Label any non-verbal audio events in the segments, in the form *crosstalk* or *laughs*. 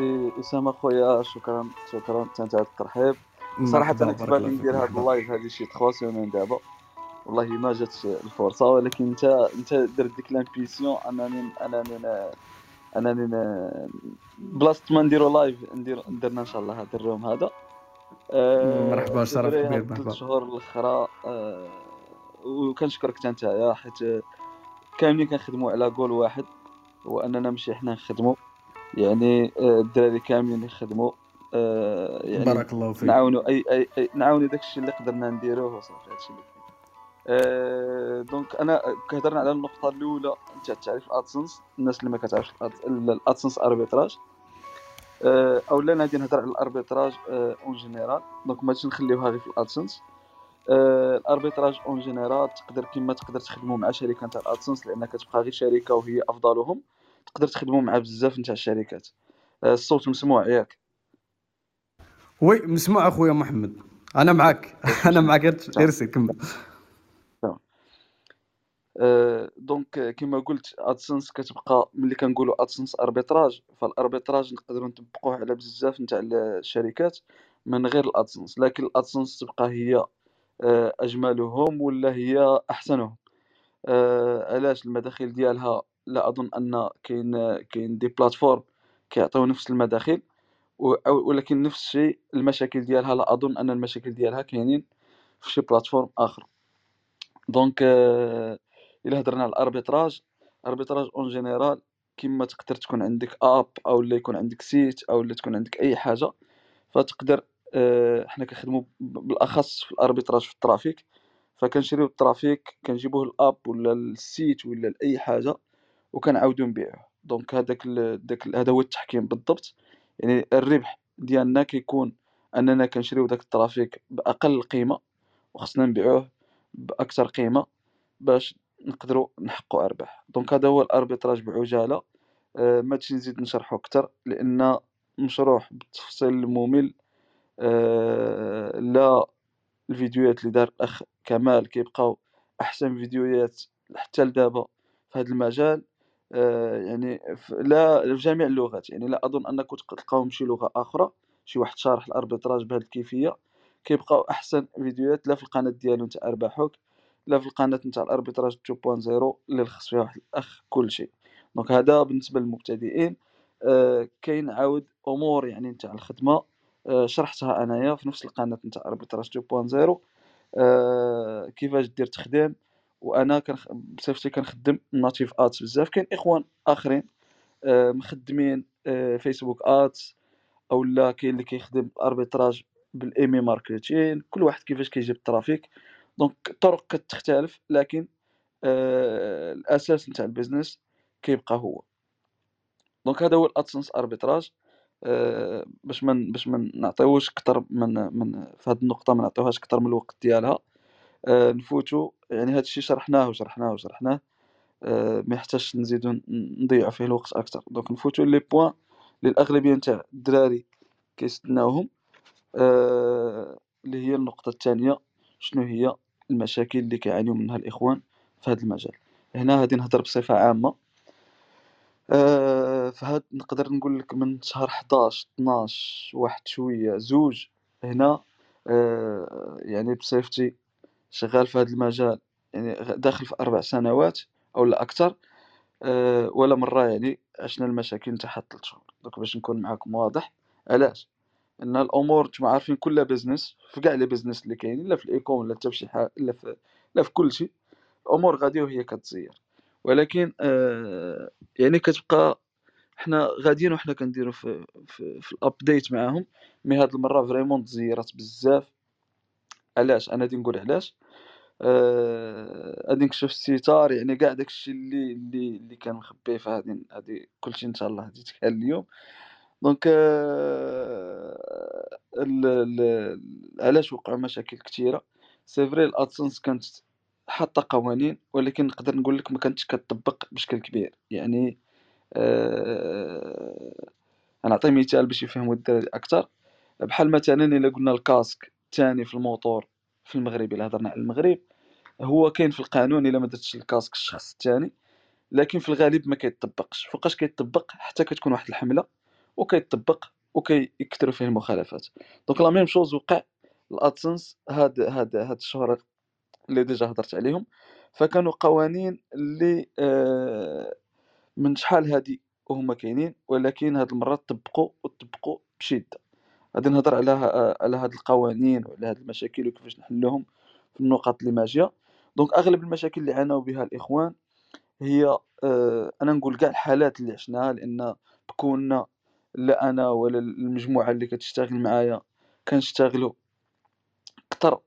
إيه، اسامه خويا شكرا شكرا. انت على الترحيب صراحة أنا كنت باغي ندير هذا ال live هذه شي 3 semaines دابا والله ما جاتش الفرصة ولكن أنت أنت درت ديك l'ambition أنني أنني أنني بلاصة ما نديرو live ندير درنا إن شاء الله هذا ال room هذا. آه، مرحبا شرف كبير مرحبا. الشهور الأخرى آه، وكنشكرك حتى أنت حيت كاملين كنخدموا على جول واحد هو اننا ماشي حنا نخدموا يعني آه، الدراري كاملين يخدموا يعني بارك الله فيك. نعاونوا أي أي, أي نعاونوا داك الشيء اللي قدرنا نديروه وصافي هادشي اللي أه donc أنا كهضرنا على النقطة الأولى أنت تعرف ال AdSense الناس اللي ما كتعرفش ال AdSense arbitrage أه اولا غادي نهضر على ال arbitrage en général donc ماشي نخليوها غير في ال AdSense أه ال arbitrage en général تقدر كيما تقدر تخدموا مع شركة تاع ال AdSense لأن كتبقى غير شركة وهي أفضلهم. تقدر تخدموا مع بزاف نتاع الشركات. أه الصوت مسموع ياك. oui مسموع اخويا محمد. أنا معك *laughs* أنا معك ارسل كمل. donc كما قلت AdSense كتبقى ملي كنقولوا AdSense arbitrage فال arbitrage نقدروا نطبقوه على بزاف نتاع الشركات من غير ال AdSense لكن ال AdSense تبقى هي آه، أجملهم ولا هي أحسنهم؟ آه، علاش؟ المداخل ديالها لا أظن أن كاين كاين des plateformes كيعطيو نفس المداخل ولكن نفس الشيء المشاكل ديالها لا أظن أن المشاكل ديالها كاينين في شي plateforme آخر. donc آه إلا هضرنا على ال arbitrage arbitrage en général كيما تقدر تكون عندك app أو لا يكون عندك site أو لا تكون عندك أي حاجة فتقدر آه حنا كنخدموا بالأخص في ال arbitrage في ال traffic فكنشريو ال traffic كنجيبوه ال app ولا ال site ولا لأي حاجة وكنعاودو نبيعوه donc هذاك داك هذا هو التحكيم بالضبط. يعني الربح ديالنا كيكون أننا كنشريو داك ال traffic بأقل قيمة وخصنا نبيعوه بأكثر قيمة باش نقدروا نحققوا أرباح. donc هذا هو ال arbitrage بعجالة. آه ما تجي نزيد نشرحه أكثر لأن مشروح بالتفصيل الممل. آه لا الفيديوهات اللي دار الاخ كمال كيبقاو أحسن فيديوهات حتى لدابا في هذا المجال. يعني لا في جميع اللغات يعني لا أظن انكم تلقاوهم شي لغة آخرى شي واحد شارح ال arbitrage بهذه الكيفية. كيبقاو أحسن فيديوهات لا في القناة ديالو نتاع ارباحوك لا في القناة نتاع ال arbitrage 2.0 اللي لخص فيها واحد الأخ كلشي donc هذا بالنسبة للمبتدئين. آه كاين عاود أمور يعني نتاع الخدمة آه شرحتها أنايا في نفس القناة نتاع arbitrage 2.0 آه كيفاش دير تخدم وأنا كنخ... بصفتي كنخدم native ads بزاف. كاين إخوان آخرين آه مخدمين آه Facebook ads أو لا كاين اللي كيخدم arbitrage بال email marketing كل واحد كيفاش كيجيب ال traffic. donc الطرق كتختلف لكن آه الأساس نتاع ال business كيبقى هو. donc هذا هو ال AdSense arbitrage باش من باش ما نعطيوش أكثر من من في هذه النقطة ما نعطيوهاش أكثر من الوقت ديالها. نفوتو يعني هذا الشيء شرحناه وشرحناه وشرحناه آه ما يحتاجش نزيدو نضيعو فيه الوقت أكثر donc نفوتو les points للأغلبية نتاع الدراري كيستناوهم آه اللي هي النقطة الثانية شنو هي المشاكل اللي كيعانيو منها الإخوان في هذا المجال. هنا غادي نهضر بصفة عامة آه فهاد نقدر نقول لك من شهر 11 12 واحد شوية زوج هنا آه يعني بصفتي شغال في هذا المجال يعني داخل في أربع سنوات أو لا أكثر أه ولا مرة يعني عشنا المشاكل نتاع حتى شهور دوك باش نكون معاكم واضح علاش؟ ان الأمور نتوما عارفين كل business في كاع les business اللي كاينين لا في ال e-com ولا حتى في شي لا في لا في كل شيء الأمور غاديه وهي كتزير. ولكن آه يعني كتبقى حنا غاديين وحنا كنديرو في في, في ال update معاهم mais هاد المرة vraiment تزيرات بزاف. علاش؟ أنا غادي نقول علاش. آه، غادي نكشف الستار يعني كاع داكشي اللي اللي اللي كان مخبي فهادي هادي كلشي إن شاء الله غادي يتقال اليوم. donc آه، علاش وقعوا مشاكل كثيره c'est vrai ال AdSense كانت حاطة قوانين ولكن نقدر نقول لك ما كانتش كتطبق بشكل كبير. يعني أه نعطي مثال باش يفهموا الدراري أكثر بحال مثلا إلا قلنا ال casque. الثاني في الموتور في المغرب الا هضرنا على المغرب. هو كاين في القانون إلا ما درتش ال casque الشخص الثاني لكن في الغالب ما كيطبقش فوقاش كيطبق حتى كتكون واحد الحملة وكيطبق وكيكثروا فيه المخالفات. donc la même chose وقع ال AdSense هاد هاد هاد الشهور اللي déjà هضرت عليهم. فكانوا قوانين اللي آه، من شحال هادي وهما كاينين ولكن هاد المره طبقوا وطبقوا بشدة. غادي نهضر على على هاد القوانين وعلى هاد المشاكل وكيفاش نحلوهم في النقاط اللي ماجيه دونك أغلب المشاكل اللي عانوا بها الإخوان هي آه، أنا نقول كاع الحالات اللي عشناها لأن بكوننا لا أنا ولا المجموعة اللي كتشتغل معايا كنشتغلوا أكثر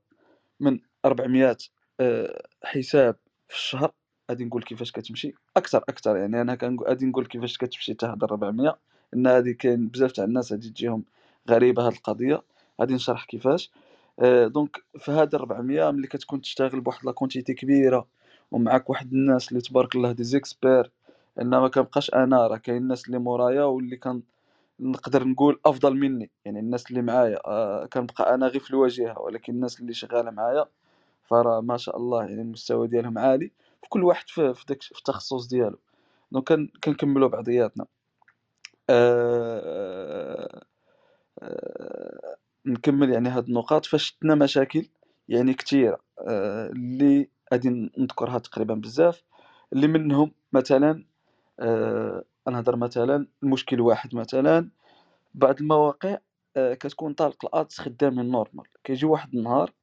من 400 آه، حساب في الشهر. غادي نقول كيفاش كتمشي. أكثر أكثر يعني أنا غادي نقول كيفاش كتمشي هاد 400 لأن هادي كاين بزاف تاع الناس غادي تجيهم غريبة هاد القضية غادي نشرح كيفاش. آه، donc في هاد 400 ملي كتكون تشتغل بواحد la quantité كبيرة ومعاك واحد الناس اللي تبارك الله دي زيكسبير ان ما كنبقاش أنا راه كاين الناس اللي مورايا واللي كان نقدر نقول أفضل مني. يعني الناس اللي معايا آه كنبقى أنا غير في الواجهة ولكن الناس اللي شغالة معايا فراه ما شاء الله يعني المستوى ديالهم عالي في كل واحد في, داك في التخصص ديالو. donc كنكملوا بعضياتنا. آه نكمل يعني هاد النقاط. فشتنا مشاكل يعني كثيره آه اللي غادي نذكرها تقريبا بزاف. اللي منهم مثلا آه نهضر مثلا المشكل واحد مثلا. بعض المواقع آه كتكون طالق ال ads خدامين normal كيجي واحد النهار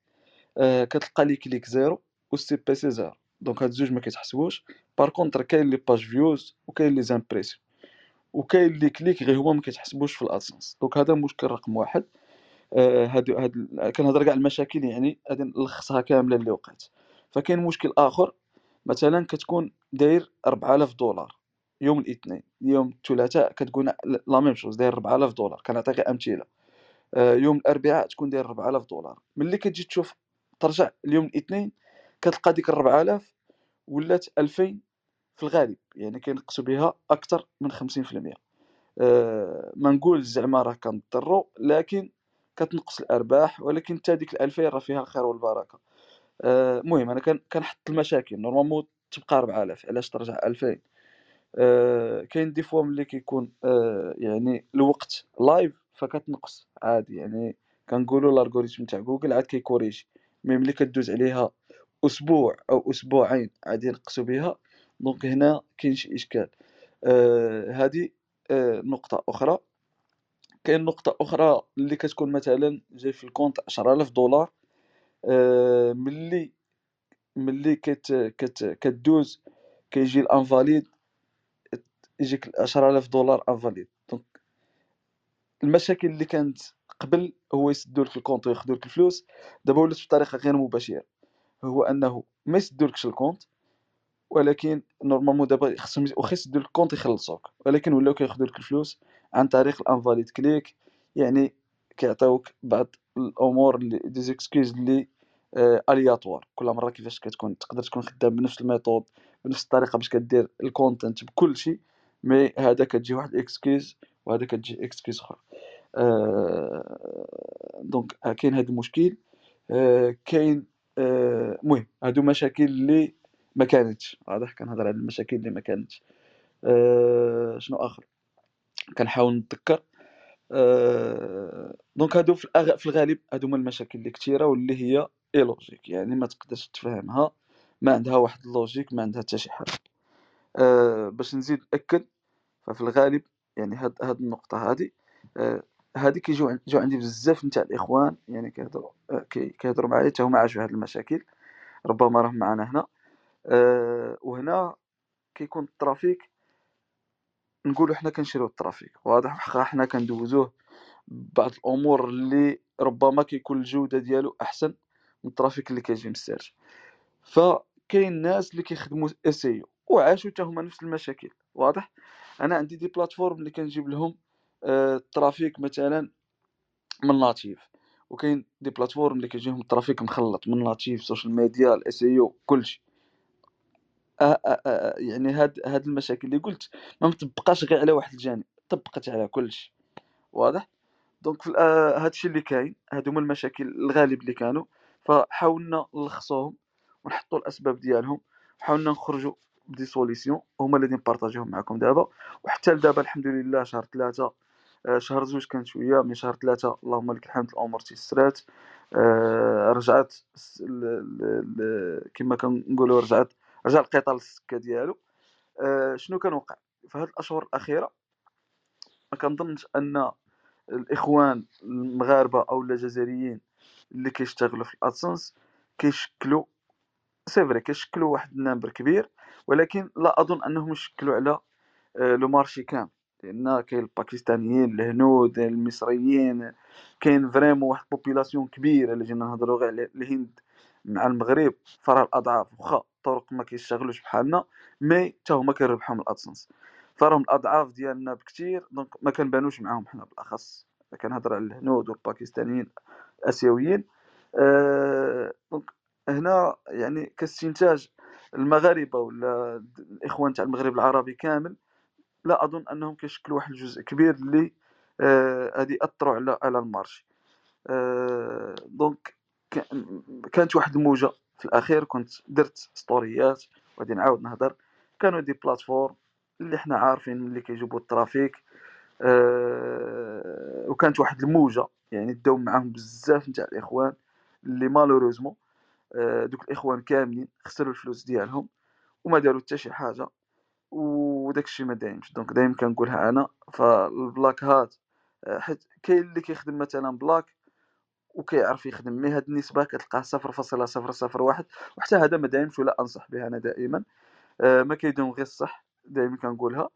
آه كتلقى les clics zéro و CPC zéro. donc هاد الزوج ما كيتحسبوش. par contre كاين les page views وكاين les impressions وكاين les clics غير هما ما كيتحسبوش في ال AdSense. donc هذا مشكل رقم واحد. آه هادو هاد كنهضر كاع المشاكل يعني غادي نلخصها كاملة اللي وقعت. فكاين مشكل آخر مثلا كتكون داير 4000 دولار يوم الاثنين يوم الثلاثاء كتكون la même chose داير 4000 دولار كنعطي غير أمثلة. آه، يوم الأربعاء تكون داير 4000 دولار. ملي كتجي تشوف ترجع اليوم الاثنين كتلقى ديك 4000 ولات 2000 في الغالب يعني كينقصوا بها أكثر من 50% أه ما نقول زعما راه كنضروا لكن كتنقص الأرباح ولكن حتى ديك ال 2000 راه فيها الخير والبركة. المهم أه أنا كنحط المشاكل normalement تبقى 4000 علاش ترجع 2000 أه كاين des fois ملي كيكون أه يعني الوقت لايف فكتنقص عادي يعني كنقولوا ال algorithme تاع جوجل عاد كي corrige. mais ملي كدوز عليها أسبوع أو أسبوعين عاد ينقصوا بها donc هنا كاين شي إشكال. آه هذه آه نقطة أخرى. كاين نقطة أخرى اللي كتكون مثلا جاي في ال compte 10000 دولار. آه ملي ملي كت كت كدوز كيجي ال invalid يجيك 10000 دولار invalid. donc المشاكل اللي كانت قبل هو يسدوا لك ال compte وياخذوا لك الفلوس. دابا ولات بطريقة غير مباشرة. هو أنه ما يسدولكش ال compte ولكن normalement دابا خصهم يسدوا لك ال compte يخلصوك ولكن ولاو كياخذوا لك الفلوس عن طريق ال invalid click يعني كيعطيوك بعض الأمور اللي des excuses اللي آه aléatoires. كل مرة كيفاش كتكون تقدر تكون خدام بنفس ال méthode بنفس الطريقة باش كدير ال content بكل شيء mais هذا كتجي واحد excuse وهذا كتجي excuse أخرى آه donc كاين هذا المشكل. آه كاين المهم آه هادو مشاكل اللي ما كانتش. واضح كنهضر على المشاكل اللي ما كانتش. آه شنو آخر؟ كنحاول نتذكر. آه donc هادو في. في الغالب هادو هما المشاكل اللي كثيرة واللي هي اي لوجيك يعني ما تقدرش تفهمها. ما عندها واحد ال logique ما عندها حتى شي حاجة. آه باش نزيد نأكد ففي الغالب يعني هاد هاد النقطة هادي. آه هادي كيجيو جو عندي بزاف نتاع الإخوان يعني كيهضروا آه كيهضروا معايا حتى هما عاشوا هاد المشاكل. ربما راهم معنا هنا. أه وهنا كيكون ال trafic نقولوا حنا كنشريو ال trafic. واضح حنا كندوزوه بعض الأمور اللي ربما كيكون الجودة ديالو أحسن من ال trafic اللي كيجي من ال search فكاين ناس اللي كيخدموا SEO وعاشوا حتى هما نفس المشاكل. واضح؟ أنا عندي des plateformes اللي كنجيب لهم آه، ال trafic مثلا من native. وكاين des plateformes اللي كيجيهم ال trafic مخلط من native social media ال SEO كلشي. آه، آه، يعني هاد هاد المشاكل اللي قلت ما مطبقاش غير على واحد الجانب طبقت على كلشي واضح؟ donc هادشي اللي كاين هادو هما المشاكل الغالب اللي كانوا فحاولنا نلخصوهم ونحطوا الأسباب ديالهم حاولنا نخرجوا ب des solutions هما اللي ن partage يهم معكم دابا وحتى لدابا الحمد لله شهر ثلاثة آه، شهر زوج كان شوية من شهر ثلاثة اللهم لك الحمد الأمور تيسرات آه، رجعت كما كنقولوا رجعت رجع القطار للسكه ديالو. آه، شنو كان وقع في هذه الأشهر الأخيرة ما كنظنش أن الإخوان المغاربة أو الجزائريين اللي كيشتغلوا في الادسنس كيشكلوا سي كيشكلوا واحد ال nombre كبير ولكن لا أظن أنهم يشكلوا على le marché كامل. لأن كاين الباكستانيين الهنود المصريين كاين vraiment واحد population كبيرة اللي جينا نهضروا غير على الهند. مع المغرب فراه الأضعاف واخا الطرق ما كيشتغلوش بحالنا mais حتى هما كيربحوا من الادسنس فراهم الأضعاف ديالنا بكثير donc ما كنبانوش معاهم حنا بالأخص. كنهضر على الهنود والباكستانيين الآسيويين. أه donc هنا يعني كاستنتاج المغاربة ولا الإخوان تاع المغرب العربي كامل لا أظن أنهم كيشكلوا واحد الجزء كبير اللي آه، غادي يأثروا على على ال marché آه، donc كانت واحد الموجة. في الأخير كنت درت ستوريات وغادي نعاود نهضر. كانوا des plateformes اللي حنا عارفين اللي كيجيبوا ال trafic. أه وكانت واحد الموجة. يعني داو معاهم بزاف نتاع الإخوان اللي malheureusement أه دوك الإخوان كاملين خسروا الفلوس ديالهم وما داروا حتى شي حاجة. وداك الشيء ما دايمش. donc دايما كنقولها أنا. فال black hat آه، حيت كاين اللي كيخدم مثلا black وكيعرف يخدم mais. هاد النسبة كتلقاه صفر فاصلة صفر صفر واحد وحتى هذا ما دايمش ولا أنصح به أنا دائما. آه، ما كيدوم غير الصح دائما كنقولها.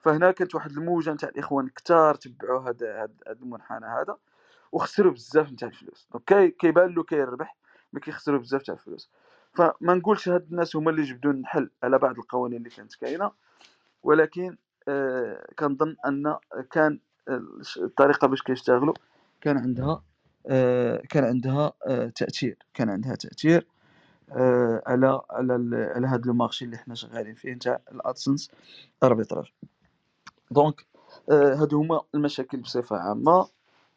فهنا كانت واحد الموجة نتاع الإخوان كثار تبعوا هذا هذا المنحنى هذا وخسروا بزاف نتاع الفلوس. donc كيبان له كيربح mais كيخسروا بزاف تاع الفلوس. فما نقولش هاد الناس هما اللي جبدوا الحل على بعض القوانين اللي كانت كاينة ولكن آه كنظن أن كان الطريقة باش كيشتغلوا كان عندها كان عندها آه تأثير كان عندها تأثير آه على على على هذا ال marché اللي حنا شغالين فيه نتاع الأدسنس arbitrage. donc آه هادو هما المشاكل بصفة عامة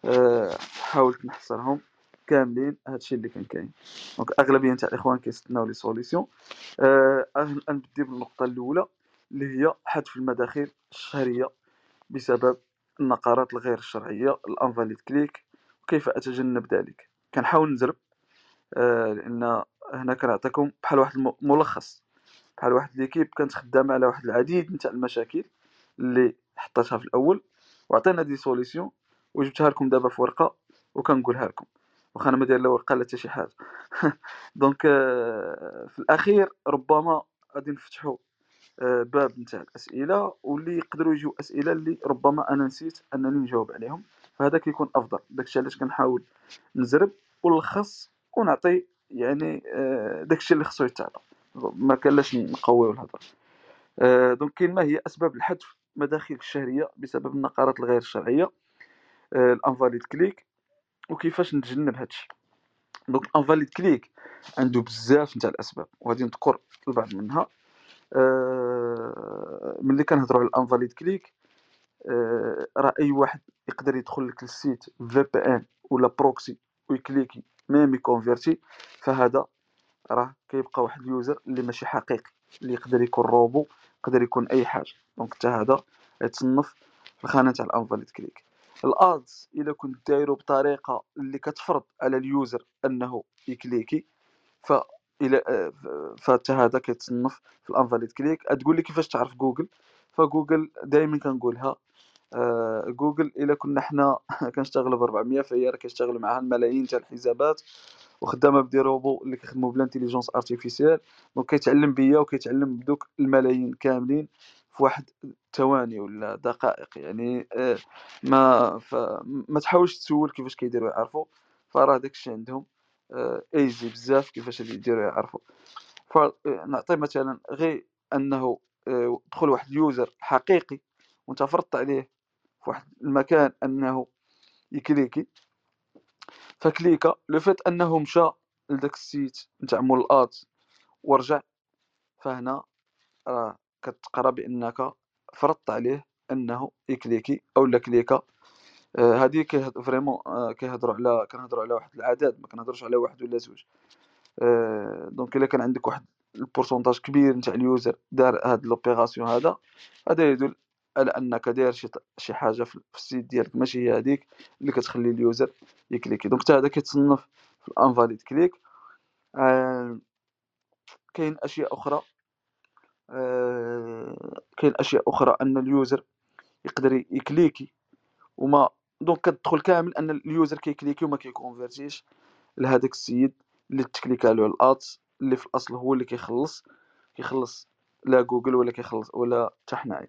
آه حاولت نحصرهم كاملين هادشي اللي كان كاين. donc أغلبية تاع الاخوان كيستناو les solutions. آه نبدي بالنقطة الأولى اللي هي حذف المداخيل الشهرية بسبب النقرات الغير الشرعية ال invalid click. وكيف أتجنب ذلك؟ كنحاول نزرب آه لأن هنا كنعطيكم بحال واحد الملخص بحال واحد l'équipe كانت خدامة على واحد العديد نتاع المشاكل اللي حطيتها في الأول وعطينا des solutions وجبتها لكم دابا في ورقة وكنقولها لكم واخا أنا ما داير لا ورقة لا حتى شي حاجة. *laughs* donc آه، في الأخير ربما غادي نفتحوا آه، باب نتاع الأسئلة واللي يقدروا يجيو أسئلة اللي ربما أنا نسيت أنني نجاوب عليهم. فهذا كيكون أفضل. داكشي علاش كنحاول نزرب ونلخص ونعطي يعني آه، داكشي اللي خصو يتعطى ما كانلاش نقويو الهضرة. donc كاين ما هي أسباب الحذف مداخل الشهرية بسبب النقرات الغير الشرعيه ال invalid click وكيفاش نتجنب هادشي donc invalid click عنده بزاف نتاع الأسباب وغادي نذكر البعض منها. أه ملي كنهضروا على ال invalid click راه اي واحد يقدر يدخل لك لل site VPN ولا proxy ويكليكي même يكونفيرتي فهذا راه كيبقى واحد ال user اللي ماشي حقيقي اللي يقدر يكون روبو يقدر يكون أي حاجة. donc حتى هذا يتصنف في الخانة تاع ال invalid click. ال ads إلا كنت دايرو بطريقة اللي كتفرض على ال user أنه يكليكي ف إلى فحتى هذا كيتصنف في ال invalid click. تقول لي كيفاش تعرف جوجل؟ فجوجل دائما كنقولها آه جوجل إلا كنا حنا *laughs* كنشتغلوا ب 400 فهي راه كيشتغلوا معها الملايين تاع الحسابات وخدامة ب des robots اللي كيخدموا ب l'intelligence artificielle donc كيتعلم بيا وكيتعلم بدوك الملايين كاملين في واحد ثواني ولا دقائق يعني آه، ما ما تحاولش تسول كيفاش كيديروا يعرفوا فراه داكشي عندهم easy آه، بزاف كيفاش يديروا يعرفوا. فنعطي مثلا غير أنه آه، دخل واحد ال user حقيقي وأنت فرضت عليه في واحد المكان أنه يكليكي فكليكا لو فات أنه مشى لداك ال site نتاع مول ال ads ورجع فهنا راه كتقرأ بأنك فرضت عليه أنه يكليكي أو لا كليكا آه، هذه vraiment آه، كيهضروا على كنهضروا على واحد العدد ما كنهضروش على واحد ولا زوج. آه، donc إلا كان عندك واحد ال pourcentage كبير نتاع ال user دار هاد l'opération هذا هذا يدل على أنك داير شي شي حاجة في ال site ديالك. ماشي هي هذيك اللي كتخلي ال user يكليكي. donc حتى هذا كيتصنف في ال invalid click. آه كاين أشياء أخرى. آه كاين أشياء أخرى أن ال user يقدر يكليكي. وما donc كتدخل كامل أن ال user كيكليكي وما كيكونفيرتيش لهذاك ال site اللي تكليكا له ال ads اللي في الأصل هو اللي كيخلص كيخلص لا جوجل ولا كيخلص ولا حتى حنايا.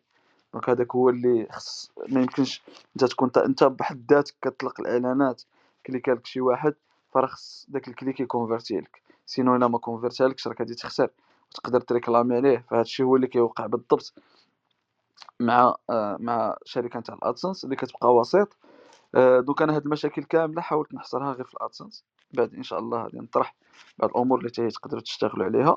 donc هذاك هو اللي خص ما يمكنش انت تكون انت بحد ذاتك كتطلق الاعلانات كليكا لك شي واحد فراه خص داك ال click يكونفرتي لك. sinon الا ما كونفرتها لكش راك غادي تخسر وتقدر تريكلامي عليه. فهاد الشيء هو اللي كيوقع بالضبط مع آه مع شركة تاع الادسنس اللي كتبقى وسيط. donc أنا هاد المشاكل كاملة حاولت نحصرها غير في الأدسنس. بعد إن شاء الله غادي نطرح بعض الأمور اللي تقدروا تشتغلوا عليها.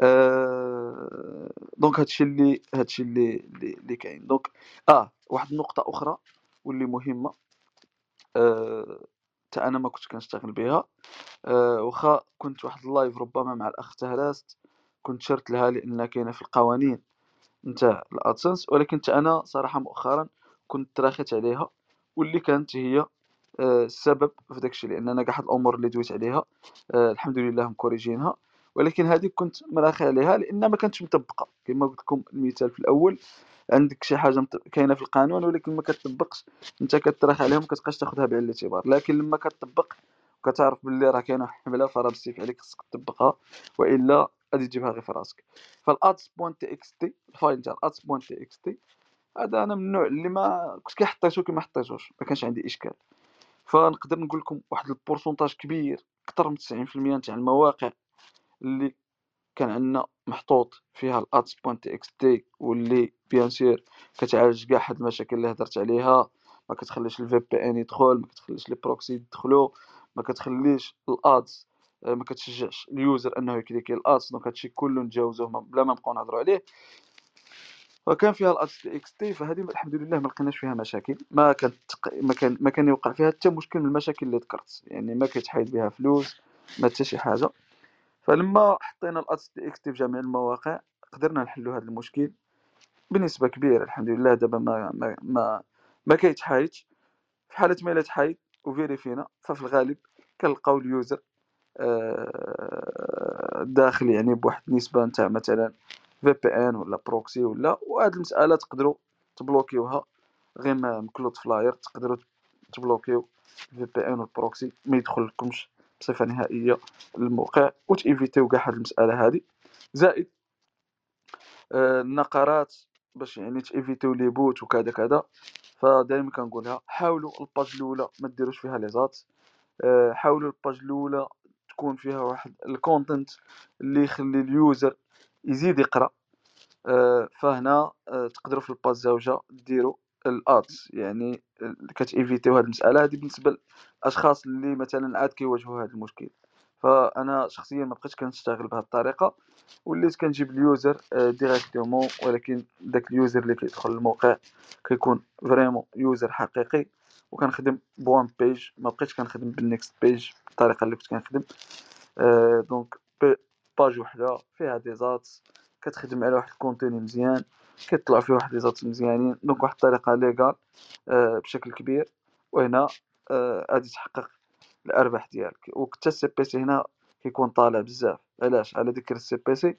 آه donc هادشي اللي هادشي اللي اللي كاين. donc آه واحد النقطة أخرى واللي مهمة. آه أنا ما كنتش كنشتغل بها. آه واخا كنت واحد ال live ربما مع الاخ تهراست كنت أشرت لها لأن كاينة في القوانين نتاع الأدسنس. ولكن أنا صراحة مؤخرا كنت تراخيت عليها. واللي كانت هي آه، السبب في داكشي لأن كاع الأمور اللي دويت عليها آه، الحمد لله مكوريجينها. ولكن هذه كنت مراخي عليها لأن ما كانتش مطبقة. كما قلت لكم المثال في الأول عندك شي حاجة كاينة في القانون ولكن ما كتطبقش. أنت كتراخي عليهم كتبقاش تاخذها بعين الاعتبار لكن لما كتطبق وكتعرف باللي راه كاينة حملة فراه بالسيف عليك خصك تطبقها وإلا غادي تجيبها غير في راسك. فال ads point txt ال file تاع ال ads point txt هذا أنا من النوع اللي ما كنت كي حطيتو كي ما حطيتوش ما كانش عندي إشكال. فنقدر نقول لكم واحد ال pourcentage كبير أكثر من 90% تاع المواقع اللي كان عندنا محطوط فيها ال ads point txt واللي bien sûr كتعالج كاع هاد المشاكل اللي هضرت عليها. ما كتخليش ال VPN يدخل ما كتخليش les proxies يدخلوا ما كتخليش ال ads آه، ما كتشجعش ال user أنه يكليكي ال ads donc هادشي كله نتجاوزوه بلا ما نبقاو نهضروا عليه. وكان فيها txt فهذه الحمد لله ما لقيناش فيها مشاكل. ما كان ما كان ما كان يوقع فيها حتى مشكل من المشاكل اللي ذكرت. يعني ما كيتحيد بها فلوس ما حتى شي حاجة. فلما حطينا ال ads txt في جميع المواقع قدرنا نحلوا هذا المشكل بنسبة كبيرة. الحمد لله دابا ما ما ما, ما كيتحايدش. في حالة ما الا تحايد وفيريفينا ففي الغالب كنلقاو ال user آه، داخل يعني بواحد النسبة نتاع مثلا VPN ولا proxy ولا وهاد المسألة تقدروا تبلوكيوها. غير من Cloudflare تقدروا تبلوكيو VPN وال proxy ما يدخل لكمش بصفة نهائية للموقع وتيفيتيو كاع هاد المسألة هادي. زائد آه النقرات باش يعني تيفيتيو les bots وكذا كذا. فدائما كنقولها حاولوا ال page الأولى ما ديروش فيها les ads. آه حاولوا ال page الأولى تكون فيها واحد ال content اللي يخلي ال user يزيد يقرأ. آه، فهنا آه، تقدروا في ال page جوج ديروا ال ads يعني كتيفيتيو هذه المسألة. هذه بالنسبة للاشخاص اللي مثلا عاد كيواجهوا هذا المشكل. فأنا شخصيا ما بقيتش كنشتغل بهذه الطريقة وليت كنجيب ال user directement. آه، ولكن داك ال user اللي كيدخل الموقع كيكون vraiment user حقيقي. وكنخدم ب one page. ما بقيتش كنخدم بال next page بالطريقة اللي كنت كنخدم. donc page وحدة فيها des ads كتخدم على واحد ال contenu مزيان كيطلعوا فيه واحد les ads مزيانين donc واحد الطريقة légale آه بشكل كبير. وهنا آه غادي تحقق الأرباح ديالك. وكتا ال CPC هنا كيكون طالع بزاف. علاش؟ على ذكر ال CPC.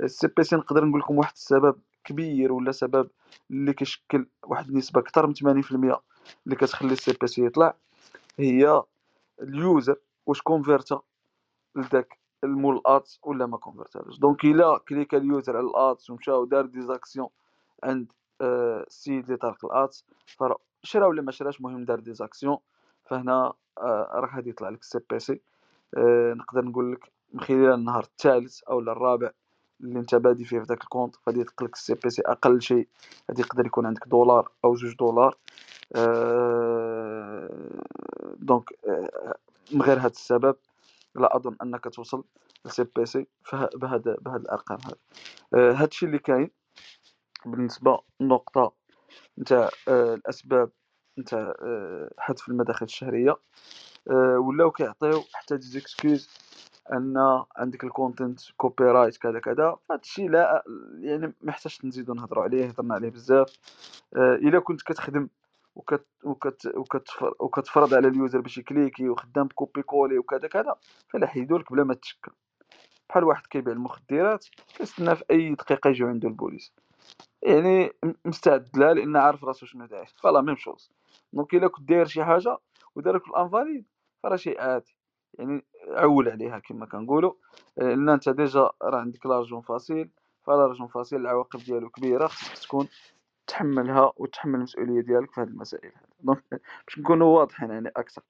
ال CPC نقدر نقول لكم واحد السبب كبير ولا سبب اللي كيشكل واحد النسبة أكثر من 80% اللي كتخلي ال CPC يطلع؟ هي ال user واش كونفيرتا لداك المول ال ads ولا ما كونفرتالوش donc إلا كليكا ال user على ال ads ومشى ودار des actions عند آه، السيد اللي طالق ال ads شرا ولا ما شراش المهم دار des actions فهنا آه، راه غادي يطلع لك ال CPC. آه، نقدر نقول لك من خلال النهار الثالث أو الرابع اللي أنت بادي فيه في داك ال compte غادي يدق لك ال CPC. أقل شيء غادي يقدر يكون عندك دولار أو جوج دولار. donc من غير هذا السبب لا أظن أنك توصل ل CPC بهذا بهذا الأرقام آه هذا الشيء اللي كاين بالنسبة للنقطه نتاع آه الأسباب نتاع آه حذف المداخل الشهرية آه ولاو كيعطيو حتى des excuses أن عندك ال content copyright كذا كذا. هذا الشيء لا يعني ما نزيدو نهضروا عليه هضرنا عليه بزاف. آه، إلا كنت كتخدم وكت وكت وكتفر وكتفرض على ال user باش يكليكي وخدام ب copier coller وكذا كذا فلا حيدولك بلا ما تشكى بحال واحد كيبيع المخدرات كيستنى في أي دقيقة يجيو عنده البوليس. يعني مستعد لها لأن عارف راسو شنو داير. ف la même chose. donc إلا كنت داير شي حاجة ودارك ال invalid فراه شيء عادي. يعني عول عليها كما كنقولوا لأن أنت déjà راه عندك l'argent facile ف l'argent facile العواقب ديالو كبيرة خصك تكون تحملها وتحمل المسؤولية ديالك في هذه المسائل donc *laughs* باش نكونوا واضحين يعني أكثر.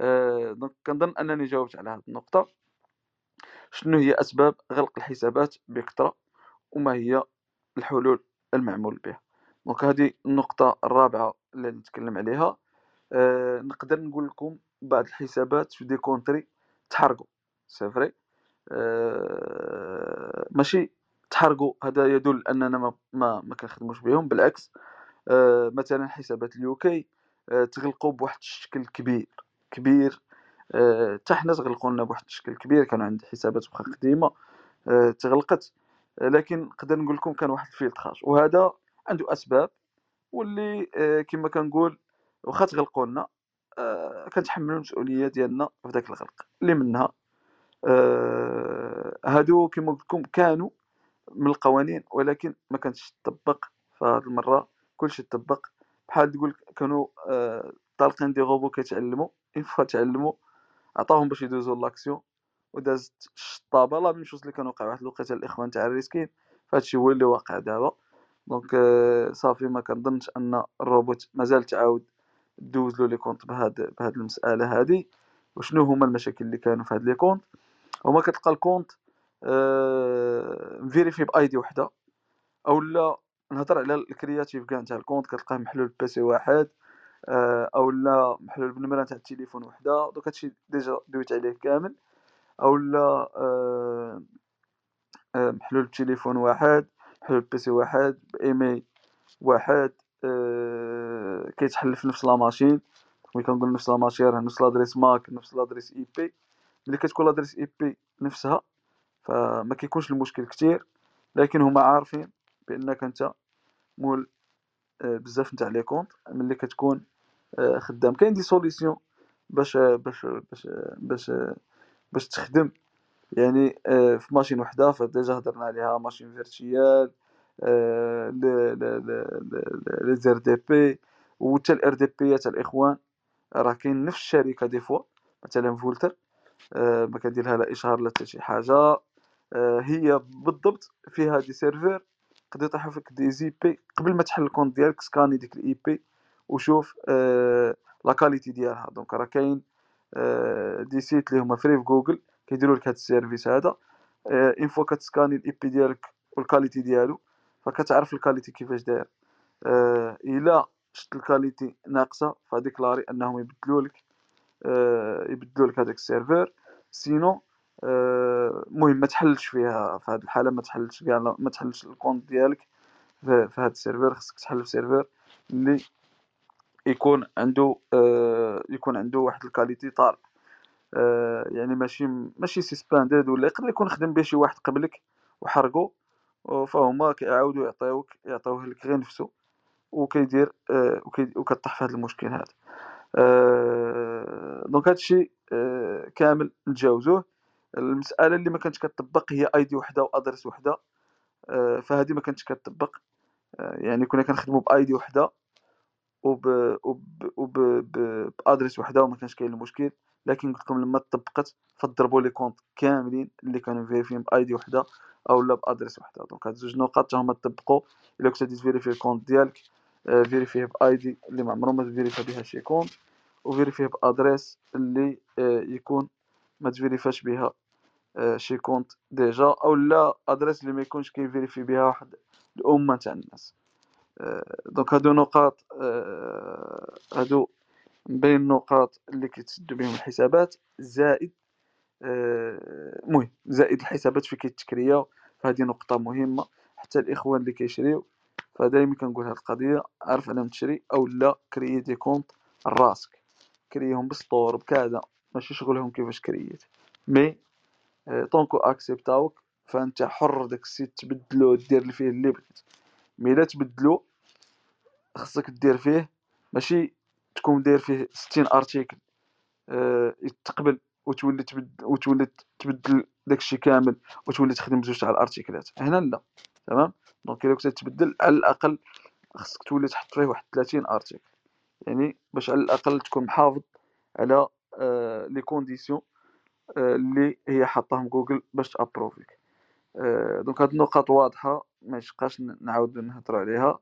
أه donc كنظن أنني جاوبت على هذه النقطة. شنو هي أسباب غلق الحسابات بكثره وما هي الحلول المعمول بها؟ donc هذه النقطة الرابعة اللي نتكلم عليها. أه نقدر نقول لكم بعض الحسابات في des country تحرقوا. c'est vrai أه ماشي تحرقوا هذا يدل أننا ما ما, ما كنخدموش بهم. بالعكس أه مثلا حسابات ال UK أه تغلقوا بواحد الشكل كبير كبير حتى أه حنا تغلقوا لنا بواحد الشكل كبير. كانوا عندي حسابات بقى قديمة تغلقت. لكن نقدر نقول لكم كان واحد ال filtrage وهذا عنده أسباب واللي كما كنقول واخا تغلقوا لنا أه كنتحملوا المسؤولية ديالنا في ذاك الغلق. اللي منها هادو كما قلت لكم كانوا من القوانين ولكن ما كانتش تطبق فهاد المرة. كلشي تطبق بحال تقول كانوا آه طالقين des robots كيتعلموا *laughs* une fois تعلموا عطاهم باش يدوزو l'action ودازت الشطابة. la même chose اللي كان وقع واحد الوقيتة الإخوان تاع ال reskin. فهادشي هو اللي واقع دابا. donc آه صافي ما كنظنش أن الروبوت مازال تعاود دوز له les comptes بهاد بهاد المسألة هادي. وشنو هما المشاكل اللي كانوا في هاد les comptes هما كتلقى ال compte vérifié ب ID وحدة اولا نهضر على ال création كاع نتاع ال compte كتلقاه محلول ب PC واحد اولا محلول بالنمره تاع التليفون وحدة دوك هادشي déjà دويت عليه كامل اولا محلول بالتليفون واحد محلول ب PC واحد بإيميل واحد كيتحل في نفس la machine ملي كنقول نفس la machine راه نفس l'adresse MAC نفس l'adresse IP ملي كتكون l'adresse IP نفسها فما كيكونش المشكل كتير لكن هما عارفين بأنك أنت مول آه، بزاف نتاع les comptes ملي كتكون آه، خدام. كاين des solutions باش باش باش باش باش تخدم. يعني آه، في machine وحدة ف déjà هضرنا عليها machine virtuelle les RDP وحتى ال RDP تاع الإخوان. راه كاين نفس الشركة des fois مثلا Vultr ما كندير لها لا إشهار لا حتى شي حاجة. هي بالضبط فيها des serveurs كيطيحوا فيك des IP. قبل ما تحل ال compte ديالك سكاني ديك ال IP وشوف آه، la qualité ديالها. donc راه كاين آه، des sites اللي هما free في جوجل كيديروا لك هاد ال service هذا une fois كتسكاني ال IP ديالك وال qualité ديالو فكتعرف ال qualité كيفاش داير. إلا شفت ال qualité ناقصة فديكلاري أنهم يبدلوا لك يبدلوا لك هذاك ال server sinon المهم ما تحلش فيها في هذه الحالة ما تحلش كاع ما تحلش ال compte ديالك في هذا ال server خصك تحل في سيرفر اللي يكون عنده آه يكون عنده واحد ال qualité طالع آه يعني ماشي ماشي suspended ولا يقدر يكون خدم به شي واحد قبلك وحرقو فهما كيعاودو يعطيوك يعطيوه لك غير نفسه وكيدير آه وكطيح في هذا المشكل هذا آه donc هادشي آه كامل نتجاوزوه. المسألة اللي ما كانتش كتطبق هي ID وحدة و adresse وحدة آه، فهذه ما كانتش كتطبق. آه، يعني كنا كنخدموا ب ID وحدة وب وب وب ب adresse وحدة وما كانش كاين المشكل. لكن قلت لكم لما طبقت فضربوا لي compte كاملين اللي كانوا فيريفين ب ID وحدة أو لا ب adresse وحدة. donc هاد زوج نقاط هما طبقوا إلا كنت غادي تفيريفي ال compte ديالك آه، فيريفيه ب ID اللي ما عمرو ما تفيريفا بها شي compte وفيريفيه ب adresse اللي يكون ما تفيريفاش بها شي compte déjà أو لا adresse اللي ما يكونش كيفيريفي بها واحد الأمة تاع الناس. آه، donc هادو نقاط آه، هادو من بين النقاط اللي كيتسدوا بهم الحسابات زائد مهم زائد الحسابات في كيتكرياو فهذه نقطة مهمة حتى الإخوان اللي كيشريو. فدايما كنقول هاد القضية عرف علام تشري أو لا كريي دي كونت راسك. كريهم بسطور بكذا ماشي شغلهم كيفاش كرييت. مي طونكو اكسبتاوك فانت حر داك السيت تبدلو دير فيه اللي بغيت. مي الا تبدلو خصك دير فيه ماشي تكون داير فيه ستين ارتيكل. يتقبل وتولي تبدل وتولي تبدل داكشي كامل وتولي تخدم بجوج تاع الارتيكلات. هنا لا تمام؟ donc الا كنت تبدل على الاقل خصك تولي تحط فيه واحد 30 article. يعني باش على الاقل تكون محافظ على آه les conditions آه اللي هي حطاهم جوجل باش تابروفيك آه donc هاد النقاط واضحة ما يشقاش نعاود نهضروا عليها.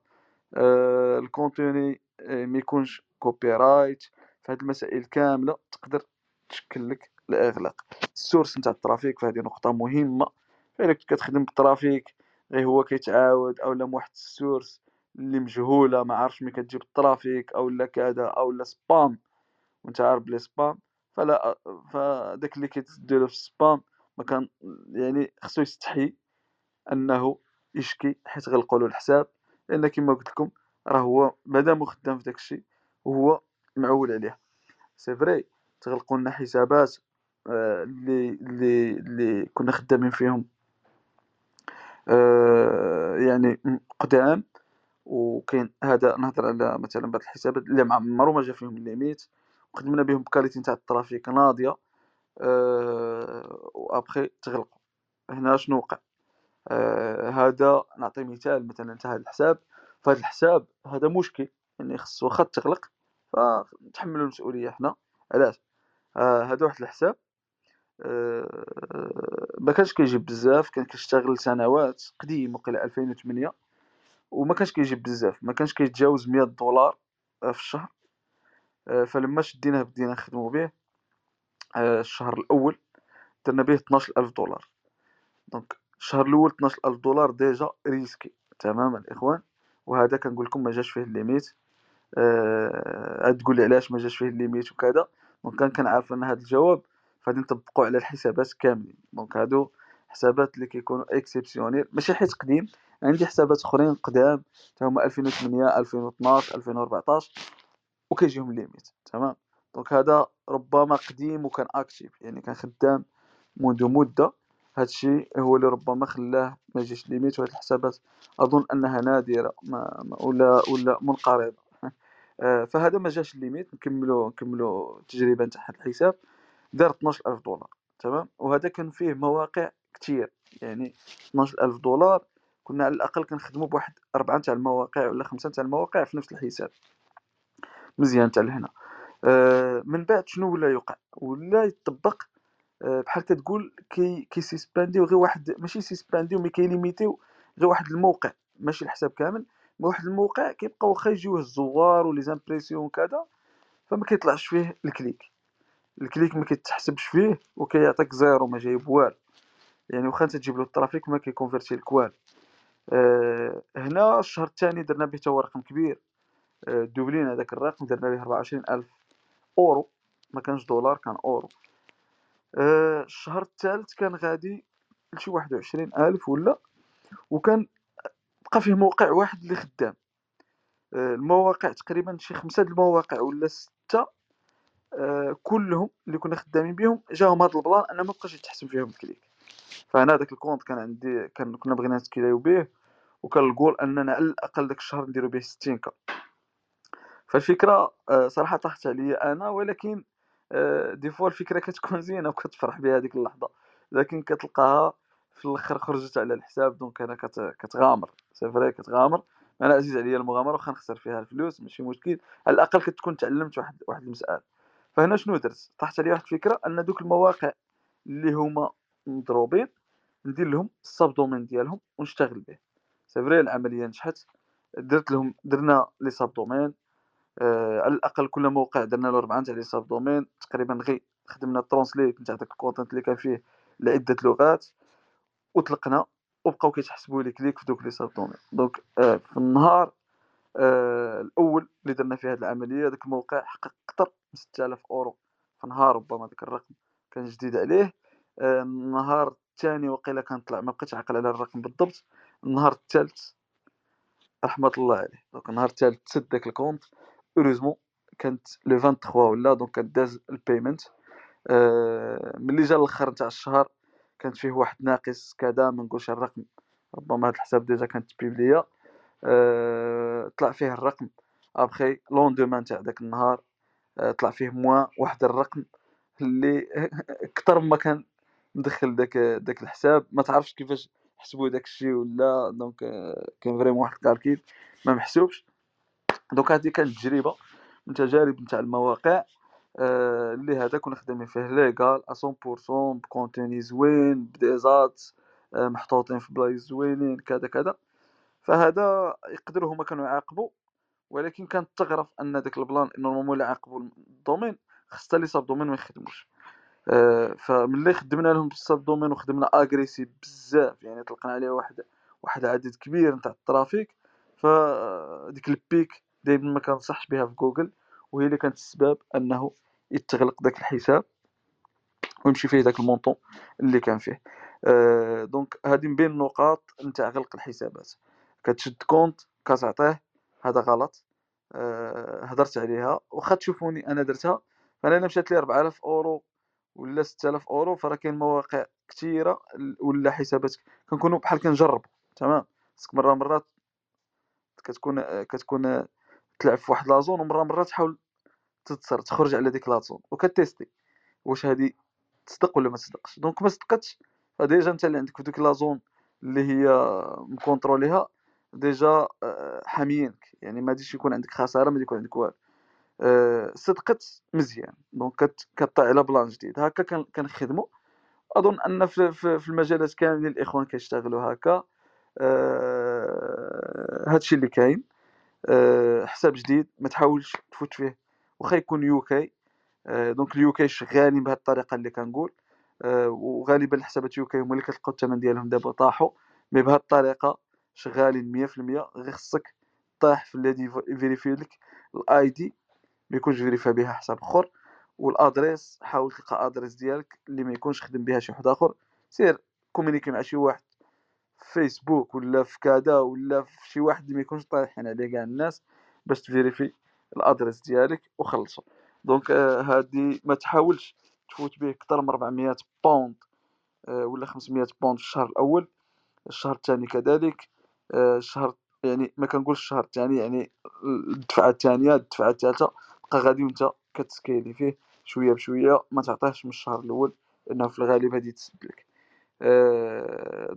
آه ال contenu آه ما يكونش copyright فهاد المسائل كاملة تقدر تشكل لك الأغلاق. ال source نتاع ال traffic فهذه نقطة مهمة. فإلا كنت كتخدم بال traffic غير هو كيتعاود اولا واحد ال source اللي مجهولة ما عارفش ملي كتجيب ال traffic أو لا كذا أو لا spam وأنت عارف بلي spam فلا فداك اللي كيديرو في ال spam ما كان يعني خصو يستحي أنه يشكي حيت غلقوا له الحساب لأن كما قلت لكم راه هو مادام خدام في داكشي وهو معول عليه. c'est vrai تغلقوا لنا حسابات آه، اللي اللي اللي كنا خدامين فيهم آه، يعني قدام وكاين هذا نهضر على مثلا بعض الحسابات اللي ما عمرو ما جا فيهم ال limit وخدمنا بهم ب qualité نتاع ال traffic ناضية أه وأبخي تغلقوا هنا شنو وقع؟ أه هذا نعطي مثال مثلا تاع هذا الحساب. فهذا الحساب هذا مشكل يعني خص واخا تغلق فنتحملوا المسؤولية حنا علاش؟ آه هذا واحد الحساب آه ما كانش كيجيب بزاف كان كيشتغل سنوات قديم وقيلا 2008 وما كانش كيجيب بزاف. ما كانش كيتجاوز 100 دولار في الشهر. آه، فلما شديناه بدينا نخدمو به آه، الشهر الأول درنا به 12000 دولار. donc الشهر الأول 12000 دولار déjà risqué تماما الاخوان وهذا كنقول لكم ما جاش فيه ال limit. أه تقول لي علاش ما جاش فيه ال limit وكذا. donc كان كنعرف أن هذا الجواب فغادي نطبقوا على الحسابات كاملين. donc هادو حسابات اللي كيكونوا exceptionnels ماشي حيت قديم عندي حسابات أخرين قدام تا هما 2008 2012 2014 وكيجيهم limit تمام؟ donc هذا ربما قديم وكان actif يعني كان خدام منذ مدة. هادشي هو اللي ربما خلاه ما يجيش limit وهاد الحسابات أظن أنها نادرة ما, ولا ولا منقرضة. *laughs* آه، فهذا ما جاش limit نكملوا نكملوا التجربه نتاع هاد الحساب. دار 12000 دولار تمام؟ وهذا كان فيه مواقع كتير يعني 12000 دولار كنا على الأقل كنخدموا بواحد أربعة تاع المواقع ولا خمسة تاع المواقع في نفس الحساب. مزيان تاع لهنا. آه من بعد شنو ولا يوقع؟ ولا يطبق آه بحال كتقول كي كيسيسبانديو غير واحد ماشي سيسبانديو mais كيليميتيو غير واحد الموقع ماشي الحساب كامل واحد الموقع كيبقى واخا يجيوه الزوار و les impressions وكذا فما كيطلعش فيه ال clic. ال clic ما كيتحسبش فيه وكيعطيك zéro ما جايب والو. يعني واخا انت تجيب له ال traffic ما كيكونفيرتي لك والو. آه هنا الشهر الثاني درنا به رقم كبير. آه دوبلين هذاك الرقم درنا به 24000 أورو. ما كانش دولار كان أورو. آه الشهر الثالث كان غادي لشي 21000 ولا؟ وكان بقى فيه موقع واحد اللي خدام. آه المواقع تقريبا شي خمسة المواقع ولا ستة آه كلهم اللي كنا خدامين بهم جاهم هذا ال plan ان ما بقاش يتحسب فيهم ال clic. فأنا داك ال compte كان عندي كان كنا بغينا نتكلاو به وكان الجول أننا على الأقل داك الشهر نديرو به 60 K فالفكرة آه، صراحة طاحت عليا أنا ولكن آه، des fois الفكرة كتكون *laughs* زينة وكتفرح بها هذيك اللحظة. لكن كتلقاها في الأخر خرجت على الحساب donc أنا كتغامر. c'est كتغامر. أنا عزيز عليا المغامرة واخا نخسر فيها الفلوس ماشي مشكل. على الأقل كتكون تعلمت واحد واحد المسألة. فهنا شنو درت؟ طاحت عليا واحد الفكرة أن دوك المواقع اللي هما مضروبين ندير لهم ال sub domaine ديالهم ونشتغل به سي العملية نجحت. درت لهم درنا les sub domaines آه على الأقل كل موقع درنا له ربعه تاع les sub domaines تقريبا غير خدمنا translate نتاع داك ال content اللي كان فيه لعدة لغات وطلقنا وبقاو كيتحسبوا les clics في دوك les sub domaines. donc آه في النهار آه الأول اللي درنا فيه هذه العملية داك الموقع حقق أكثر من 6000 أورو. في نهار ربما داك الرقم كان جديد عليه. آه النهار الثاني وقيلا كنطلع ما بقيتش عاقل على الرقم بالضبط. النهار الثالث رحمة الله عليه. donc النهار الثالث تسد داك ال compte. heureusement كانت le 23 ولا donc داز ال payment آه ملي جا الأخر تاع الشهر كانت فيه واحد ناقص كذا ما نقولش الرقم. ربما هاد الحساب déjà كانت publiée أه طلع فيه الرقم. après le lendemain تاع داك النهار أه طلع فيه moins واحد الرقم. اللي *laughs* أكثر ما كان مدخل داك داك الحساب. ما تعرفش كيفاش حسبوا داك الشيء ولا donc آه، كان vraiment واحد ال calcul ما محسوبش. donc هذه كانت تجربة من تجارب نتاع المواقع آه، اللي هذا كنا خدامين فيه légal 100% ب contenu زوين ب des ads آه، محطوطين في بلايص زوينين كذا كذا. فهذا يقدروا هما كانوا يعاقبوا ولكن كانت تعرف أن داك ال plan normalement اللي عاقبوا ال domaine خص les sub domaines ما يخدموش. آه، فملي خدمنا لهم بال sub domaine وخدمنا agressif بزاف يعني طلقنا عليه واحد واحد عدد كبير نتاع ال trafic فديك ال pic دائما ما كنصحش بها في جوجل وهي اللي كانت السبب أنه يتغلق داك الحساب ويمشي فيه داك ال montant اللي كان فيه. أه donc هذه من بين النقاط نتاع غلق الحسابات. كتشد compte كتعطيه هذا غلط. أه هضرت عليها. واخا تشوفوني أنا درتها فأنا مشات لي 4000 أورو ولا 6000 أورو فراه كاين مواقع كثيره ولا حسابات كنكونوا بحال كنجربوا تمام؟ خصك مرة مرات كتكون كتكون تلعب في واحد la zone ومرة مرة تحاول تتصر تخرج على ديك la zone وكتيستي واش هادي تصدق ولا ما تصدقش. donc ما صدقتش. ف déjà انت اللي عندك في ديك la zone اللي هي مكونتروليها déjà آه، حاميينك. يعني ما غاديش يكون عندك خسارة ما يكون عندك والو. أه صدقت مزيان. donc كطلع على plan جديد. هكا كنخدموا أظن أن في, المجالات كاملين الإخوان كيشتغلوا هكا. أه هادشي اللي كاين. حساب جديد ما تحاولش تفوت فيه. واخا يكون UK أه donc ال UK شغالين بهذه الطريقة اللي كنقول أه وغالبا الحسابات UK هما اللي كتلقاو الثمن ديالهم دابا طاحوا. mais بهذه الطريقة شغالين 100% غير خصك طاح في الذي يفيريفي لك ال ID ما يكونش فيريفا بها حساب أخر. وال adresse حاول تلقى adresse ديالك اللي ما يكونش خدم بها شي واحد آخر. سير كومونيكي مع شي واحد. فيسبوك ولا في كذا ولا في شي واحد ما يكونش طايحين عليه كاع الناس باش تفيريفي ال adresse ديالك وخلصوا donc آه هادي ما تحاولش تفوت به أكثر من 400 pound آه ولا 500 pound في الشهر الأول. الشهر الثاني كذلك آه الشهر يعني ما كنقولش الشهر الثاني يعني الدفعة الثانية الدفعة الثالثة. بقى غادي وانت كتسكيلي فيه شوية بشوية ما تعطيهش من الشهر الأول لأنه في الغالب غادي تسد لك.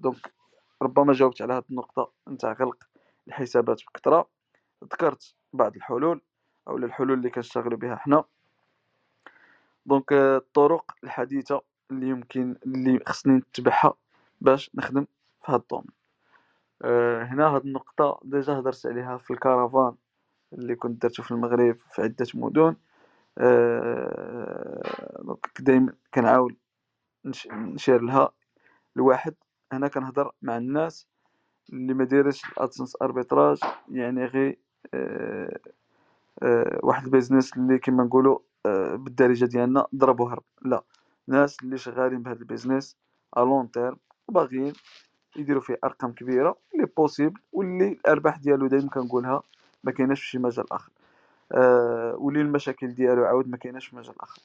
donc ربما جاوبت على هذه النقطة نتاع غلق الحسابات بكثرة. ذكرت بعض الحلول أو الحلول اللي كنشتغلوا بها حنا. donc الطرق الحديثة اللي يمكن اللي خصني نتبعها باش نخدم في هذا ال domaine أه هنا هاد النقطة déjà هضرت عليها في ال caravane اللي كنت درتو في المغرب في عدة مدن. أه دايما كنعاود نشير لها. الواحد هنا كنهضر مع الناس اللي ما دايرش ال AdSense arbitrage يعني غير أه أه واحد ال business اللي كما نقولوا أه بالدارجة ديالنا ضرب وهرب لا ناس اللي شغالين بهذا ال business à long terme وباغيين يديروا فيه أرقام كبيرة اللي possible واللي الأرباح ديالو دائما كنقولها ما كايناش في شي مجال آخر. آه واللي المشاكل ديالو عاود ما كايناش في مجال آخر.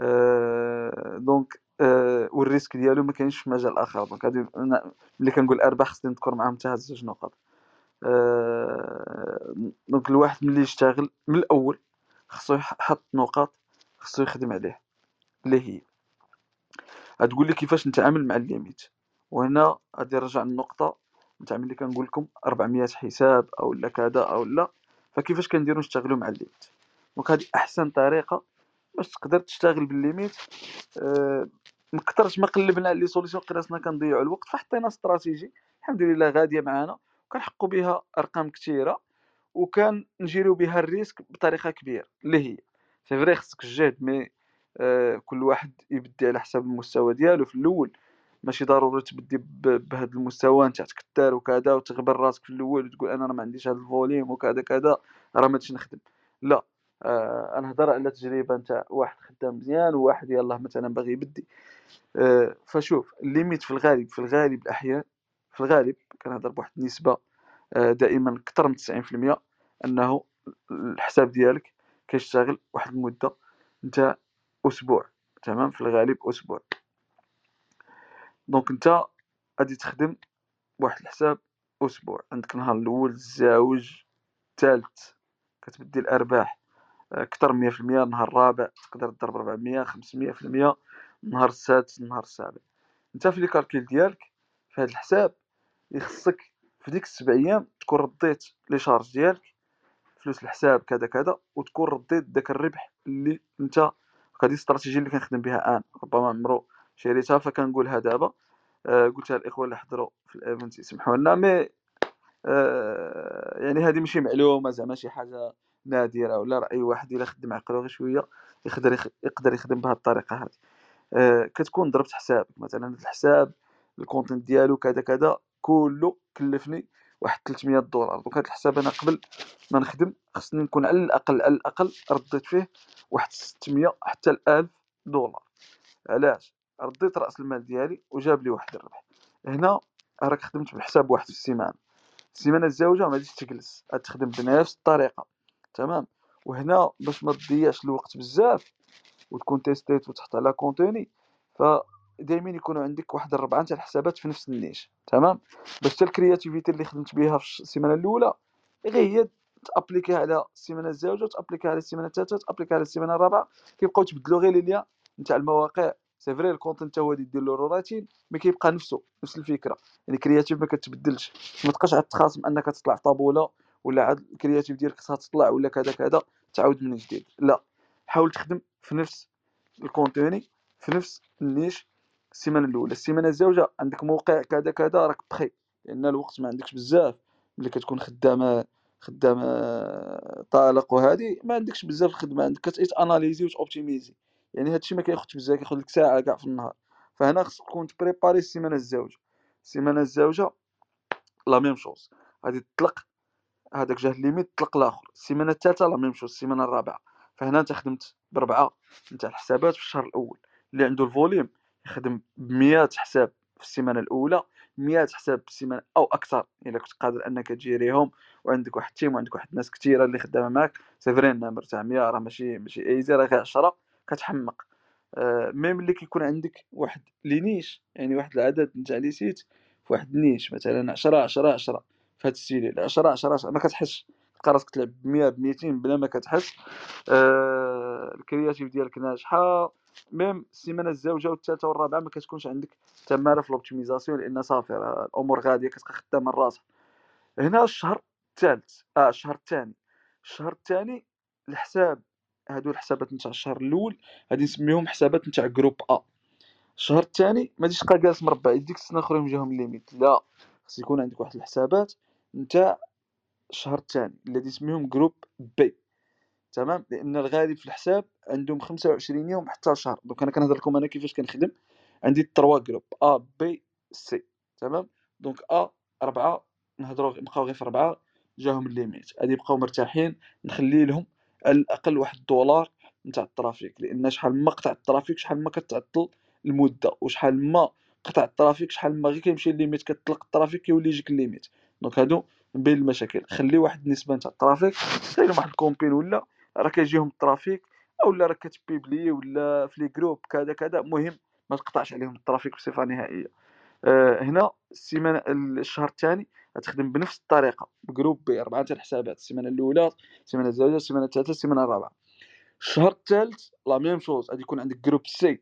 آه donc آه وال risque ديالو ما كاينش مجال آخر. donc هادي ملي كنقول أرباح خصني نذكر معاهم حتى هاد زوج نقط آه donc الواحد ملي يشتغل من الأول خصو يحط نقاط خصو يخدم عليه اللي هي غتقول لي كيفاش نتعامل مع ال limite وهنا غادي نرجع للنقطة نتاع ملي كنقول لكم 400 حساب أو لا كذا أو لا فكيفاش كنديرو نشتغلوا مع ال limite donc هذه أحسن طريقة باش تقدر تشتغل بال limite أه مكثرش ما قلبنا على les solutions لقينا راسنا كنضيعوا الوقت فحطينا استراتيجي الحمد لله غادية معانا وكنحققوا بها أرقام كثيره وكنجيرو بها ال risque بطريقة كبيرة اللي هي c'est vrai خصك الجهد mais أه كل واحد يبدي على حسب المستوى ديالو. في الأول ماشي ضروري تبدي بهذا المستوى نتاع تكثر وكذا وتغبر راسك في الأول وتقول أنا راه ما عنديش هذا ال volume وكذا كذا راه ما نخدم. لا آه أنا هضر على تجربة نتاع واحد خدام مزيان وواحد يلاه مثلا باغي يبدي. آه فشوف ال limite في الغالب في الغالب الأحيان في الغالب كنهضر بواحد النسبة آه دائما أكثر من 90% أنه الحساب ديالك كيشتغل واحد المدة نتاع أسبوع. تمام؟ في الغالب أسبوع. donc انت غادي تخدم بواحد الحساب أسبوع. عندك نهار الأول الزاوج الثالث كتبدي الأرباح. أكثر في المية النهار الرابع تقدر تضرب ربعمية خمسمية في المية النهار السادس النهار السابع أنت في les calculs ديالك في هاد الحساب يخصك في ديك السبع أيام تكون رديت les charges ديالك فلوس الحساب كذا كذا وتكون رديت داك الربح اللي أنت هذه الاستراتيجيه اللي كنخدم بها الآن. ربما عمري شاركتها فكنقولها دابا. آه قلتها الاخوه اللي حضروا في ال event يسمحوا لنا mais آه يعني هذه ماشي معلومة زعما شي حاجة نادرة ولا راه اي واحد إلا خدم عقلو غير شوية يقدر يقدر يخدم بهذه الطريقة هذه. آه كتكون ضربت حساب مثلا الحساب ال content ديالو كذا كذا كله كلفني واحد 300 دولار. donc هاد الحساب أنا قبل ما نخدم خصني نكون على الأقل على الأقل رديت فيه واحد 600 حتى 1000 دولار. علاش؟ رديت رأس المال ديالي وجاب لي واحد الربح. هنا راك خدمت بحساب واحد في السيمانة. السيمانة الزوجه ما غاديش تجلس غتخدم بنفس الطريقة. تمام. وهنا باش ما تضيعش الوقت بزاف وتكون تيستيت وتحط على contenu ف دائما يكونوا عندك واحد الربعة تاع الحسابات في نفس ال niche تمام؟ باش حتى ال créativité اللي خدمت بها في السيمانة الأولى غير هي تأبليكيها على السيمانة الزوجه تابليكيها على السيمانة الثالثه تابليكيها على السيمانة الرابعة كيبقاو تبدلوا غير les liens نتاع المواقع. c'est vrai ال content هو دير له rewriting mais كيبقى نفسه نفس الفكرة. يعني creative ما كتبدلش ما تبقاش عاد تخاصم أنك تطلع طابولة ولا عاد ال creative ديالك خصها تطلع ولا كذا كذا تعاود من جديد. لا حاول تخدم في نفس ال contenu في نفس ال niche السيمانة الأولى. السيمانة الزوجه عندك موقع كذا كذا راك بخي لأن الوقت ما عندكش بزاف. ملي كتكون خدامة خدامة طالق وهذه ما عندكش بزاف الخدمة. عندك كتعيط اناليزي وتوبتيميزي يعني هادشي ما كياخذش بزاف كياخذ لك ساعة كاع في النهار. فهنا خصك تكون تبريباري السيمانة الزوجه السيمانة الزوجه la même chose. غادي تطلق هذاك جاه limite طلق الآخر. السيمانة الثالثة la même chose السيمانة الرابعة. فهنا انت خدمت بربعه نتاع الحسابات في الشهر الأول. اللي عنده ال volume يخدم ب حساب في السيمانة الأولى 100 حساب في السيمانة أو أكثر. إلا كنت قادر أنك تجيريهم وعندك واحد ال team وعندك واحد الناس كثيره اللي خدامة معاك. c'est vrai النمر تاع 100 راه ماشي ماشي easy راه غير 10 كتحمق. آه mais ملي كيكون عندك واحد les niches يعني واحد العدد نتاع les sites في واحد ال niche مثلا 10 10 10 في هاد ال style 10 10 10 ما كتحسش. تلقى راسك تلعب ب 100 ب 200 بلا ما كتحس. آه ال creative ديالك ناجحة. même السيمانة الزوجه والثالثة والرابعة ما كتكونش عندك تماره في ال optimisation لأن صافي الأمور غادية كتبقى خدامة الراس هنا الشهر الثالث. آه الشهر الثاني. الشهر الثاني الحساب. هادو الحسابات نتاع الشهر الأول غادي نسميهم حسابات نتاع groupe A الشهر الثاني ما تبقى جالس مربع يديك تستنى آخرين جاهم ال limite لا خص يكون عندك واحد الحسابات. نتاع الشهر الثاني الذي يسميهم groupe B تمام؟ لأن الغالب في الحساب عندهم 25 يوم حتى شهر. donc أنا كنهضر لكم أنا كيفاش كنخدم. عندي 3 groupes A B C تمام؟ donc A أربعة نهضروا نبقاو غير في أربعة جاهم ال limite. غادي يبقاو مرتاحين نخلي لهم على الأقل واحد الدولار نتاع ال trafic. لأن شحال ما قطع ال trafic شحال ما كتعطل المدة. وشحال ما قطع ال trafic شحال ما غير كيمشي ال limite كتطلق ال trafic كيولي يجيك ال limite. donc هادو من بين المشاكل. خلي واحد النسبة نتاع ال trafic سير واحد ال campaign ولا راه كيجيهم ال trafic اولا راك كتبيبلي ولا في les groupes كذا كذا المهم ما تقطعش عليهم ال trafic بصفة نهائية. أه هنا السيمانة الشهر الثاني غتخدم بنفس الطريقة ب groupe B أربعة تاع الحسابات السيمانة الأولى السيمانة الثالثه السيمانة الثالثة السيمانة الرابعة. الشهر الثالث la même chose غادي يكون عندك groupe C.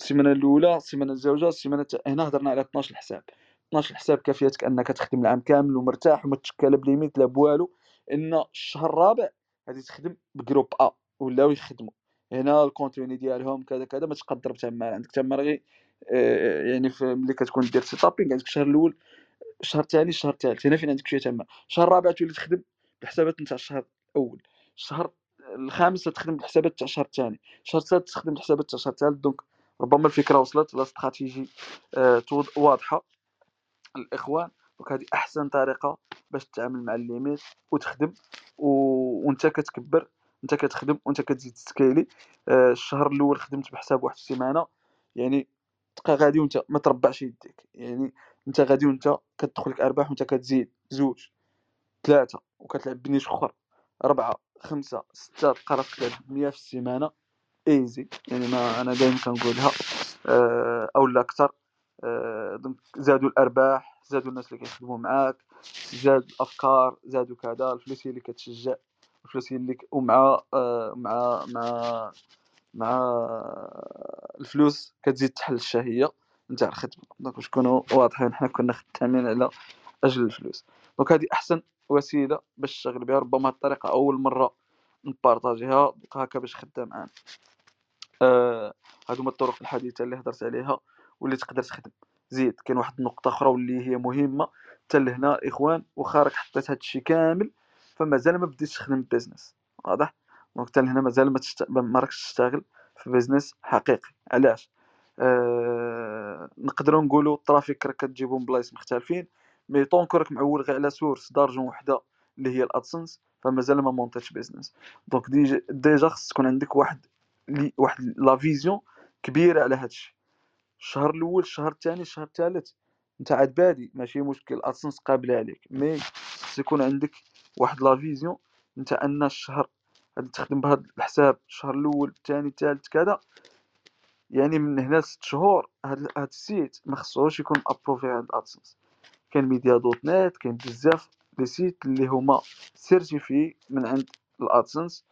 السيمانة الأولى السيمانة الزوجة السيمانة هنا هضرنا على 12 حساب 12 حساب كافيتك أنك تخدم العام كامل ومرتاح وما تشكل ب limite لا بوالو إن الشهر الرابع غادي تخدم ب groupe A ولاو يخدموا هنا ال contenu ديالهم كذا كذا ما تقدر بتمار عندك تمار غير آه، يعني ملي كتكون دير setuping عندك الشهر الأول الشهر الثاني الشهر الثالث. هنا فين عندك شوية تمار الشهر الرابع تولي تخدم بالحسابات نتاع الشهر الأول. الشهر الخامس تخدم بالحسابات تاع الشهر الثاني. الشهر الثالث تخدم بالحسابات تاع الشهر الثالث. donc ربما الفكرة وصلت la stratégie آه واضحة. الإخوان donc هذه أحسن طريقة باش تتعامل مع ال limite وتخدم و... وأنت كتكبر أنت كتخدم وأنت كتزيد تسكيلي آه الشهر الأول خدمت بحساب واحد السيمانة يعني تبقى غادي وأنت ما تربعش يديك. يعني أنت غادي وأنت كتدخل لك أرباح وأنت كتزيد زوج ثلاثة وكتلعب ب niche أخر أربعة خمسة ستة تلقى راسك تلعب 100 في السيمانة easy يعني ما أنا دائما كنقولها آه أو لا أكثر. donc زادوا الأرباح زادوا الناس اللي كيخدموا معاك زاد الأفكار زادوا كذا الفلوس هي اللي كتشجع الفلوس اللي ومع آه، مع مع مع الفلوس كتزيد تحل الشهية نتاع الخدمة. donc باش نكونوا واضحين حنا كنا خدامين على أجل الفلوس. donc هذه أحسن وسيلة باش تشتغل بها ربما الطريقة أول مرة نبارطاجيها. هكا باش خدام معانا آه هادو هما الطرق الحديثة اللي هضرت عليها. واللي تقدر تخدم. زيد كاين واحد النقطة أخرى واللي هي مهمة. حتى لهنا إخوان واخا راك حطيت هادشي كامل فمازال ما بديتش تخدم business واضح؟ donc حتى لهنا مازال ما, تشت... ما راكش تشتغل في business حقيقي. علاش؟ آه... نقدروا نقولوا ال traffic راك كتجيبو من بلايص مختلفين mais tant que راك معول غير على source d'argent وحدة اللي هي ال AdSense فمازال ما مونتيتش business donc déjà déjà خص تكون عندك واحد لي واحد la vision كبيرة على هادشي الشهر الأول الشهر الثاني الشهر الثالث. أنت عاد بادي ماشي مشكل AdSense قابله عليك. mais خص يكون عندك واحد la vision أنت أن الشهر غادي تخدم بهذا الحساب الشهر الأول الثاني الثالث كذا. يعني من هنا لست شهور هاد هاد ال site ما خصوش يكون approuvé عند AdSense. كاين Media.net كاين بزاف les sites اللي هما certifiés من عند ال AdSense.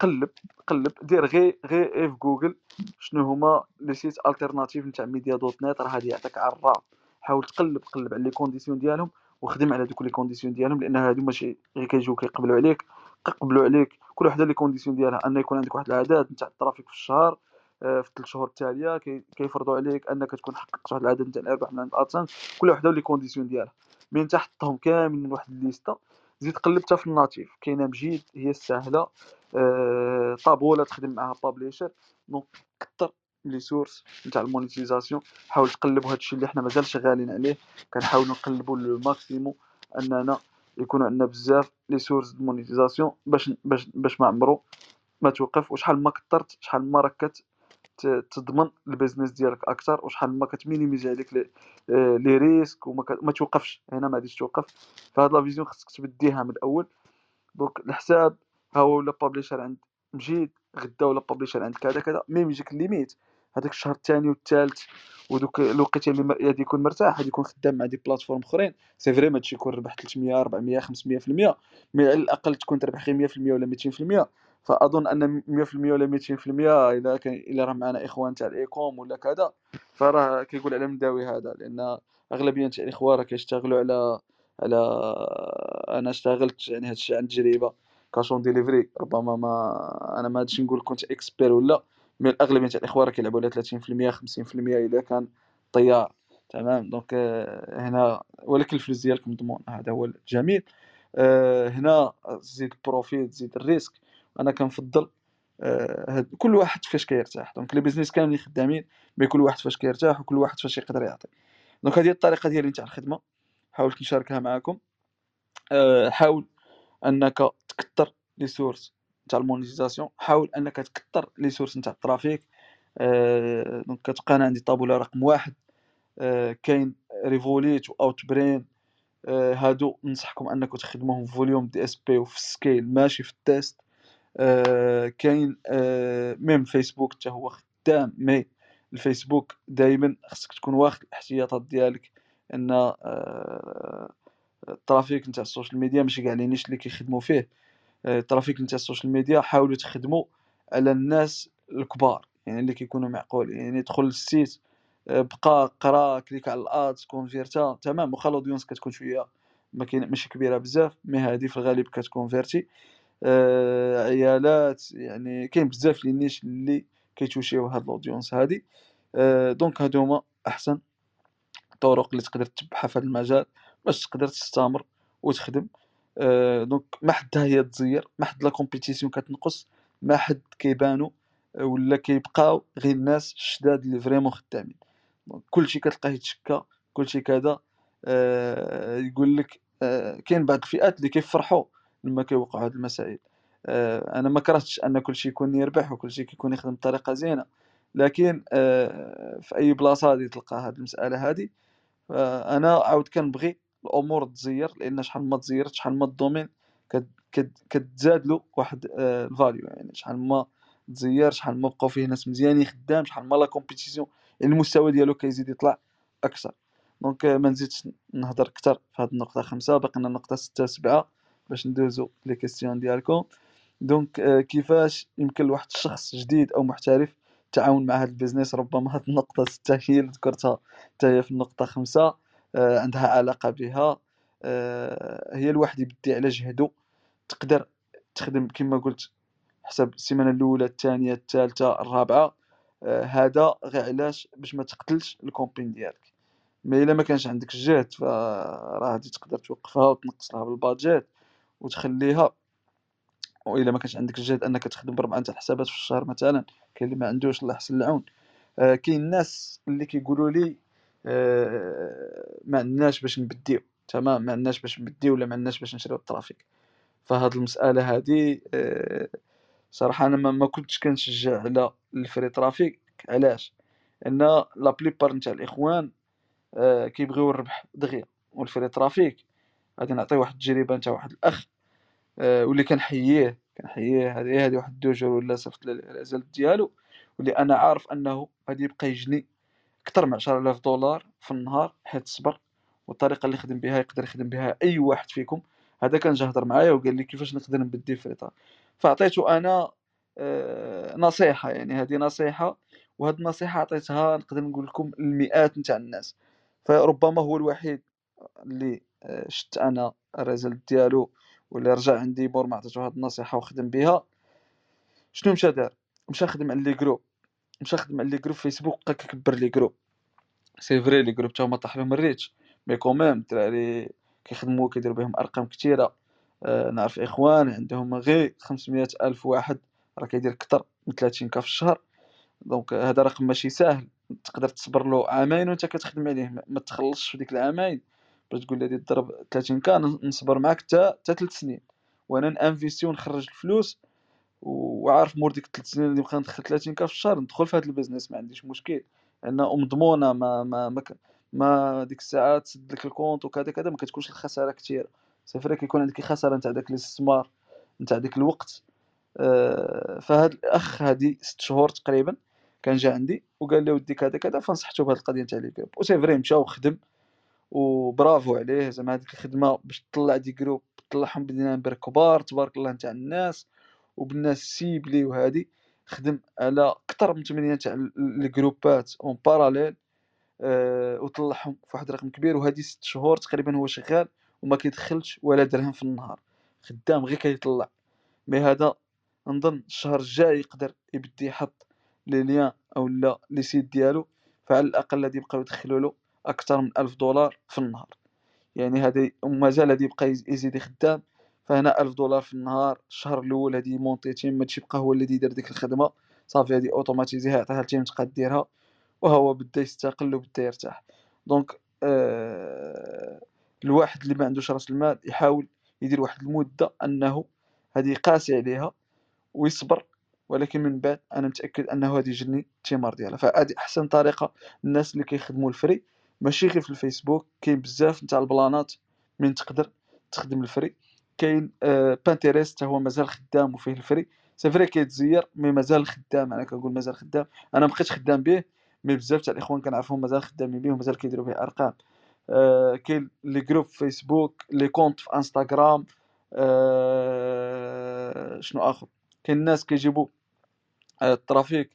قلب قلب دير غير غير في جوجل شنو هما les sites alternatifs نتاع Media.net راه غادي يعطيك عرا حاول تقلب قلب على les conditions ديالهم وخدم على دوك les conditions ديالهم لأن هادو ماشي غير كيجيو كيقبلوا عليك قبلوا عليك. كل وحدة les conditions ديالها ان يكون عندك واحد العدد نتاع ال traffic في الشهر آه، في الثلاث شهور التالية كيفرضوا عليك أنك تكون حققت واحد العدد نتاع الأرباح من عند كل وحدة les conditions ديالها. من تحطهم كاملين واحد الليستة زيد قلبتها في ال native. كاينة MGID هي الساهلة. أه Taboola تخدم معها publisher donc كثر les sources نتاع ال monétisation. حاول تقلبوا هادشي اللي حنا مازال شغالين عليه. كنحاولوا نقلبوا ال maximum أننا يكون عندنا بزاف les sources de monétisation باش باش باش ما عمرو ما توقف. وشحال ما كثرت شحال ما راك تضمن ال business ديالك أكثر وشحال ما كتمينيميزي عليك les les risques وما ما توقفش. هنا ما غاديش توقف. فهاد la vision خصك تبديها من الأول. donc الحساب ها هو ولا publisher عند MGID غدا ولا publisher عند كذا كذا même يجيك ال limite. هذاك الشهر الثاني والثالث ودوك الوقيته اللي غادي يكون مرتاح غادي يكون خدام مع des plateformes أخرين. c'est vrai ما تمشي يكون ربح 300 400 500% mais على الأقل تكون تربح غير 100% ولا 200% فأظن أن 100% ولا 200% الا كان الا راه معنا إخوان تاع ال e-com ولا كذا فراه كيقول على مداوي هذا لأن أغلبية تاع الإخوان راه كيشتغلوا على على أنا اشتغلت يعني هادشي عن تجربه cash on delivery ربما ما أنا ما غاديش نقول كنت expert ولا mais الأغلبية تاع الإخوان راه كيلعبوا على 30% 50% الا كان طيار تمام؟ donc هنا ولكن الفلوس ديالك مضمون هذا هو الجميل. آه، هنا زيد ال profit زيد ال risque. أنا كنفضل آه كل واحد فاش كيرتاح. donc les business كاملين خدامين mais كل واحد فاش كيرتاح وكل واحد فاش يقدر يعطي. donc هذه الطريقة ديالي نتاع الخدمة. حاولت نشاركها معكم آه حاول أنك تكثر les sources نتاع ال monétisation. حاول أنك تكثر les sources نتاع ال traffic. آه donc كتبقى أنا عندي Taboola رقم واحد. آه كاين ريفوليت و Outbrain. آه هادو ننصحكم أنكم تخدموهم في Voluum DSP وفي ال scale ماشي في ال test. كاين آه même فيسبوك حتى هو خدام mais الفيسبوك دائما خصك تكون واخد الاحتياطات ديالك إن آه ال traffic نتاع ال social media ماشي كاع les niches اللي كيخدموا فيه. آه، ال traffic نتاع ال social media حاولوا تخدموا على الناس الكبار يعني اللي كيكونوا معقولين يعني دخل لل site آه، بقى قرا clic على ال ads كونفيرتا تمام واخا ال audience كتكون شوية ما كاين ماشي كبيرة بزاف mais هذه في الغالب كتكونفيرتي. آه عيالات يعني كاين بزاف les niches اللي كيتوشيو هاد ال audience هادي. آه donc هادو هما أحسن الطرق اللي تقدر تتبعها في هذا المجال باش تقدر تستمر وتخدم. آه donc ما حد هي تزير ما حد la compétition كتنقص ما حد كيبانو ولا كيبقاو غير الناس الشداد اللي vraiment خدامين. كلشي كتلقاه يتشكى كلشي كذا. آه يقول لك آه كاين بعض الفئات اللي كيفرحوا لما كيوقعوا هاد المسائل. آه أنا ما كرهتش أن كلشي يكون يربح وكلشي كيكون يخدم بطريقة زينة. لكن آه في أي بلاصة غادي تلقى هاد المسألة هادي. أنا عاود كنبغي الأمور تزير لأن شحال ما تزيرت شحال ما ال domaine كتزاد له واحد ال value. يعني شحال ما تزير شحال ما بقاو فيه ناس مزيانين خدام شحال ما la compétition المستوى ديالو كيزيد يطلع أكثر. donc ما نزيدش نهضر أكثر في هذه النقطة خمسة باقي لنا النقطه ستة سبعة. باش ندوزو les questions ديالكم. donc آه، كيفاش يمكن لواحد الشخص جديد أو محترف التعاون مع هذا ال business؟ ربما هذه النقطة ستة هي اللي ذكرتها حتى هي في النقطة خمسة آه، عندها علاقة بها. آه، هي الواحد يبدي على جهدو. تقدر تخدم كما قلت حسب السيمانة الأولى الثانية الثالثة الرابعة. هذا غير علاش؟ باش ما تقتلش ال combine ديالك. mais إلا ما كانش عندك الجهد فراه غادي تقدر توقفها وتنقص لها بال budget. وتخليها وإلا ما كانش عندك الجهد أنك تخدم بربعة تاع الحسابات في الشهر مثلا كاين اللي ما عندوش الله يحسن العون. آه كاين الناس اللي كيقولوا لي آه ما عندناش باش نبديو تمام؟ ما عندناش باش نبديو ولا ما عندناش باش نشريو ال traffic. فهاد المسألة هادي آه صراحة أنا ما كنتش كنشجع على ال free traffic. علاش؟ la plupart نتاع الإخوان آه كيبغيو الربح دغيا وال free traffic. غادي نعطي واحد التجربة نتاع واحد الأخ واللي كنحييه كنحييه هذه هذه واحد deux jours ولا صيفط العزل ديالو واللي أنا عارف أنه غادي يبقى يجني أكثر من 10000 دولار في النهار حيت صبر والطريقة اللي خدم بها يقدر يخدم بها أي واحد فيكم. هذا كان جا هضر معايا وقال لي كيفاش نقدر نبدي الاطار فعطيته أنا آه نصيحة يعني هذه نصيحة وهاد النصيحة عطيتها نقدر نقول لكم المئات نتاع الناس. فربما هو الوحيد اللي آه، شت أنا ال result ديالو واللي رجع عندي بور ما عطيتو هاد النصيحة وخدم بها. شنو مشى دار؟ مشى خدم على les groupes مشى خدم على les groupes فيسبوك بقى كيكبر les groupes c'est vrai les groupes تا هما طاح لهم ال reach. mais quand même الدراري كيخدموا كيديروا بهم أرقام كثيره آه نعرف اخوان عندهم غير 500 ألف واحد راه كيدير أكثر من 30 K في الشهر. donc هذا رقم ماشي ساهل. تقدر تصبر له عامين وأنت كتخدم عليه. ما تخلصش في ديك العامين. باش تقول لي تضرب 30 K نصبر معاك حتى حتى 3 سنين. وأنا ن investi ونخرج الفلوس وعارف مور ديك 3 سنين اللي نبقى ندخل 30 K في الشهر ندخل في هذا ال business ما عنديش مشكل. لأن مضمونه ما ما ما, ما ديك الساعات تسد لك ال compte وكذا كذا ما كتكونش الخسارة كثيره صافي كيكون عندك خسارة نتاع داك الاستثمار نتاع ديك الوقت آه فهاد الأخ هادي ست شهور تقريبا كان جا عندي وقال لي ودي كذا كذا فنصحته بهاد القضية نتاع les groupes و c'est vrai مشى وخدم وبرافو عليه زعما هذيك الخدمة باش تطلع des groupes طلعهم ب des nombres كبار تبارك الله نتاع الناس وبالناس ciblés وهادي. خدم على أكثر من 8 تاع الجروبات en parallèle أه وطلعهم في واحد الرقم كبير. وهادي ست شهور تقريبا هو شغال وما كيدخلش ولا درهم في النهار. خدام غير كيطلع mais هذا نظن الشهر الجاي يقدر يبدي يحط les liens أو لا les sites ديالو. فعلى الأقل غادي يبقاو يدخلوا له أكثر من 1000 دولار في النهار. يعني هذا ومازال غادي يبقى يزيد خدام. فهنا 1000 دولار في النهار الشهر الأول هادي monter team ماشي يبقى هو اللي يدير ديك الخدمة. صافي هادي automatiser ها يعطيها ال team تبقى ديرها وهو بدا يستقل وبدا يرتاح. donc آه الواحد اللي ما عندوش رأس المال يحاول يدير واحد المدة أنه هذه قاسي عليها ويصبر. ولكن من بعد أنا متأكد أنه غادي يجني الثمار ديالها. فهذه أحسن طريقة الناس اللي كيخدموا ال free. ماشي غير في الفيسبوك كاين بزاف نتاع البلانات من تقدر تخدم ال free. كاين آه بانتيريست هو مازال خدام وفيه ال free. c'est vrai كيتزير mais مازال خدام. أنا كنقول مازال خدام. أنا مابقيتش خدام به mais بزاف تاع الإخوان كنعرفهم مازال خدامين به ومازال كيديروا به أرقام. آه كاين les groupes في فيسبوك les comptes في انستغرام آه شنو آخر؟ كاين الناس كيجيبوا آه، ال traffic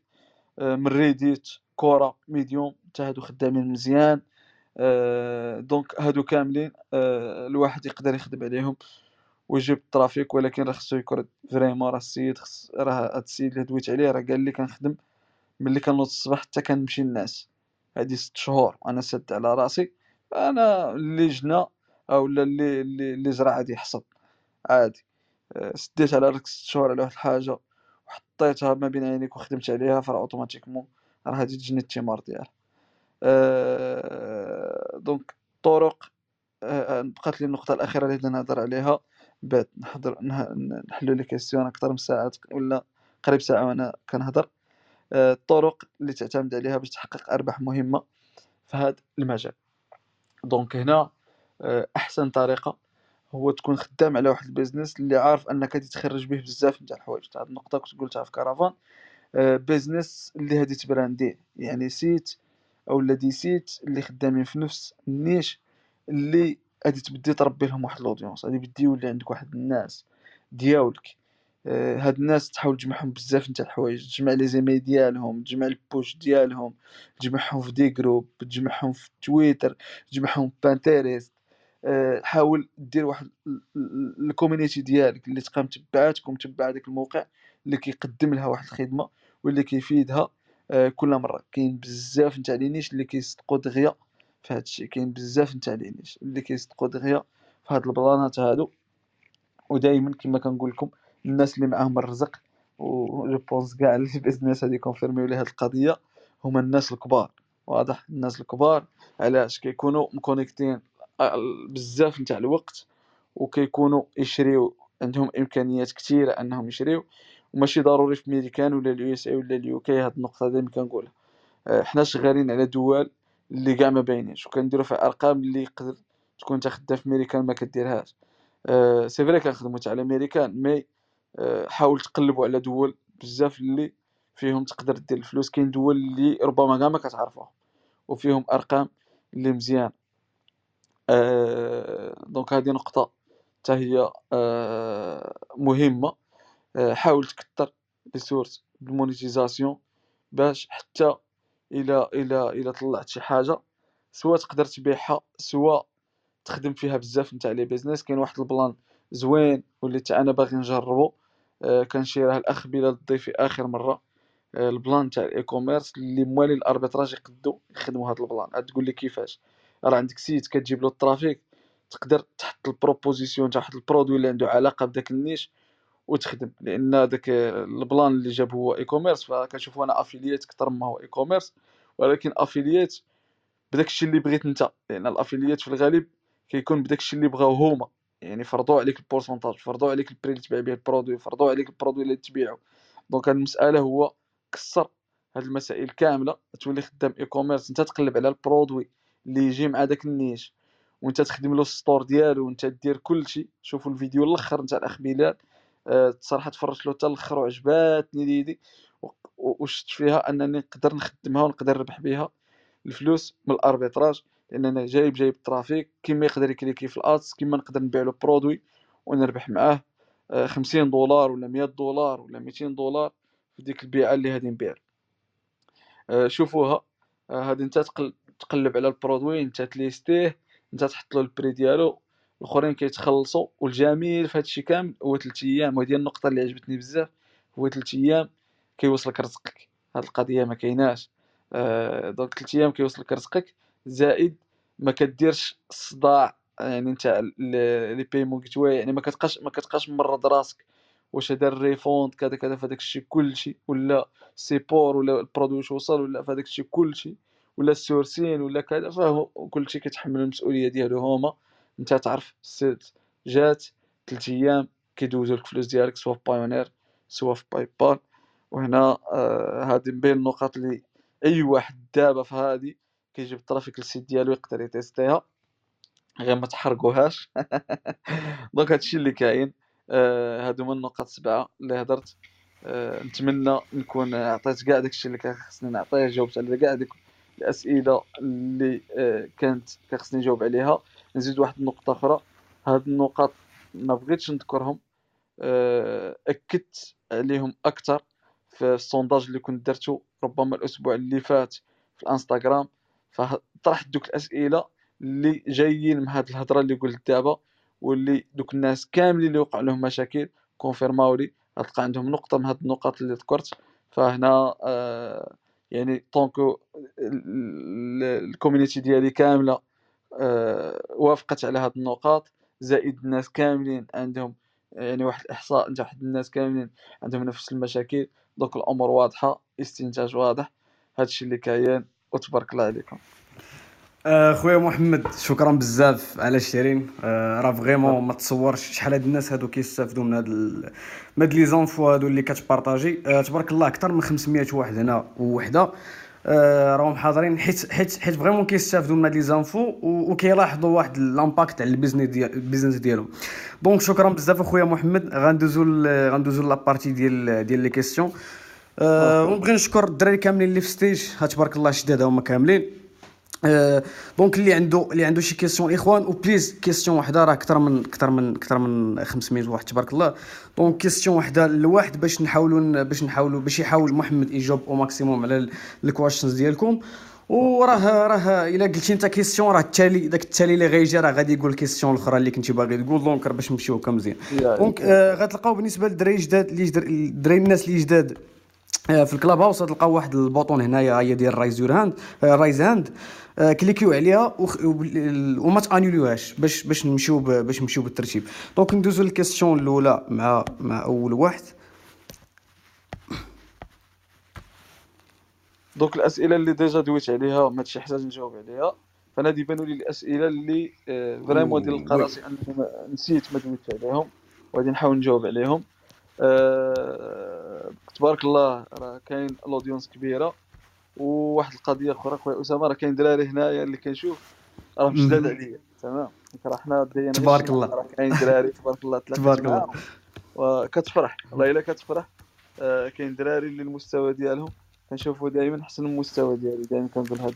آه، من ريديت كورا ميديوم حتى هادو خدامين مزيان آه، donc هادو كاملين الواحد يقدر يخدم عليهم ويجيب ال traffic ولكن راه خصو يكون vraiment راه السيد راه هاد السيد اللي دويت عليه راه قال لي كنخدم ملي كنوض الصباح حتى كنمشي للنعاس. هادي ست شهور أنا سد على راسي أنا اللي جنا أو اللي اللي, اللي زرع غادي يحصد عادي. سديت على راسك ست شهور على واحد الحاجة وحطيتها ما بين عينيك وخدمت عليها فراه automatiquement راه غادي تجني الثمار ديالها. أه donc الطرق أه بقات لي النقطة الأخيرة اللي بدنا نهضر عليها. بعد نهضر نحلو les questions أكثر من ساعة ولا قريب ساعة وأنا كنهضر. الطرق اللي تعتمد عليها باش تحقق أرباح مهمة في هذا المجال. donc هنا أحسن طريقة هو تكون خدام على واحد business اللي عارف أنك تخرج به بزاف نتاع الحوايج. هاد النقطة كنت قلتها في كرفان آه، business اللي غادي ت brander يعني site أولا des sites اللي خدامين في نفس ال niche اللي غادي تبدي تربي لهم واحد ال audience. غادي يبدي يولي عندك واحد الناس ديالك. آه، هاد الناس تحاول تجمعهم بزاف نتاع الحوايج. تجمع les emails ديالهم تجمع ال push ديالهم تجمعهم في des groupes تجمعهم في تويتر تجمعهم في بانتيريست. آه، حاول دير واحد ال community ديالك اللي تبقى متبعاتك ومتبع داك الموقع. اللي كيقدم لها واحد الخدمة واللي كيفيدها آه، كل مرة. كاين بزاف نتاع les niches اللي كيصدقوا دغيا في هذا الشيء. كاين بزاف نتاع les niches اللي كيصدقوا دغيا في هاد ال plans ات هادو. ودائما كما كنقول لكم الناس اللي معاهم الرزق و je pense كاع ال business هادي confirmaw لي هاد القضية هما الناس الكبار. واضح؟ الناس الكبار علاش؟ كيكونوا م connect ين بزاف نتاع الوقت وكيكونوا يشريو عندهم إمكانيات كثيره أنهم يشريو. وماشي ضروري في ميريكان ولا ال USA ولا ال UK هاد النقطة دائما كنقولها. آه، حنا شغالين على دول اللي كاع ما باينينش وكنديرو في أرقام اللي يقدر تكون انت في ميريكان ما كديرهاش. أه c'est vrai كنخدمو حتى على ميريكان mais أه حاول تقلبوا على دول بزاف اللي فيهم تقدر دير الفلوس. كاين دول اللي ربما كاع ما كتعرفوهم وفيهم أرقام اللي مزيان أه donc هذه نقطة حتى هي أه مهمة. حاول تكثر les sources ال monétisation باش حتى إلى إلى إلى طلعت شي حاجة soit تقدر تبيعها soit تخدم فيها بزاف نتاع les business كاين واحد ال plan زوين واللي أنا باغي نجربو. آه كنشيره الأخ بلال الضيفي آخر مرة. آه ال plan تاع ال e-commerce اللي موالين ال arbitrage يقدرو يخدموا هذا ال plan. تقول لي كيفاش؟ راه عندك site كتجيب له ال trafic تقدر تحط ال proposition تاع واحد produit اللي عنده علاقة بداك ال niche وتخدم لأن داك ال plan اللي جاب هو e-commerce فكنشوف أنا affiliate أكثر ما هو e-commerce ولكن affiliate بداك الشيء اللي بغيت أنت لأن ال affiliate في الغالب كيكون بداك الشيء اللي بغاو هما. يعني فرضوا عليك ال pourcentage فرضوا عليك ال prix اللي تبيع به ال produit فرضوا عليك ال produit اللي تبيعو. donc المسألة هو كسر هاد المسائل كاملة تولي خدام e-commerce أنت تقلب على ال produit اللي يجي مع داك ال niche وأنت تخدم له ال store ديالو وأنت دير كلشي شوفوا الفيديو الأخر نتاع الاخ بلال صراحة تفرجت له حتى الأخر وعجباتني déjà وشفت فيها أنني نقدر نخدمها ونقدر نربح بها الفلوس من ال arbitrage لأن أنا جايب جايب ال trafic كيما يقدر ي cliquer في ال ads كيما نقدر نبيع له produit ونربح معاه آه، خمسين دولار ولا مية دولار ولا ميتين دولار في ديك البيعة اللي غادي نبيع. آه، شوفوها آه، هادي انت تقلب على ال produit انت تليستيه انت تحط له ال prix ديالو الاخرين كيتخلصوا والجميل في هادشي كامل هو 3 أيام وهذه النقطة اللي عجبتني بزاف هو 3 أيام كيوصلك رزقك. هاد القضية ما كايناش. آه donc 3 أيام كيوصلك رزقك زائد ما كديرش الصداع يعني نتاع les paiements كتواي يعني ما كتبقاش ما كتبقاش مرض راسك واش هذا ال refund كذا كذا في هذاك الشيء كلشي ولا support ولا ال produit واش وصل ولا في هذاك الشيء كلشي ولا ال sourcing ولا كذا فهو كلشي كيتحمل المسؤولية ديالو هما. انت تعرف ال 7 جات ثلاث أيام كيدوزو لك الفلوس ديالك soit في بايونير soit في باي بال. وهنا آه هادي من بين النقاط اللي أي واحد دابا في هادي كيجيب ال trafic لل site ديالو يقدر ي tester ها غير ما تحرقوهاش. *laughs* donc هادشي اللي كاين. آه هادو هما النقاط سبعة اللي هضرت آه نتمنى نكون عطيت كاع داكشي اللي كان خصني نعطيه جاوبت على كاع ديك الأسئلة اللي آه كانت خصني نجاوب عليها. نزيد واحد النقطة أخرى. هاد النقاط ما بغيتش نذكرهم آه أكدت عليهم أكثر في ال sondage اللي كنت درتو ربما الأسبوع اللي فات في الإنستغرام. فطرحت دوك الأسئلة اللي جايين من هاد الهضرة اللي قلت دابا واللي دوك الناس كاملين اللي وقع لهم مشاكل confirmaw لي. غتلقى عندهم نقطة من هاد النقاط اللي ذكرت. فهنا آه يعني tant que ال community ديالي كاملة وافقت على هاد النقاط. زائد الناس كاملين عندهم يعني واحد الإحصاء نتاع واحد الناس كاملين عندهم نفس المشاكل. donc الأمور واضحة استنتاج واضح. هادشي اللي كاين وتبارك الله عليكم. آه، خويا محمد شكرا بزاف على ال sharing آه راه vraiment ما تصورش شحال هاد الناس هادو كيستافدوا من هاد من les infos هادو اللي كت partager. آه تبارك الله أكثر من 500 واحد هنا ووحدة. آه راهم حاضرين. حيت حيت حيت vraiment كيستافدوا من هاد les infos وكيلاحظوا واحد l'impact على ال business ديال ال business ديالهم. donc شكرا بزاف أخويا محمد. غندوزو غندوزو la partie ديال ديال les questions أه ونبغي نشكر الدراري كاملين اللي في stage تبارك الله شداد هما كاملين. donc اللي عنده اللي عنده شي question الاخوان و please question وحدة راه أكثر من أكثر من أكثر من 500 واحد تبارك الله. donc question وحدة لواحد باش نحاولوا باش نحاولوا باش يحاول محمد يجاوب au maximum على ال questions ديالكم. وراه راه إلا قلتي أنت question راه التالي داك التالي اللي غيجي راه غادي يقول ال question الأخرى اللي كنتي باغي تقول donc باش نمشيو هكا مزيان donc آه غتلقاو بالنسبة للدراري الجداد اللي الدراري الناس اللي جداد آه في ال Clubhouse غتلقاو واحد bouton هنايا هي ديال raise your hand raise hand. cliquiw عليها وما تا annuler يوهاش باش باش نمشيو باش نمشيو بالترتيب. donc ندوزو لل question الأولى مع مع أول واحد. donc الاسئله اللي déjà دويت عليها ما يحتاج نجاوب عليها. فأنا يبانوا لي الأسئلة اللي fr: vraiment ديال القراصي انهم نسيت ما دويتش عليهم. وغادي نحاول نجاوب عليهم. أه تبارك الله راه كاين ال audience كبيرة. وواحد القضية أخرى خويا أسامة راه كاين دراري هنايا اللي كنشوف. راه جداد عليا تمام. راه حنا تبارك الله. راه كاين دراري تبارك الله تبارك الله. وكتفرح والله إلا كتفرح. آه كاين دراري اللي المستوى ديالهم كنشوفوا دائما احسن المستوى ديالي دائما كنقول هذا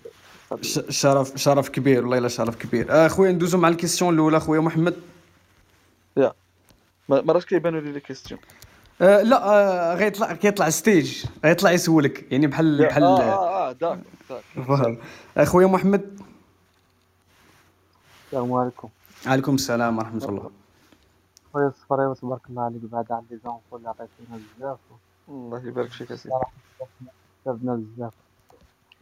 شرف شرف كبير والله إلا شرف كبير. آه خويا ندوزو مع ال question الأولى خويا محمد. يا. ما راش كيبانوا لي les questions. آه لا آه غيطلع كيطلع stage. غيطلع يسولك. يعني بحال بحال آه آه, آه داك داك أخويا محمد. السلام عليكم. عليكم السلام ورحمة الله. خويا الصفري تبارك الله عليك. بعد عن les infos اللي عطيتينا بزاف. الله يبارك فيك اسيدي استفدنا بزاف.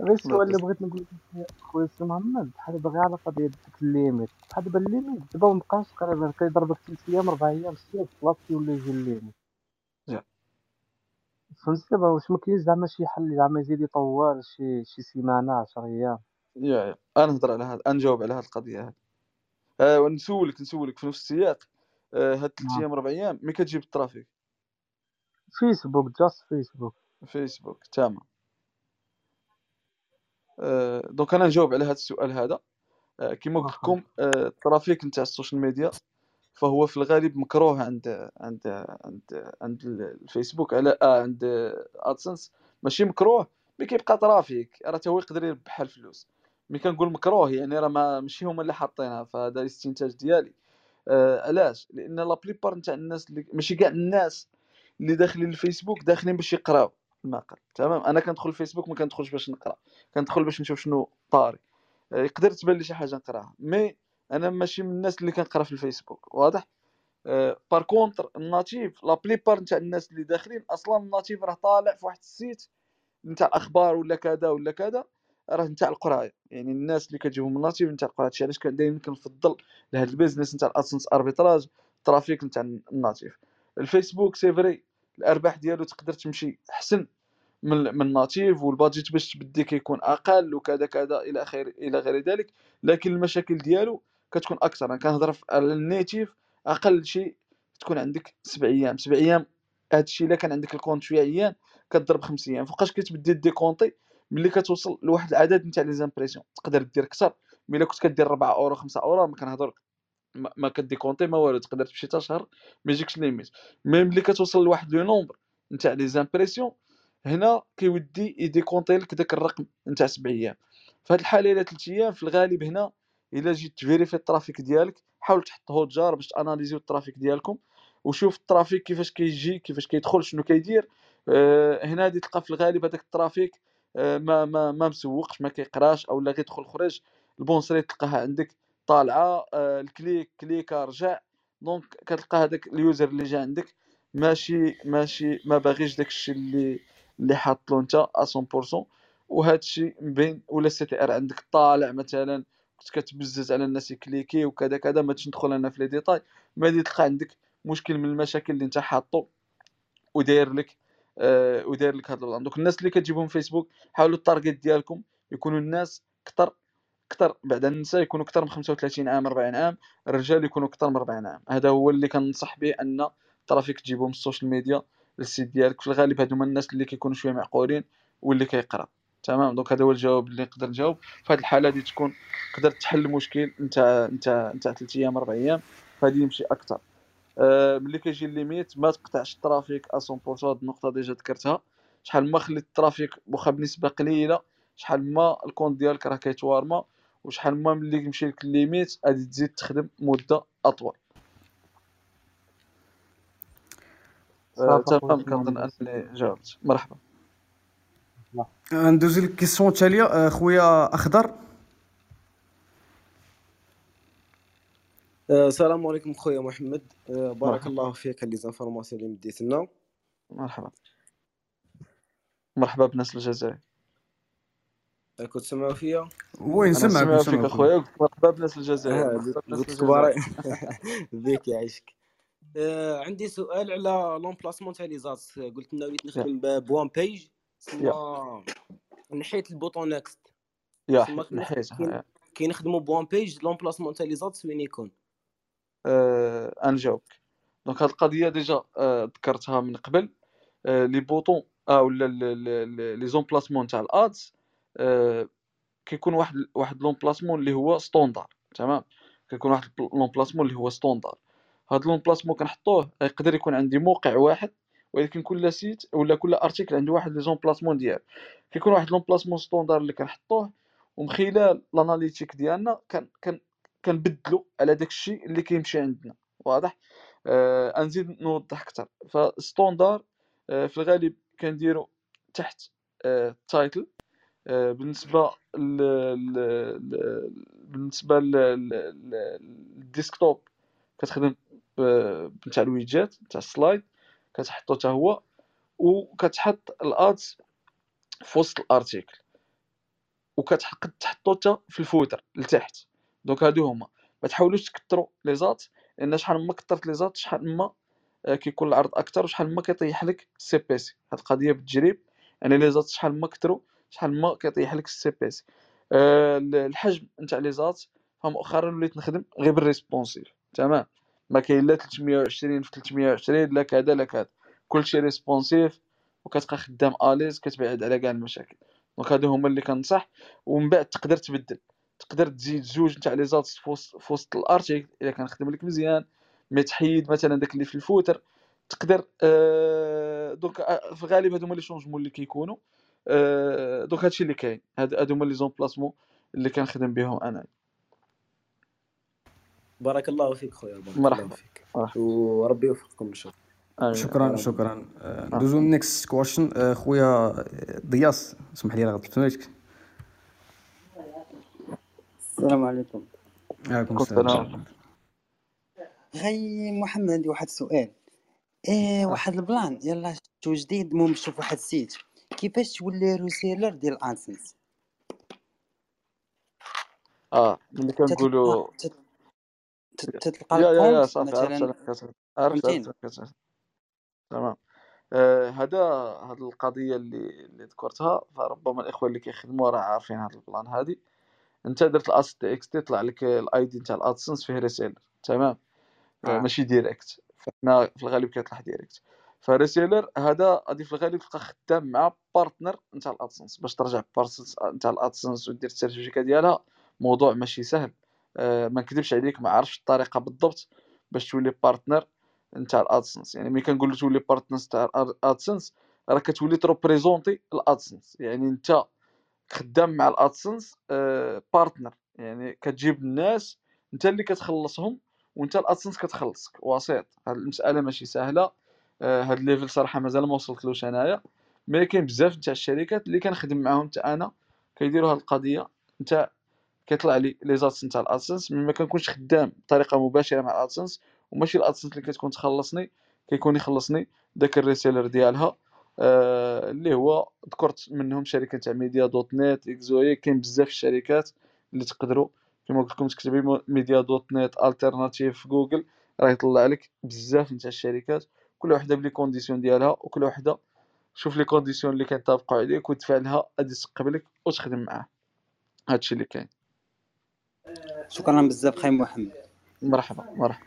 غير السؤال اللي بغيت نقول لك خويا السي محمد بحال باغي على قضيه ديك ال limite. بحال دابا الليميت دابا مبقاش تقريبا كيضربك ثلاث أيام أربع أيام ست أيام بلاصتي ولا يجي ال limite. فهمتي دابا واش مكاينش زعما شي حل زعما يزيد يطول شي شي سيمانة 10 أيام؟ يا يا أنا نهضر على هذا نجاوب على هذه القضية هذه آه ونسولك نسولك في نفس السياق. آه هاد ثلاث أيام أربع أيام ملي كتجيب ال trafic؟ فيسبوك just فيسبوك. فيسبوك تمام. آه donc أنا نجاوب على هذا السؤال هذا. آه كما قلت لكم آه ال trafic نتاع ال social media فهو في الغالب مكروه عند عند عند عند الفيسبوك على آه عند آدسنس. ماشي مكروه mais كيبقى trafic. راه هو يقدر يربح الفلوس. mais كنقول مكروه يعني راه ما ماشي هما اللي حاطينها فهذا الاستنتاج ديالي. آه علاش؟ لأن la plupart نتاع الناس اللي ماشي كاع الناس اللي داخلين الفيسبوك داخلين باش يقراو المقال. تمام؟ أنا كندخل الفيسبوك ما كندخلش باش نقرا. كندخل باش نشوف شنو طاري. آه يقدر تبان لي شي حاجة نقراها. mais أنا ماشي من الناس اللي كنقرا في الفيسبوك واضح؟ أه par contre ال native la plupart نتاع الناس اللي داخلين أصلا ال native راه طالع في واحد ال site نتاع أخبار ولا كذا ولا كذا راه نتاع القراية. يعني الناس اللي كتجيبهم ال native نتاع القراية. هادشي علاش دائما كنفضل لهاد ال business نتاع ال AdSense arbitrage ال trafic نتاع ال native الفيسبوك c'est vrai الأرباح ديالو تقدر تمشي أحسن من من native وال budget باش تبدي كيكون أقل وكذا كذا إلى اخره إلى غير ذلك. لكن المشاكل ديالو كتكون أكثر. أنا كنهضر على ال native أقل شيء تكون عندك سبع أيام. سبع أيام هذا الشيء إلا كان عندك ال compte شوية أيام كضرب خمس أيام. فوقاش كتبدي décompter ملي كتوصل لواحد العدد نتاع les impressions. تقدر دير أكثر ملي كنت كدير 4 أورو 5 أورو ما كنهضر ما ك décompter ما والو. تقدر تمشي حتى شهر ما يجيكش limite. mais ملي كتوصل لواحد le nombre نتاع les impressions هنا كيودي ي décompter لك داك الرقم نتاع سبع أيام. هذه الحالة إلى 3 أيام في الغالب هنا إلا جيت ت vérifier ال trafic ديالك حاول تحط Hotjar باش ت analyser ال trafic ديالكم وشوف ال trafic كيفاش كيجي كيفاش كيدخل شنو كيدير. أه هنا غادي تلقى في الغالب هذاك ال trafic أه ما ما ما مسوقش ما كيقراش أو لا غيدخل خرج. ال bounce rate تلقاها عندك طالعة أه ال clic cliqua رجع. donc كتلقى هذاك ال user اللي جا عندك. ماشي ماشي ما باغيش داكشي اللي اللي حاط له أنت 100% وهذا الشيء مبين ولا CTR عندك طالع مثلا كنت كتبزز على الناس ي cliquer وكذا كذا ما ندخل أنا في les détails. ما تلقى عندك مشكل من المشاكل اللي انت حاطو وداير لك آه وداير لك هذا الوضع دوك الناس اللي كتجيبهم فيسبوك حاولوا ال target ديالكم يكونوا الناس أكثر أكثر بعد النساء يكونوا أكثر من 35 عام 40 عام الرجال يكونوا أكثر من 40 عام. هذا هو اللي كنصح به أن ال trafic تجيبهم ال social media لل site ديالك. في الغالب هادو هما الناس اللي كيكونوا شوية معقولين واللي كيقرأ. تمام. donc هذا هو الجواب اللي نقدر نجاوب. في هذه الحالة هذه تكون قدرت تحل المشكل نتاع نتاع نتاع 3 أيام 4 أيام. فهادي يمشي أكثر أه ملي كيجي ال limite ما تقطعش ال trafic 100% هاد النقطة déjà ذكرتها. شحال ما خليت ال trafic واخا بنسبة قليلة شحال ما ال compte ديالك راه كيتوارما وشحال ما ملي يمشي لك ال limite غادي تزيد تخدم مدة أطول. آه، تمام. كنظن أنني جاوبت. مرحبا. ندوزو لل question التاليه آه، خويا اخضر السلام عليكم خويا محمد بارك الله فيك على les informations اللي مديت لنا مرحبا مرحبا بناس الجزائر كنت سمعوا فيا وين سمعك سمع فيك سمعك اخويا قلت مرحبا بناس الجزائر بيك يعيشك عندي سؤال على l'emplacement تاع les ads قلت لنا وليت نخدم ب one page نحيت ال bouton next. يا نحيتها كي- يا. كي نخدموا ب one page l'emplacement تاع les ads وين يكون آه، انجاوبك donc هاد القضية déjà آه، ذكرتها من قبل. آه، les boutons آه ولا les emplacements تاع ال ads آه، كيكون واحد واحد l'emplacement اللي هو standard تمام؟ كيكون واحد l'emplacement اللي هو standard. هاد l'emplacement كنحطوه يقدر يكون عندي موقع واحد ولكن كل site ولا كل article عنده واحد les emplacements ديالو. كيكون واحد l'emplacement standard اللي كنحطوه ومن خلال ال analytics ديالنا كان كان كنبدلو على داك الشيء اللي كيمشي عندنا. واضح؟ آه نزيد نوضح أكثر. ف standard آه في الغالب كنديرو تحت آه title آه بالنسبة ل بالنسبة لل desktop كتخدم بتاع الويجات تاع ال slide كتحطو حتى هو وكتحط ال ads في وسط ال article. وكتحق تحطو حتى في ال footer لتحت. donc هادو هما. ما تحاولوش تكثروا les ads لأن شحال ما كثرت les ads شحال ما آه، كيكون العرض أكثر وشحال ما كيطيح لك ال CPC. هاد القضية بالتجريب يعني les ads شحال ما كثروا شحال ما كيطيح لك ال CPC. آه، ال- الحجم نتاع les ads فمؤخرا وليت نخدم غير بال responsive. تمام؟ ما كاين لا 320 في 320 لا كذا لا كذا. كلشي responsive وكتبقى خدام à l'aise كتبعد على كاع المشاكل. donc هادو هما اللي كنصح. ومن بعد تقدر تبدل. تقدر تزيد جوج نتاع les ads في وسط ال article الا كان خدم لك مزيان. mais تحيد مثلا داك اللي في ال footer. تقدر آه donc آه، في الغالب هادو هما les changements اللي كيكونوا. آه donc هادشي اللي كاين. هاد- هادو هما les emplacements اللي كنخدم بهم أنا. بارك الله فيك خويا بارك مرحبا. الله فيك. مرحبا. وربي يوفقكم إن شاء الله. آمين. شكرا شكرا. آه، ندوزو لل next question خويا آه، ضياس اسمح لي راه غلطت. السلام عليكم. عليكم كنت السلام. غي محمد عندي واحد السؤال إيه واحد ال plan. يلا شفتو جديد؟ المهم شوف واحد ال site كيفاش تولي reseller ديال AdSense آه ملي كنقولوا تتلقى يا يا يا ال compte صافي عرفت مثلا. تمام. آه هذا هاد القضية اللي اللي ذكرتها فربما الإخوة اللي كيخدموا راه عارفين هاد ال plan هادي أنت درت ال ads.txt طلع لك ال ID نتاع ال AdSense فيه reseller تمام. آه. آه. ماشي direct فحنا في الغالب كيطلع direct ف reseller هذا غادي في الغالب تلقى خدام مع partner نتاع ال AdSense باش ترجع partner نتاع ال AdSense ودير ال certificat ديالها موضوع ماشي سهل. ما نكذبش عليك ما عرفتش الطريقة بالضبط باش تولي partner نتاع ال AdSense يعني ملي كنقول تولي partner نتاع ال AdSense راه كتولي ت représenter ال AdSense يعني انت خدام مع ال AdSense آه partner يعني كتجيب الناس انت اللي كتخلصهم وانت ال AdSense كتخلصك. وسيط. هاد المسألة ماشي سهلة. آه هاد ال level صراحة مازال ما وصلتلوش أنايا. mais كاين بزاف نتاع الشركات اللي كنخدم معاهم حتى أنا كيديروا هاد القضية. نتاع كيطلع لي les ads نتاع ال AdSense mais ما كنكونش خدام بطريقة مباشرة مع ال AdSense وماشي ال AdSense اللي كتكون تخلصني كيكون يخلصني داك ال reseller ديالها آه اللي هو ذكرت منهم شركة تاع Media dot net إكزوي كاين بزاف الشركات اللي تقدروا كما قلت لكم تكتبي Media dot net alternative في جوجل راه يطلع لك بزاف نتاع الشركات كل وحدة ب les conditions ديالها وكل وحدة شوف les conditions اللي كينطبقوا عليك وتدفع لها غادي تقبلك وتخدم معاه. هادشي اللي كاين. شكرا بزاف خاي محمد. مرحبا مرحبا.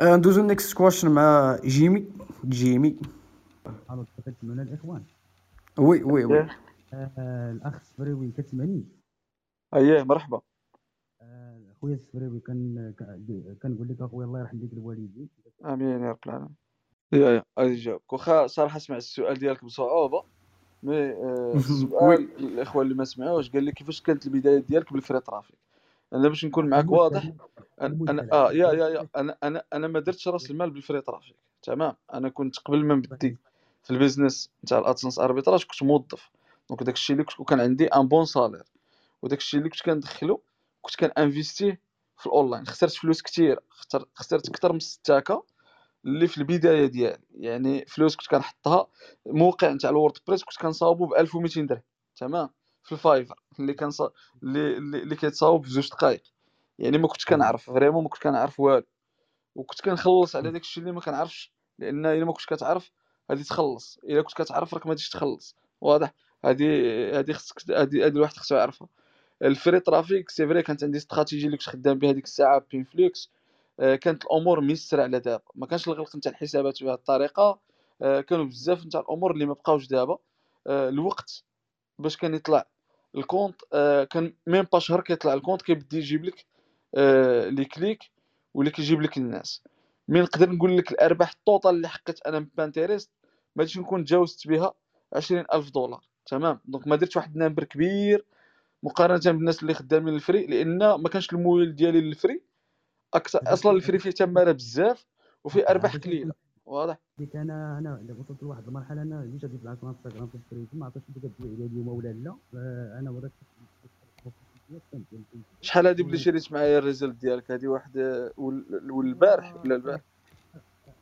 آه، ندوزو لل next question مع جيمي. جيمي. ألو كتسمعونا الإخوان؟ oui oui oui. إيه. آه الأخ السفريوي كتسمعني؟ اييه مرحبا. آه خويا السفريوي كان كان- كنقول لك أخويا الله يرحم ديك الوالدين. آمين يا رب العالمين. يا يا غادي نجاوبك واخا صراحة سمعت السؤال ديالك بصعوبة. mais آه، *laughs* السؤال الإخوة اللي ما سمعوش قال لي كيفاش كانت البداية ديالك بال free traffic؟ أنا باش نكون معاك واضح أنا, أنا آه يا يا يا أنا أنا أنا ما درتش رأس المال بال free traffic تمام؟ أنا كنت قبل ما نبدي في ال business نتاع ال AdSense arbitrage كنت موظف. donc داك الشيء اللي كنت وكان عندي un bon salaire وداك الشيء اللي كنت كندخلو كنت كان investir في الأونلاين. خسرت فلوس كثير خسرت أكثر من 6 اللي في البداية ديالي. يعني فلوس كنت كنحطها موقع نتاع ال WordPress كنت كنصاوبو ب 1200 درهم تمام؟ في ال Fiverr اللي كان اللي اللي كيتصاوب في زوج دقائق يعني ما كنتش كنعرف vraiment ما كنتش كنعرف والو. وكنت كنخلص على داك الشيء اللي ما كنعرفش لأن إلا ما كنتش كتعرف غادي تخلص. إلا كنت كتعرف راك ما غاديش تخلص. واضح؟ هادي هادي خصك هادي هادي الواحد خصو يعرفها. ال free traffic c'est vrai كانت عندي استراتيجي اللي كنت خدام بها ديك الساعة بين فليكس كانت الأمور ميسرة على دابا. ما كانش الغلق نتاع الحسابات بهذه الطريقة. آه، كانوا بزاف نتاع الأمور اللي ما بقاوش دابا. آه، الوقت باش كان يطلع ال compte كان même pas شهر كيطلع ال compte كيبدا يجيب لك les clics واللي كيجيب لك الناس. mais نقدر نقول لك الأرباح ال total اللي حققت أنا من Pinterest ما نكون تجاوزت بها عشرين ألف دولار. تمام؟ donc ما درتش واحد ال number كبير مقارنة بالناس اللي خدامين ال free لأن ما كانش المويل ديالي لل free. أكثر أصلا ال free فيه تماره بزاف وفيه أرباح قليله واضح. ديك أنا أنا دابا وصلت لواحد المرحلة أنا جيت غادي نبعث انستغرام في الفري ما عرفتش انت كتبيع لي اليوم ولا لا أنا وريت شحال هادي بلي شريت معايا الريزلت ديالك؟ هادي واحد والبارح ولا البارح؟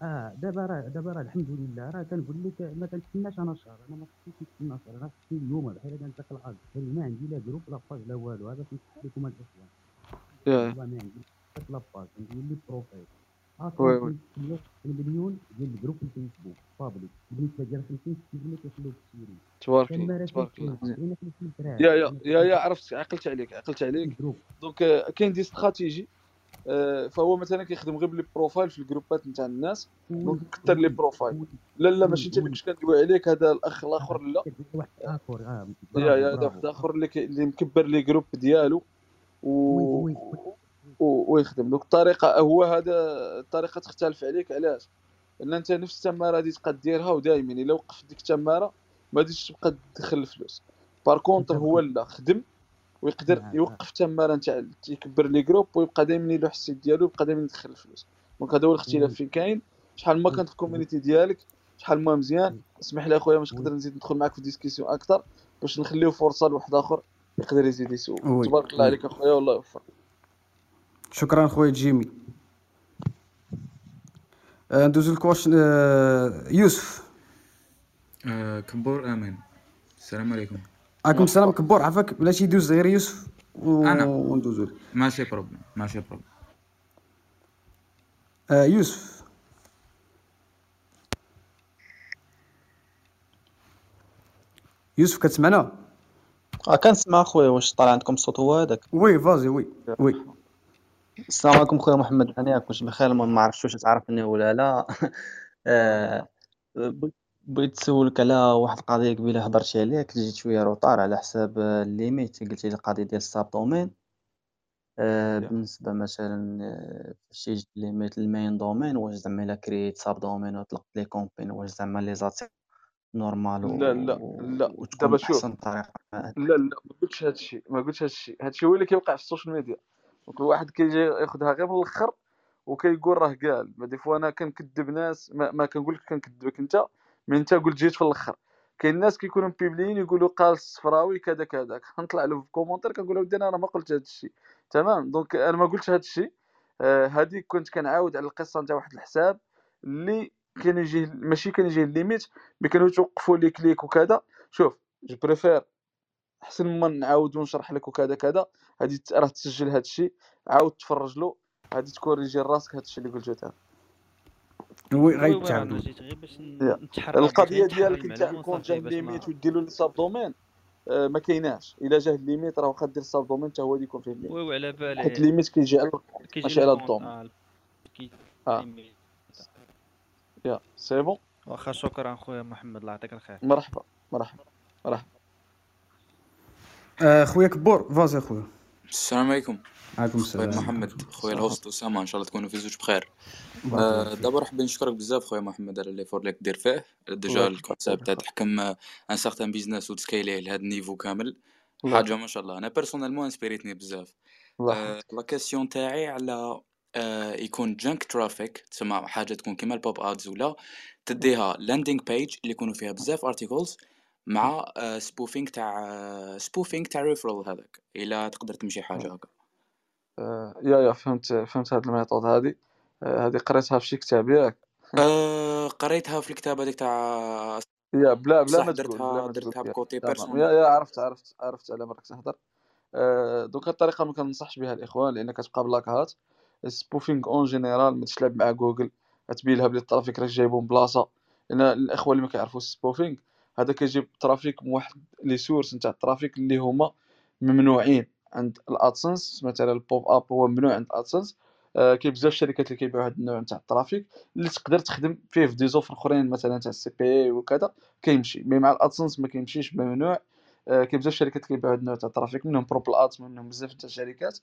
آه دابا راه دابا راه الحمد لله راه كنقول لك ما كنتسناش أنا شهر أنا ما خصنيش نتسنى شهر أنا خصني اليوم بحال داك العرض ما عندي لا جروب لا باج لا والو. هذا كنصح لكم الاشياء والله ما عندي. لا باج عندي لي بروفايل. وي وي مليون ديال الجروب في الفيسبوك بابليك بالنسبة ديال 50 60 كيخليوك تشري تبارك تبارك يا يا يا يا عرفت عقلت عليك عقلت عليك. دونك كاين دي استراتيجي آه، فهو مثلا كيخدم غير بلي بروفايل في الجروبات نتاع الناس دونك كثر لي بروفايل. لا لا ماشي انت اللي كنت كندوي عليك هذا الأخ الآخر لا. واحد آخر آه يا يا هذا واحد آخر اللي اللي مكبر لي جروب ديالو. و ويخدم donc الطريقة هو هذا الطريقة تختلف عليك علاش؟ لأن أنت نفس التمارة غادي تبقى ديرها ودائما إلا وقفت ديك التمارة ما غاديش تبقى تدخل الفلوس. par contre هو لا خدم ويقدر. يوقف التمارة نتاع يكبر les groupes ويبقى دائما يلوح ال site ديالو ويبقى دائما يدخل الفلوس. donc هذا هو الاختلاف فين كاين. شحال ما كانت ال community ديالك شحال ما مزيان. اسمح لي أخويا باش نقدر نزيد ندخل معاك في discussion أكثر باش نخليو فرصة لواحد آخر يقدر يزيد يسول تبارك الله عليك أخويا والله يوفقك. شكرا خويا جيمي. آه، ندوزو لكواش آه، يوسف. آه كبور آمين. السلام عليكم. عليكم السلام كبور عفاك بلاتي يدوز غير يوسف. وندوزو. ماشي problème ماشي problème آه، يوسف. يوسف كتسمعنا؟ آه كنسمع خويا واش طالع عندكم الصوت؟ هو هذاك. وي فازي وي وي. السلام عليكم خويا محمد هنياك واش بخير ما عرفتش واش تعرفني ولا لا. *laughs* آه، بغيت- بغيت نسولك على واحد القضية قبيلة هضرتي عليها كنت جيت شوية روطار على حساب آه، الليميت قلتي لي القضية ديال الساب دومين. آه،. بالنسبة مثلا آه، فاش تيجي الليميت المين دومين واش زعما إلا كريت ساب دومين وطلقت لي كومبين واش زعما لي زاتي نورمال و... لا لا لا. وتكون دابا شوف. احسن طريقة. لا لا ما قلتش هذا الشيء ما قلتش هذا الشيء هو اللي كيوقع في السوشيال ميديا. دونك الواحد كيجي ياخذها غير من الآخر وكيقول راه قال. ما دي فوا أنا كنكذب ناس ما, ما كنقول لك كنكذبك أنت مي انت قلت جيت في الآخر. كاين ناس كيكونوا مبيبليين يقولوا قال الصفراوي كذا كذا. كنطلع له في كومونتير كنقول له أنا راه ما قلت هذا الشيء. تمام؟ دونك أنا ما قلتش هذا الشيء. آه هذيك كنت كنعاود على القصة نتاع واحد الحساب اللي كان يجيه ماشي كان يجيه الليميت مي كانوا يتوقفوا لي كليك وكذا. شوف جو بريفير احسن ما نعاود ونشرح لك وكذا كذا. هادي راه تسجل هاد الشيء عاود تفرج له هادي تكوريجي راسك هاد الشيء اللي قلته تاع وي غيتعاودوا. نتحرى القضية ديالك انت كون جاه باش ما الليميت وديروا لي ساب دومين آه، ما كايناش. إلا جاه الليميت راه واخا دير ساب دومين حتى هو اللي يكون فيه الليميت وي على حيت بالي الليميت كيجي على كيجي ماشي على الدومين آه كيمي. يا سي بون؟ واخا شكرا خويا محمد الله يعطيك الخير. مرحبا مرحبا مرحبا. آه، خويا كبور فازي خويا. السلام عليكم. عليكم خويا السلام. محمد خويا الهوست أسامة إن شاء الله تكونوا في زوج بخير. آه، دابا حابين نشكرك بزاف خويا محمد على ليفور اللي دير فيه. ديجا الكونسيبت تاع تحكم ان سارتان بيزنس وتسكيليه لهذا النيفو كامل. حاجة ما شاء الله. أنا بيرسونيلمون انسبيريتني بزاف. الله آه، لا كيسيون تاعي على آه، يكون جانك ترافيك تسمى حاجة تكون كيما البوب ادز ولا تديها لاندينغ بيج اللي يكونوا فيها بزاف ارتيكلز مع سبوفينغ تاع سبوفينغ تاع ريفرال هذاك إلا تقدر تمشي حاجة هكا. آه، يا يا فهمت فهمت هاد الميثود هادي. آه، هادي قريتها في شي كتاب ياك؟ قريتها في الكتاب هذيك تاع يا بلا بلا ما درتها درتها بكوتي تمام. بيرسونيل يا يا عرفت عرفت عرفت على راك تهضر آه، دوك الطريقة ما كنصحش بها الإخوان لأن كتبقى بلاكات السبوفينغ اون جينيرال ما تشلب مع جوجل تبين لها بلي الترافيك راك جايبو من بلاصه لأن الاخوان اللي ما كيعرفوش السبوفينغ هذا كيجيب ترافيك من واحد لي سورس نتاع الترافيك اللي هما ممنوعين عند الأدسنس مثلا البوب اب هو ممنوع عند الأدسنس. آه كاين بزاف الشركات اللي كيبيعوا هذا النوع نتاع الترافيك اللي تقدر تخدم فيه في des offres أخرين مثلا تاع ال CPA وكذا كيمشي. mais مع الأدسنس ما كيمشيش ممنوع آه كاين بزاف الشركات كيبيعوا هذا النوع تاع ال traffic منهم Propeller Ads منهم بزاف تاع الشركات.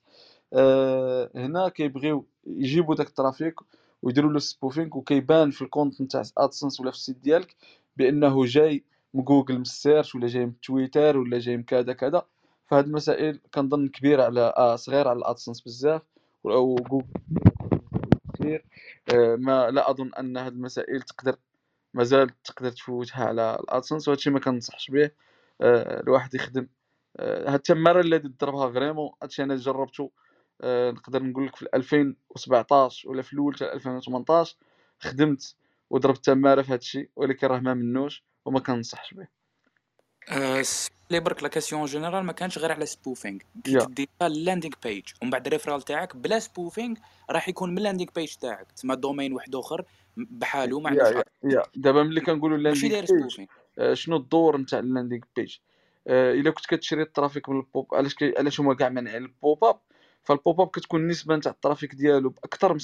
آه هنا كيبغيو يجيبوا داك ال traffic ويديروا له spoofing وكيبان في ال compte نتاع ادسنس ولا في ال site ديالك بأنه جاي من جوجل من ال search ولا جاي من تويتر ولا جاي من كذا كذا. فهاد المسائل كنظن كبيرة على آه صغيرة على الأدسنس بزاف أو جوجل كثير آه ما لا أظن أن هاد المسائل تقدر مازال تقدر تفوتها على الأدسنس وهادشي ما كنصحش به. آه الواحد يخدم. آه هاد التمارة اللي ضربها فريمون هادشي أنا جربته آه نقدر نقول لك في 2017 ولا في الأول تاع 2018 خدمت وضربت تمارة في هادشي ولكن راه ما منوش. وما كنصحش به أه لي برك لا كاسيون جينيرال ما كانش غير على سبوفينغ تدي اللاندينغ page ومن بعد ال referral تاعك بلا spoofing راح يكون من ال landing page تاعك. تسمى domaine واحد آخر بحالو ما عندوش يا دابا ملي كنقولوا landing page آه، شنو الدور نتاع ال landing page آه، إلا كنت كتشري ال traffic من البوب علاش علاش هما كاع مانعين ال pop up فال pop up كتكون النسبة نتاع ال traffic ديالو بأكثر من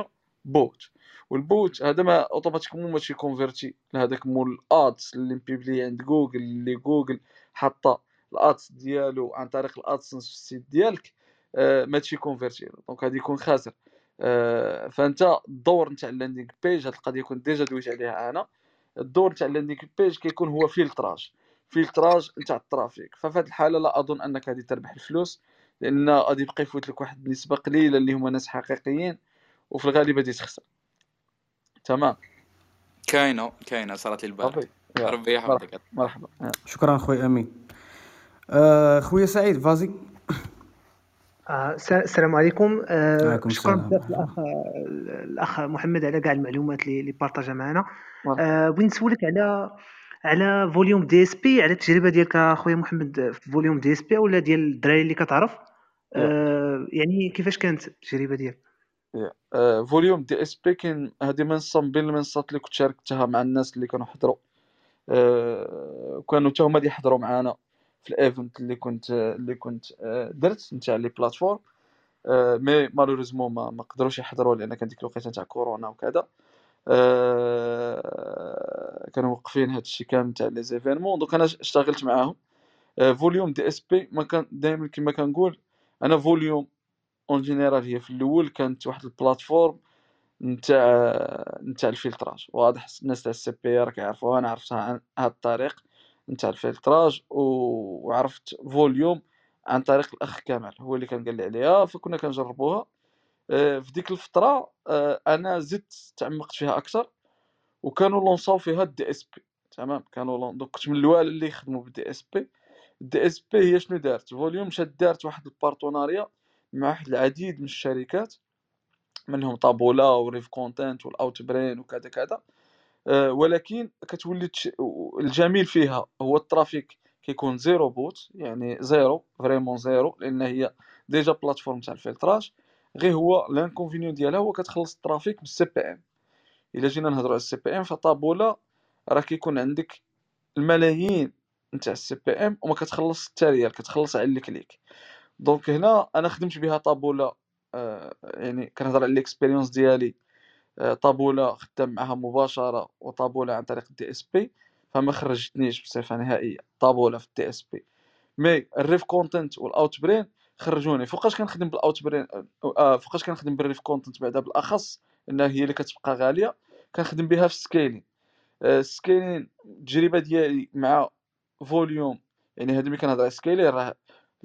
60% bot. وال bot هذا ما automatiquement ماشي converti لهذاك مول ال ads اللي م publié عند جوجل اللي جوجل حاطة ال ads ديالو عن طريق ال AdSense في ال site ديالك آه، ما تشي converti donc غادي يكون خاسر. آه، فأنت الدور نتاع ال landing page هاد القضية كنت déjà دويت عليها أنا. الدور تاع ال landing page كيكون هو filtrage filtrage نتاع ال traffic. ففي هذه الحالة لا أظن أنك غادي تربح الفلوس لأن غادي يبقى يفوت لك واحد النسبة قليلة اللي هما ناس حقيقيين وفي الغالب غادي تخسر. تمام. كاينة كاينة صارت لي البارح ربي مرحبا يحفظك مرحبا. شكرا خويا أمين. آه خويا سعيد فازي. آه، الس- السلام عليكم. آه، عليكم شكرا السلام. بزاف الأخ الأخ محمد على كاع المعلومات اللي partage ها معنا آه، بغيت نسولك على على Voluum DSP على التجربة ديالك اخويا محمد في Voluum DSP ولا ديال الدراري اللي كتعرف؟ آه، يعني كيفاش كانت التجربة ديالك؟ يا آه، Voluum DSP كاين هذه منصة من بين المنصات اللي كنت شاركتها مع الناس اللي كانوا حضروا. آه، كانوا حتى هما اللي يحضروا معانا في ال event اللي كنت اللي كنت آه، درت نتاع les plateformes mais malheureusement ما ما قدروش يحضروا لأن كان ديك الوقيتة تاع كورونا وكذا. آه، كانوا موقفين هاد الشيء كامل تاع les événements donc أنا اشتغلت معاهم. Voluum DSP ما كان دائما كما كنقول أنا Voluum en général هي في الأول كانت واحد ال plateforme نتاع نتاع ال filtrage. واضح الناس تاع ال CPA راك يعرفوها أنا عرفتها عن هاد الطريق نتاع ال filtrage وعرفت Voluum عن طريق الأخ كمال. هو اللي كان قال لي عليها فكنا كنجربوها. آه، في ديك الفترة آه، أنا زدت تعمقت فيها أكثر وكانوا lancé او فيها ال DSP. تمام؟ كانوا. donc كنت من الاوائل اللي يخدموا بال DSP. ال DSP هي شنو دارت؟ Voluum شاد دارت واحد ال partenariat مع العديد من الشركات منهم Taboola و RevContent وال Outbrain وكذا كذا. آه، ولكن كتولي. الجميل فيها هو ال traffic كيكون zéro bot يعني zéro vraiment zéro لأن هي déjà plateforme تاع ال filtrage. غير هو l'inconvénient ديالها هو كتخلص ال traffic بال CPM. إلا جينا نهضروا على ال CPM ف Taboola راه كيكون عندك الملايين نتاع ال CPM وما كتخلص حتى ريال كتخلص على ال click. donc هنا أنا خدمت بها Taboola آه يعني كنهضر على ال expérience ديالي. آه Taboola خدام معها مباشرة و Taboola عن طريق ال DSP فما خرجتنيش بصفة نهائية Taboola في ال DSP mais ال RevContent وال Outbrain خرجوني. فوقاش كنخدم بال Outbrain آه فوقاش كنخدم بال RevContent بعدا بالأخص إنها هي اللي كتبقى غالية كنخدم بها في ال scaling ال scaling التجربة ديالي مع Voluum يعني هادي ملي كنهضر على scaling راه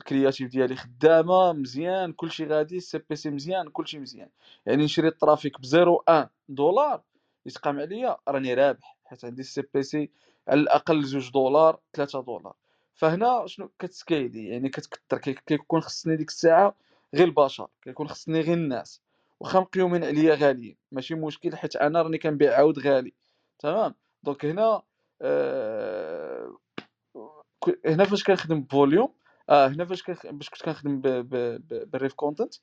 ال creative ديالي خدامة مزيان كلشي غادي ال CPC مزيان كلشي مزيان. يعني نشري ال traffic ب 0.1 دولار يتقام عليا راني رابح حيت عندي ال CPC على الأقل جوج دولار 3 دولار. فهنا شنو كت scaler يعني كتكثر كي- كيكون خصني ديك الساعة غير البشر كيكون خصني غير الناس. واخا مقيومين عليا غاليين. ماشي مشكل حيت أنا راني كنبيع عاود غالي. تمام؟ donc هنا آه هنا فاش كنخدم ب Voluum آه هنا فاش. باش كنت كنخدم. بال RevContent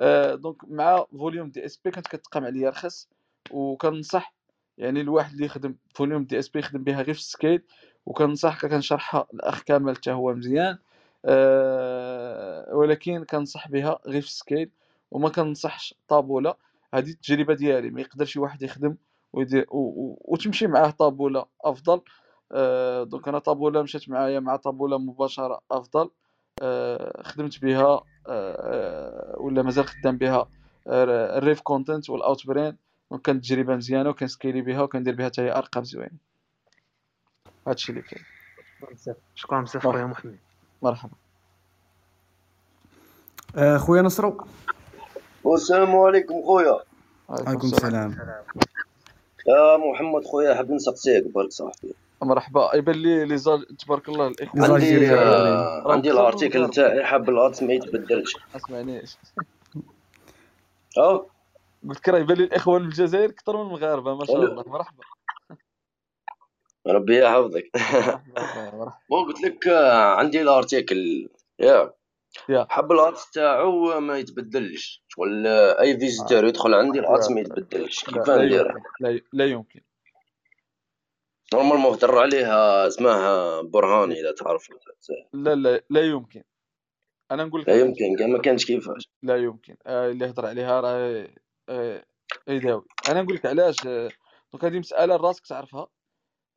آه donc مع Voluum DSP كانت كتقام عليا رخص وكنصح يعني الواحد اللي يخدم Voluum DSP يخدم بها غير في ال scale وكنصح كنشرحها الاخ كمال حتى هو مزيان آه ولكن كنصح بها غير في ال scale وما كنصحش Taboola هذه التجربة ديالي ما يقدر شي واحد يخدم ويدير. وتمشي معاه Taboola أفضل آه، donc أنا Taboola مشات معايا مع Taboola مباشرة أفضل خدمت بها آه، آه، ولا مازال خدام بها آه، ال RevContent وال Outbrain donc كانت تجربة مزيانة وكن scaler بها وكندير بها حتى هي أرقام زوينة. هادشي اللي كاين. شكرا بزاف. خويا محمد. مرحبا. آه، خويا نصرو. والسلام عليكم خويا. عليكم السلام. يا محمد خويا حاب نسقسيك بارك صاحبي. مرحبا. يبان لي لي زال تبارك الله الإخوة. عندي آه عندي الأرتيكل تاعي حاب الأرت ما يتبدلش. اسمعنيش آه قلت لك راه يبان لي الاخوان من الجزائر كثر من المغاربة ما شاء ولا- الله. مرحبا. ربي يحفظك. بون قلت لك آه، عندي الأرتيكل. يا. يا. حاب الأرت تاعو ما يتبدلش. شغل آه، أي فيزيتور يدخل عندي الأرت ما يتبدلش. لا كيف لا ندير لا يمكن. نورمالمون هضر عليها اسمها برهان إذا تعرف. لا لا لا يمكن. أنا نقول لك لا يمكن كان ما كانش كيفاش لا يمكن. آه اللي هضر عليها راه آه يداوي أنا نقول لك علاش آه donc هذه مسألة راسك تعرفها.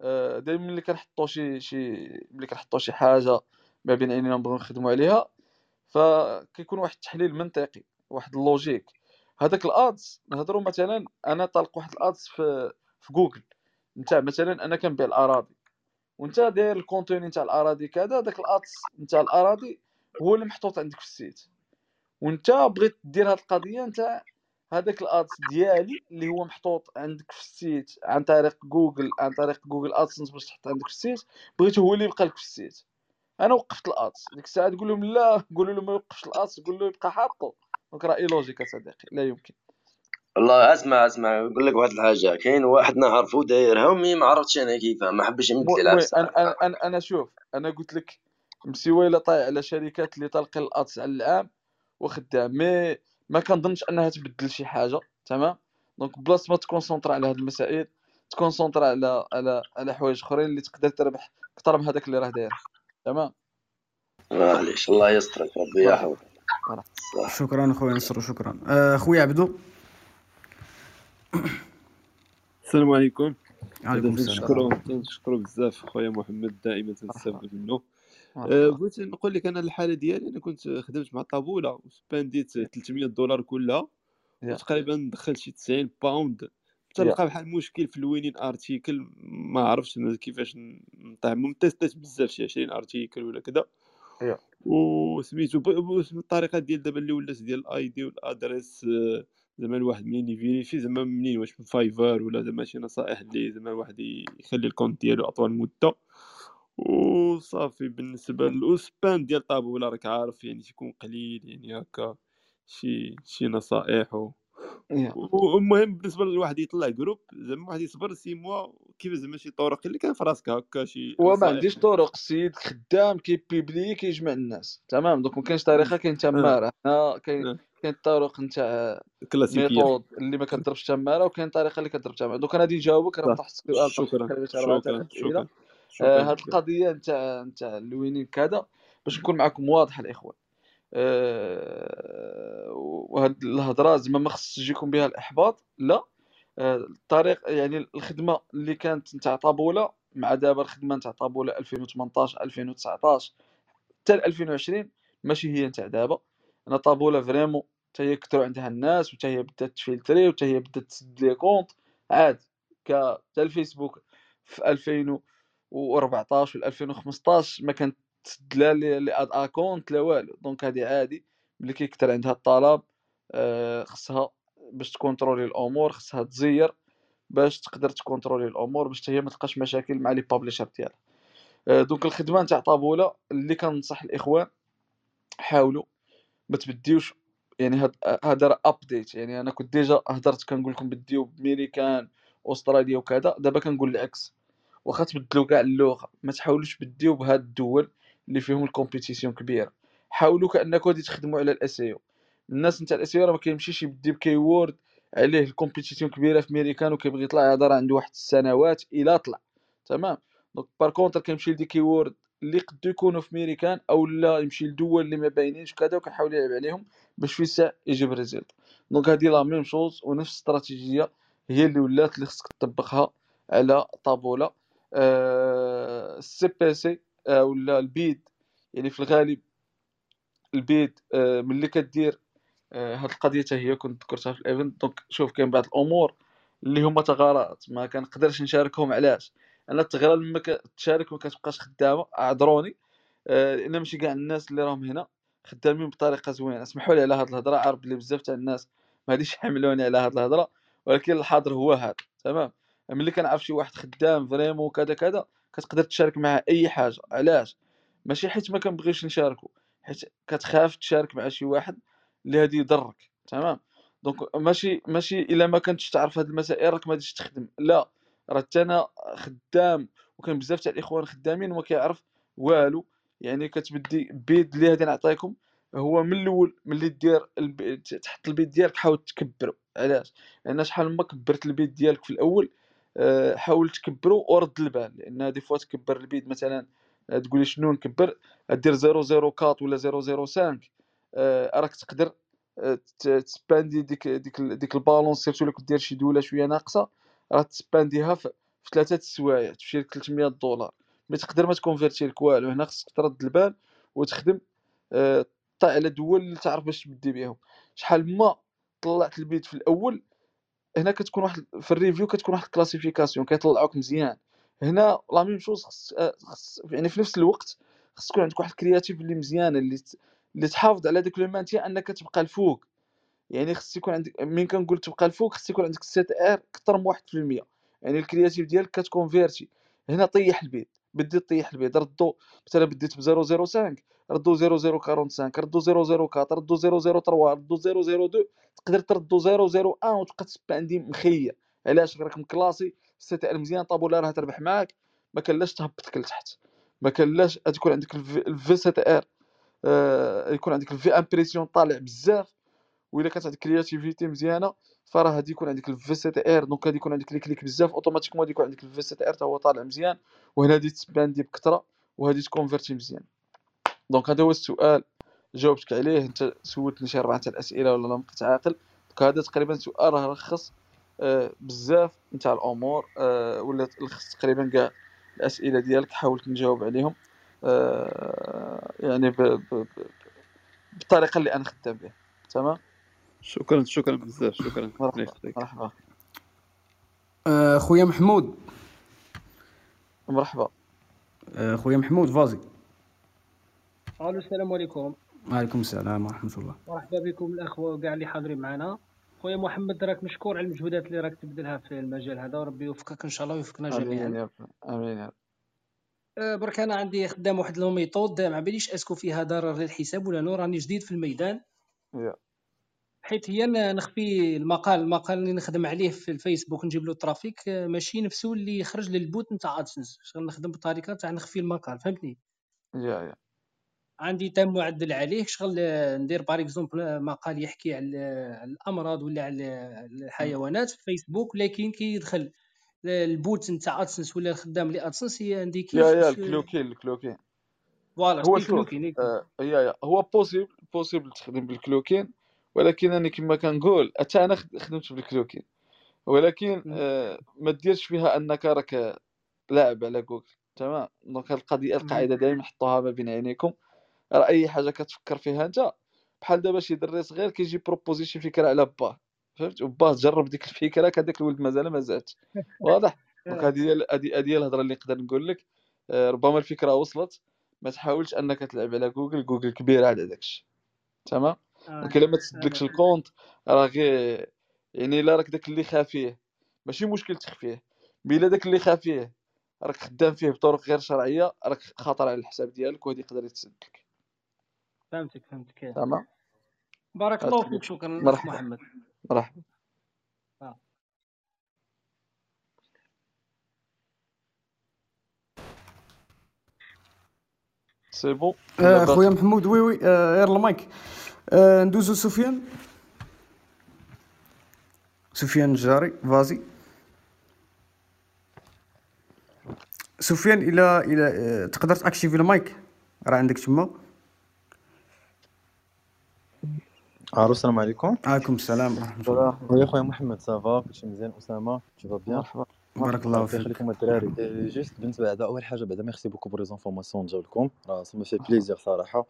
آه دائما ملي كنحطوا شي شي ملي كنحطوا شي حاجة ما بين عينينا نبغيو نخدموا عليها فكيكون واحد التحليل منطقي واحد ال logique. هذاك ال ads نهضروا مثلا أنا طالق واحد ال ads في في جوجل. نتاع مثلا أنا كنبيع الأراضي. وأنت داير ال contenu نتاع الأراضي كذا داك ال ads نتاع الأراضي هو اللي محطوط عندك في ال site. وأنت بغيت دير هاد القضية نتاع هذاك ال ads ديالي اللي هو محطوط عندك في ال site عن طريق جوجل عن طريق Google AdSense باش تحط عندك في ال site بغيت هو اللي يبقى لك في ال site. أنا وقفت ال ads ديك الساعة تقول لهم لا قولوا له ما يوقفش ال ads قول له يبقى حاطه. donc illogique صديقي لا يمكن. والله اسمع اسمع نقول لك واحد الحاجة. كاين واحد نعرفو دايرها mais ما عرفتش أنا كيفاه ما حبش يمد لي أنا أنا أنا, أنا شوف أنا قلت لك مسيويله طايع على شركات اللي طالقين ال ads على العام وخدام. mais ما كنظنش أنها تبدل شي حاجة تمام؟ donc بلاص ما تكونسونطرا على هاد المسائل تكونسونطرا على على على حوايج أخرين اللي تقدر تربح أكثر من هذاك اللي راه داير تمام؟ معليش الله يسترك ربي يحفظك. شكرا خويا نصرو شكرا. آه، خويا عبدو. السلام عليكم. عليكم هذا السلام. تنشكرو تنشكرو بزاف خويا محمد دائما تنستافد منه. مرحبا. بغيت نقول لك أنا الحالة ديالي أنا كنت خدمت مع Taboola وسبانديت 300 دولار كلها يا. وتقريبا دخلت شي 90 باوند تلقى بحال مشكل في ال winning article ما عرفتش كيفاش نطيح. المهم تيستيت بزاف شي 20 article ولا كذا. وسميتو ب- ب- الطريقة ديال دابا اللي ولات ديال ال ID وال adresse آه، زعما الواحد منين يفيريفي زعما منين واش من Fiverr ولا زعما شي نصائح اللي زعما الواحد يخلي ال compte ديالو أطول مدة. وصافي بالنسبة لل spend ديال Taboola راك عارف يعني تيكون قليل يعني هكا شي شي نصائح و... يا. والمهم بالنسبة للواحد يطلع groupe زعما واحد يصبر six mois كيف زعما شي طرق اللي كان في راسك هكا شي وما نصائح. عنديش طرق السيد خدام كيبيبلي كيجمع الناس. تمام؟ دونك ما كاينش طريقة كاين آه. تماره هنا كاين آه. كاين الطرق نتاع كلاسيكية. méthode اللي ما كضربش تماره وكاين طريقة اللي كضرب تماره donc أنا غادي نجاوبك راه السؤال طرحت شكرا. شكرا. شكرا. آه هاد القضية نتاع نتاع ال winning كذا باش نكون معكم واضح الإخوان. آه وهاد الهضرة زعما ما خصش يجيكم بها الإحباط لا. آه، الطريق يعني الخدمة اللي كانت نتاع Taboola مع دابا الخدمة نتاع Taboola 2018 2019 حتى 2020 ماشي هي نتاع دابا. أنا Taboola vraiment حتى هي كثروا عندها الناس وحتى هي بدات تفلتري وحتى هي بدات تسد les comptes عادي ك الفيسبوك في 2014 و 2015 ما كانت تسد لا les ad account لا والو. donc هادي عادي. ملي كيكثر عندها الطلب آه، خصها باش تكونترولي الأمور خصها تزير باش تقدر تكونترولي الأمور باش هي ما تلقاش مشاكل مع les publisher ديالها. آه، donc الخدمة نتاع Taboola اللي كنصح الإخوان حاولوا ما تبديوش يعني هذا راه ابديت يعني أنا كنت déjà هضرت كنقول لكم بديو بميريكان أستراليا وكذا دابا كنقول العكس واخا تبدلوا كاع اللغة ما تحاولوش بديو بهاد الدول اللي فيهم ال compétition كبيرة. حاولوا كأنكم غادي تخدموا على ال SEO الناس نتاع ال SEO راه ما كيمشيش يبدي ب keyword عليه ال compétition كبيرة في ميريكان وكيبغي يطلع راه عنده واحد السنوات إلى طلع. تمام؟ donc par contre كيمشي ل des keyword اللي قدو يكونوا في ميريكان أو لا يمشي لدول اللي ما باينينش وكذا وكيحاول يلعب عليهم باش في الساعة يجيب result. donc هادي la même chose ونفس الاستراتيجيه هي اللي ولات اللي خصك تطبقها على Taboola آه ال CPC آه ولا ال bid يعني في الغالب ال bid آه ملي كدير آه هاد القضية هي كنت ذكرتها في ال event donc شوف كاين بعض الأمور اللي هما تغارات ما كنقدرش نشاركهم علاش. أنا التغرى لما كتشارك ما كتبقاش خدامة اعذروني آه لأن ماشي كاع الناس اللي راهم هنا خدامين بطريقة زوينة. اسمحوا لي على هاد الهضرة عارف بلي بزاف تاع الناس ما غاديش يحملوني على هاد الهضرة ولكن الحاضر هو هذا تمام؟ ملي كنعرف شي واحد خدام فريمون كذا كذا كتقدر تشارك معاه أي حاجة. علاش؟ ماشي حيت ما كنبغيوش نشاركو حيت كتخاف تشارك مع شي واحد اللي غادي يضرك تمام؟ donc ماشي ماشي إلا ما كنتش تعرف هاد المسائل راك ما غاديش تخدم. لا راه حتى أنا خدام وكاين بزاف تاع الإخوان خدامين وما كيعرف والو. يعني كتبدي bid اللي غادي نعطيكم هو من الأول ملي دير. تحط ال bid ديالك حاول تكبرو. علاش؟ لأن شحال ما كبرت ال bid ديالك في الأول آه، حاول تكبرو ورد البال. لأن des fois تكبر ال bid مثلا آه، تقولي شنو نكبر؟ دير 004 ولا 005 آه، راك تقدر تسباندي ديك ديك ديك ال balance surtout لك دير شي دولة شوية ناقصة. راه تسبانديها في ثلاثة السوايع تمشي لك 300 دولار. mais تقدر ما تكونفيرتي لك والو هنا خصك ترد البال وتخدم آه طلع على دول اللي تعرف باش تبدي بهم شحال ما طلعت ال bid في الأول هنا كتكون واحد في ال review كتكون واحد ال classification كيطلعوك مزيان. هنا la même chose خص خص يعني في نفس الوقت خص تكون عندك واحد ال creative اللي مزيانه اللي اللي تحافظ على داك le maintien أنك تبقى الفوق. يعني خص يكون عندك مين كنقول تبقى الفوق خص يكون عندك CTR أكثر من 1% يعني ال creative ديالك كتكونفيرتي. هنا طيح ال bid بديت طيح ال bid ردو مثلا بديت ب 005 ردو 0045 ردو 004 ردو 003 ردو 002 تقدر تردو 001 وتبقى تسباندي مخير علاش؟ راك مكلاسي ال CTR مزيان Taboola راه تربح معاك. ما كلاش تهبطك لتحت ما كلاش تكون عندك ال vCTR آه يكون عندك ال v impression طالع بزاف. وإلا كانت عندك créativité مزيانة فراه غادي يكون عندك ال vCTR donc غادي يكون عندك les clics بزاف automatiquement غادي يكون عندك ال vCTR حتى هو طالع مزيان وهنا غادي تسباندي بكثرة وغادي تكونفيرتي مزيان. donc هذا هو السؤال جاوبتك عليه أنت سولتني شي أربعة الأسئلة ولا لا بقيت عاقل دونك هذا تقريبا سؤال راه لخص آه بزاف نتاع الأمور آه ولا لخص تقريبا كاع الأسئلة ديالك حاولت نجاوب عليهم آه يعني ب ب ب بالطريقة اللي أنا خدام بها تمام؟ شكرا شكرا بزاف شكرا. مرحبا مرحبا. آه، خويا محمود. مرحبا. آه، خويا محمود فازي. ألو السلام عليكم. وعليكم السلام ورحمة الله. مرحبا بكم الأخوة كاع اللي حاضرين معنا. خويا محمد راك مشكور على المجهودات اللي راك تبذلها في المجال هذا وربي يوفقك إن شاء الله ويوفقنا جميعا آمين يا رب آمين يا رب. أه، برك أنا عندي خدام واحد ال méthode ما باليش est-ce que فيها ضرر للحساب ولا نو راني جديد في الميدان. يا. حيت هي نخفي المقال المقال اللي نخدم عليه في الفيسبوك نجيب له trafic أه، ماشي نفسه اللي يخرج لل bot نتاع AdSense شغل نخدم بطريقة تاع نخفي المقال فهمتني؟ يا يا. عندي تم معدل عليه شغل أه، ندير par exemple مقال يحكي على الأمراض ولا على الحيوانات في فيسبوك لكن كي يدخل ال bot نتاع AdSense ولا الخدام اللي AdSense كيف يا يا باش- ال cloaking ال cloaking voilà هو شتي شوف cloaking هيك. آه يا يا. هو possible possible تخدم بال cloaking ولكن أنا كما كنقول حتى أنا خد- خدمت بال cloaking ولكن آه ما ديرش فيها أنك راك لاعب على جوجل. تمام؟ donc القضية القاعدة دائما حطوها ما بين عينيكم. راه أي حاجة كتفكر فيها أنت بحال دابا شي دري صغير كيجي proposer شي فكرة على باه فهمت؟ وباه جرب ديك الفكرة هذاك الولد مازال ما زادش *laughs* واضح؟ donc هذه هي هذه الهضرة اللي نقدر نقول لك. آه، ربما الفكرة وصلت. ما تحاولش أنك تلعب على جوجل جوجل كبيره على داكشي تمام؟ donc الا ما تسدلكش ال compte. راه غير يعني الا راك داك اللي خافيه. ماشي مشكل تخفيه. mais الا داك اللي خافيه راك خدام فيه بطرق غير شرعية راك خاطر على الحساب ديالك وهادي يقدر يتسدلك فهمتك فهمتك. تمام؟ بارك الله فيك شكرا مرحبا. محمد. مرحبا. آه. c'est bon آه، خويا محمود oui oui آه، غير المايك. آه، ندوزو سفيان سفيان الجاري vas-y سفيان إلى إلى آه، تقدر ت activer المايك راه عندك تما ألو السلام عليكم عليكم السلام ورحمه الله ويا خويا محمد ça va كلشي مزيان اسامه bien? مرحبا بارك الله فيك يخليكم الدراري juste بالنسبة بعدا اول حاجة بعدا merci beaucoup pour les informations ديالكم راه ça fait plaisir صراحة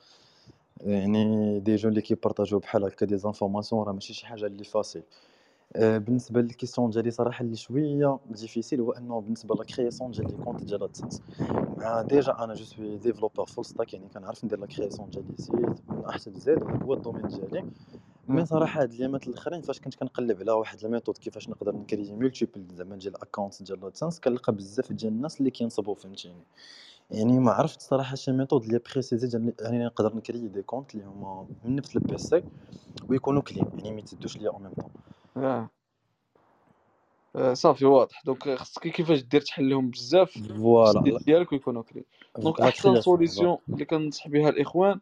يعني des gens اللي كيبارطاجيو بحال هكا des informations راه ماشي شي حاجة اللي facile آه، بالنسبة لل question ديالي صراحة اللي شوية difficile هو إنه بالنسبة la création ديال les comptes ديال AdSense déjà أنا je suis développeur full stack يعني كنعرف ندير la création ديال les sites من A حتى Z وهذا هو ال domaine ديالي. mais صراحة هاد الايامات الأخرين فاش كنت كنقلب على واحد ال méthode كيفاش نقدر ن créer multiple زعما ديال ال account ديال AdSense كنلقى بزاف ديال الناس اللي كينصبوا فهمتيني. يعني ما عرفت صراحة شي méthode اللي précisée يعني نقدر ن créer des comptes اللي هما من نفس ال PC ويكونوا clean يعني ما يتسدوش liés en même طون صافي واضح. donc خصك كيفاش دير تحلهم بزاف voilà ديالك ويكونوا clean donc أحسن solution اللي كنصح بها الإخوان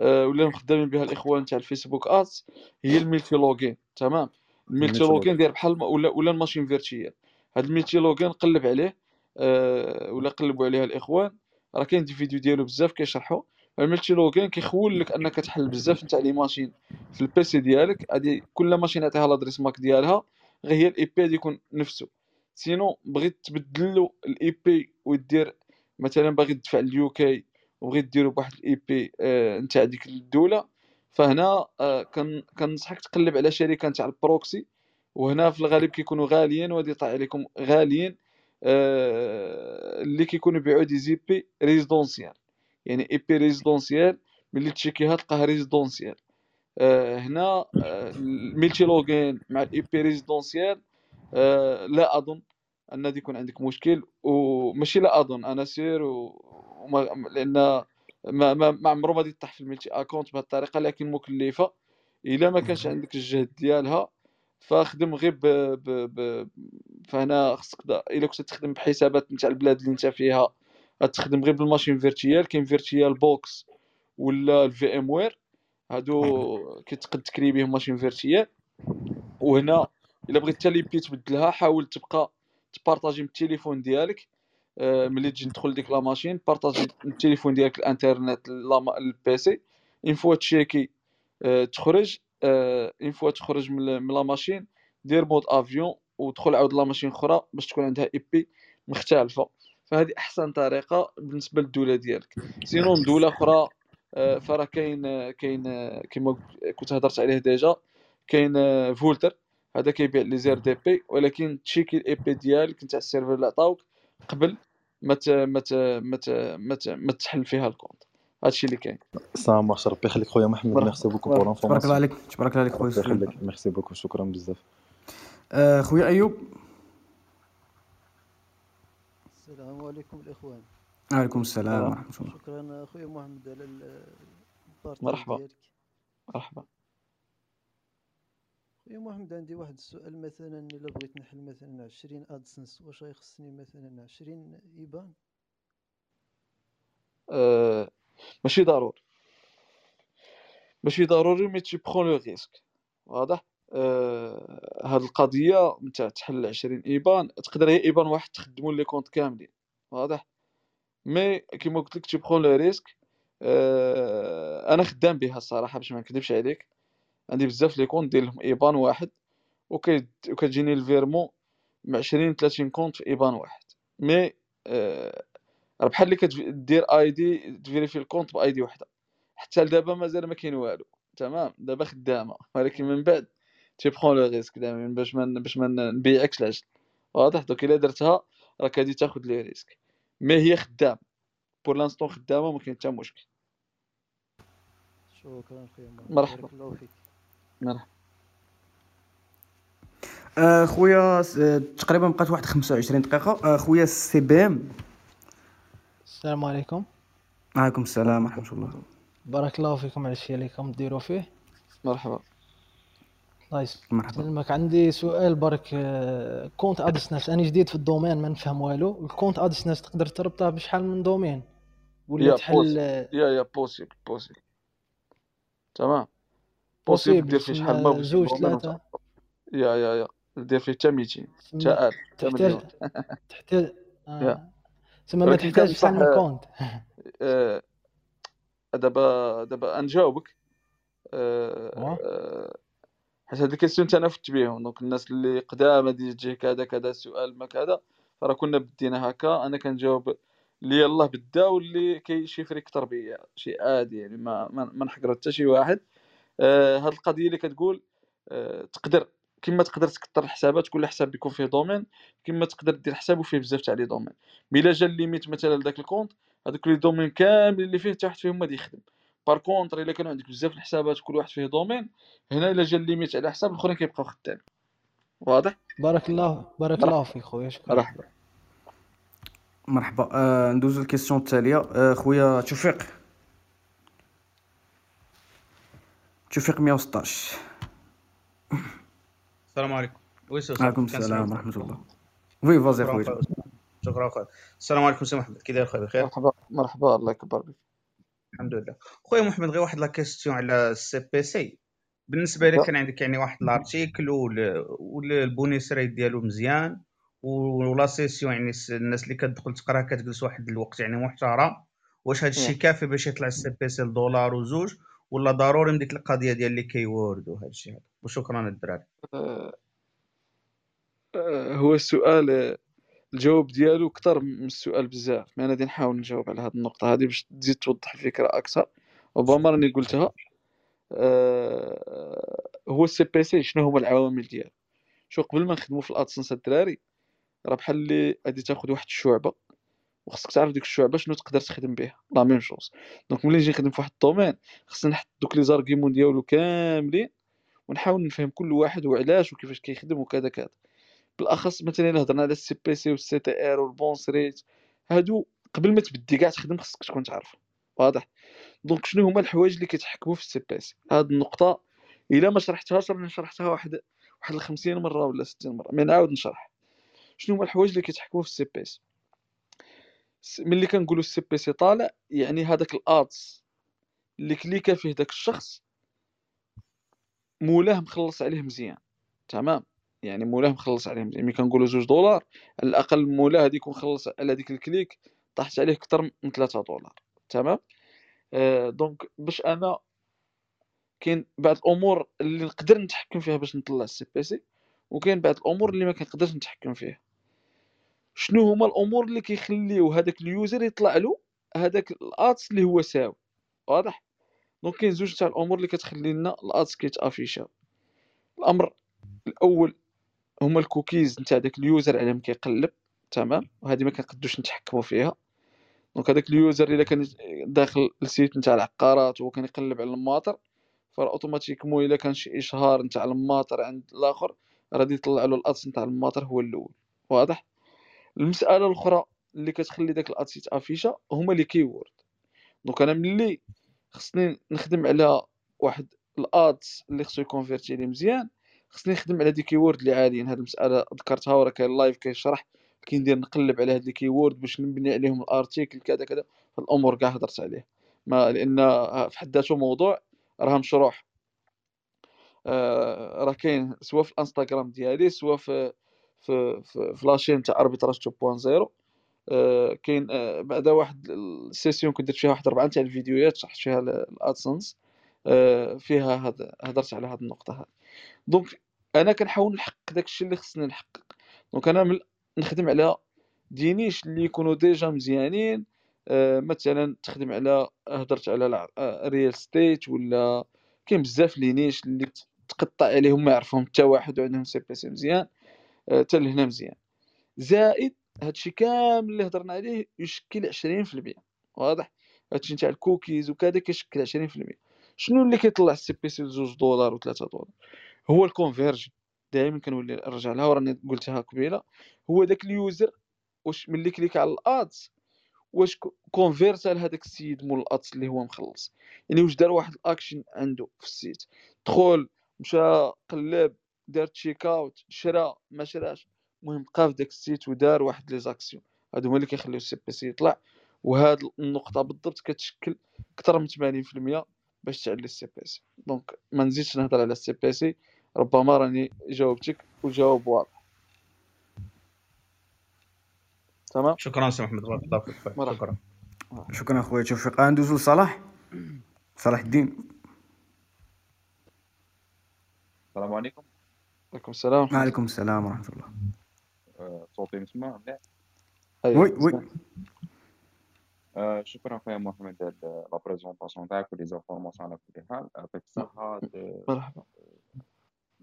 آه، ولا مخدمين بها الإخوان تاع الفيسبوك Ads هي ال Multilogin تمام؟ ال Multilogin دير بحال ولا ولا ال machine virtuelle هاد ال Multilogin قلب عليه آه، ولا قلبوا عليها الإخوان. راه كاين des vidéos ديالو بزاف كيشرحوا ال Multilogin كيخول لك أنك تحل بزاف نتاع les machines في ال PC ديالك. هادي كل machine عطيها l'adresse MAC ديالها غير هي ال IP يكون نفسه sinon بغيت تبدل له ال IP ودير مثلا باغي تدفع ال UK وبغيت ديرو بواحد ال IP نتاع ديك الدولة فهنا آه، كن كنصحك تقلب على شركة نتاع ال proxy وهنا في الغالب كيكونوا غاليين وغادي يطلع عليكم غاليين. آه، اللي كيكونوا يبيعوا des IP résidentielles. يعني IP résidentielle ملي تشيكيها تلقاها résidentielle. آه، هنا آه، ال Multilogin مع ال IP résidentielle آه، لا أظن أن غادي يكون عندك مشكل وماشي لا أظن أنا سير و... وما... لأن ما ما ما عمرو ما غادي يطيح في ال multi account بهذه الطريقة لكن مكلفة. إلا ما كانش عندك الجهد ديالها فخدم غير ب... ب... ب... فهنا خصك. إلا كنت تخدم بحسابات نتاع البلاد اللي انت فيها غتخدم غير بال machine virtuelle كاين VirtualBox ولا ال VMware هادو كتقد ت créer بهم machine virtuelle. وهنا إلا بغيت حتى l'IP تبدلها حاول تبقى تبارطاجي من التليفون ديالك. آه، ملي تجي تدخل ديك la machine بارطاجي من التليفون ديالك الانترنت لا- ال PC une fois تشيكي آه، تخرج une fois تخرج من la machine دير mode avion ودخل عاود la machine أخرى باش تكون عندها IP مختلفة. فهذه أحسن طريقة بالنسبة للدولة ديالك. sinon دولة أخرى آه، فراه كاين آه، كاين آه، كما كنت هضرت عليه déjà كاين Vultr. هذا كيبيع les RDP ولكن تشيكي ال IP ديالك نتاع السيرفر اللي عطاوك قبل ما ت... ما ت... ما ت... ما, ت... ما تحل فيها ال compte. هادشي اللي كاين. ça marche ربي يخليك خويا محمد. merci beaucoup pour تبارك الله عليك تبارك الله عليك خويا. ربي يخليك. merci beaucoup شكرا بزاف. خويا أيوب. السلام عليكم الإخوان. عليكم السلام ورحمة الله. شكرا اخويا محمد على مرحبا. ديالك. مرحبا. خويا محمد عندي واحد السؤال مثلا إلا بغيت نحل مثلا 20 AdSense واش غيخصني مثلا 20 IBAN آه، ماشي ضروري. ماشي ضروري mais tu prends le risque. واضح؟ آه، هاد القضية نتاع تحل 20 IBAN تقدر هي IBAN واحد تخدموا les comptes كاملين واضح؟ mais كيما قلت لك tu prends le risque آه، أنا خدام بها الصراحة باش ما نكذبش عليك عندي بزاف les comptes دير لهم IBAN واحد وكتجيني ال virement مع 20 30 compte في IBAN واحد mais آه، بحال اللي كدير ID ت vérifier ال compte ب ID وحدة حتى لدابا مازال ما كاين والو تمام؟ دابا خدامة ولكن من بعد tu prends le risque دائما باش ما باش ما نبيعكش العجل. واضح donc إلا درتها راك غادي تاخذ les risques. mais هي خدامه pour l'instant خدامة ما كاين حتى مشكل. شكرا خويا مروان. مرحبا. بارك الله فيك. مرحبا. آه، خويا آه، تقريبا بقات واحد 25 دقيقة. آه، خويا CPM. السلام عليكم. عليكم السلام ورحمة الله. بارك الله فيكم على الشيء اللي راكم ديروا فيه. مرحبا. الله مرحبا. يسلمك عندي سؤال برك آه، compte AdSense أنا جديد في ال domaine ما نفهم والو. ال compte AdSense تقدر تربطه بشحال من domaine؟ ولا يا تحل؟ يا يا possible possible تمام. possible دير فيه شحال ما تسمى بغيتي زوج وتعرف. يا يا يا. دير فيه حتى 200 حتى تسمى 1000 حتى تحتاج تحتاج يا. آه. تسمى ما تحتاج شحال بصح من compte. آه، دابا دابا نجاوبك حيت هاد ال question أنا فت بيهم donc الناس اللي قدام غادي تجيه كذا كذا السؤال ما كذا فراه كنا بدينا هكا. أنا كنجاوب اللي يلاه بدا واللي كيشي أكثر بيا شي عادي يعني ما ما, نحقر حتى شي واحد. آه هاد القضية اللي كتقول آه تقدر كما تقدر تكثر الحسابات كل حساب يكون فيه domaine كما تقدر دير حساب وفيه بزاف تاع les domaines. mais الا جا ال limite مثلا لداك ال compte هذوك les domaines كامل اللي فيه واحد فيهم ما يخدم par contre إلا كانوا عندك بزاف الحسابات كل واحد فيه domaine هنا إلا جا ال limite على حساب الاخرين كيبقاو خدامين واضح؟ بارك الله بارك الله فيك خويا شكرا. مرحبا. مرحبا. آه ندوزو لل question التالية. آه خويا توفيق. توفيق 116 السلام عليكم. oui سي عليكم كان السلام. ورحمة الله. oui vas-y خويا. شكرا خويا السلام عليكم سي محمد. كي داير خويا بخير؟ مرحبا مرحبا الله يكبر بك. الحمد لله. خويا محمد غير واحد la question على ال CPC بالنسبة لك كان عندك يعني واحد l'article وال bounce rate ديالو مزيان و la session يعني الناس اللي كتدخل تقرا كتجلس واحد الوقت يعني محترم. واش هذا الشيء إيه. كافي باش يطلع ال CPC لدولار وزوج؟ ولا ضروري من ديك القضية ديال les keywords وهذا الشيء هذا؟ وشكرا الدراري آه، آه، هو السؤال آه، الجواب ديالو كتر من السؤال بزاف ما أنا غادي نحاول نجاوب على هذه النقطة هذه باش تزيد توضح الفكرة أكثر. ربما راني قلتها آه، هو ال CPC شنو هما العوامل ديالو؟ شو قبل ما نخدمو في ال AdSense الدراري راه بحال اللي غادي تاخذ واحد الشعبة وخصك تعرف ديك الشعبة شنو تقدر تخدم بها la même chose. donc ملي نجي نخدم في واحد ال domaine خصني نحط دوك les arguments ديالو كاملين ونحاول نفهم كل واحد وعلاش وكيفاش كيخدم وكذا كذا. بالأخص مثلا إلا هضرنا على ال CPC وال CTR وال bounce rate هادو قبل ما تبدي كاع تخدم خصك تكون تعرف واضح؟ donc شنو هما الحوايج اللي كيتحكموا في ال CPC؟ هاد النقطة إلا ما شرحتهاش راني شرحتها واحد واحد 50 مرة ولا 60 مرة mais نعاود نشرح. شنو هما الحوايج اللي كيتحكموا في ال CPC؟ ملي كنقولوا ال CPC طالع يعني هذاك ال ads اللي كليكا فيه داك الشخص مولاه مخلص عليه مزيان تمام؟ يعني مولاه مخلص عليه مزيان ملي كنقولوا زوج دولار على الأقل مولاه غادي يكون خلص على ديك ال click طاحت عليه أكثر من 3 دولار. تمام؟ آه donc باش أنا كاين بعض الأمور اللي نقدر نتحكم فيها باش نطلع ال CPC وكاين بعض الأمور اللي ما كنقدرش نتحكم فيها. شنو هما الأمور اللي كيخليو هذاك ال user يطلع له هذاك ال ads اللي هو ساوي واضح؟ donc كاين زوج تاع الأمور اللي كتخلي لنا ال ads كيتافيشاو الأمر الأول هما الكوكيز نتاع داك ال user على ما كيقلب تمام؟ وهذه ما كنقدوش نتحكموا فيها. donc هذاك ال user إلا كان داخل ال site نتاع العقارات وهو يقلب على الماطر فراه automatiquement إلا كان شي إشهار نتاع الماطر عند الآخر غادي يطلع له ال ads نتاع الماطر هو الأول. واضح؟ المسألة الأخرى اللي كتخلي داك ال ads يتأفيشا هما les keywords donc أنا ملي خصني نخدم على واحد ال ads اللي خصو ي convertir لي مزيان خصني نخدم على des keywords اللي عاليين هاد المسألة ذكرتها وراه كاين live كيشرح كي ندير نقلب على هاد les keywords باش نبني عليهم ال article كذا كذا هاد الأمور كاع هضرت عليه. ما لأن في حد ذاته موضوع راه مشروح. آه، راه كاين سواء في الانستغرام ديالي سواء في في في, في la chaîne تاع Arbitrage 2.0 آه، كاين آه، بعدا واحد ال session كنت درت فيها واحد اربعه تاع الفيديوهات شرحت فيها ال AdSense فيها هاد هضرت على هاد النقطة هذه donc أنا كنحاول نحقق داكشي اللي خصني نحقق. donc أنا من نخدم على des niches اللي يكونوا déjà مزيانين. آه، مثلا تخدم على هضرت على ال real estate ولا كاين بزاف les niches اللي تقطع عليهم ما يعرفهم حتى واحد وعندهم CPC مزيان. آه، حتى لهنا مزيان. زائد هادشي كامل اللي هضرنا عليه يشكل 20% واضح؟ هادشي نتاع الكوكيز وكذا كيشكل 20% شنو اللي كيطلع ال CPC 2 دولار و3 دولار؟ هو ال conversion دائما كنولي نرجع لها وراني قلتها قبيلة. هو داك ال user واش ملي click على ال ads واش كونفيرتا لهذاك السيد مول ال ads اللي هو مخلص. يعني واش دار واحد الأكشن عنده في ال site. دخل مشى قلب دار check out شرا ما شراش. المهم بقى في داك ال site ودار واحد les actions. هادو هما اللي كيخليو ال CPC يطلع. وهاد النقطة بالضبط كتشكل أكثر من 80% باش تعلي ال CPC. donc ما نزيدش نهضر على ال CPC. ربما راني جاوبتك وجاوب واضح. تمام؟ شكرا سي محمد الله خويا. شكرا. شكرا خويا توفيق ندوزو لصلاح. صلاح الدين. السلام عليكم. عليكم السلام. وعليكم السلام ورحمة الله. آه، صوتي مسموع مليح وي وي. آه، شكرا خويا محمد على لا بريزونطاسيون تاعك ولي زانفورماسيون على كل حال يعطيك الصحة آه، مرحبا.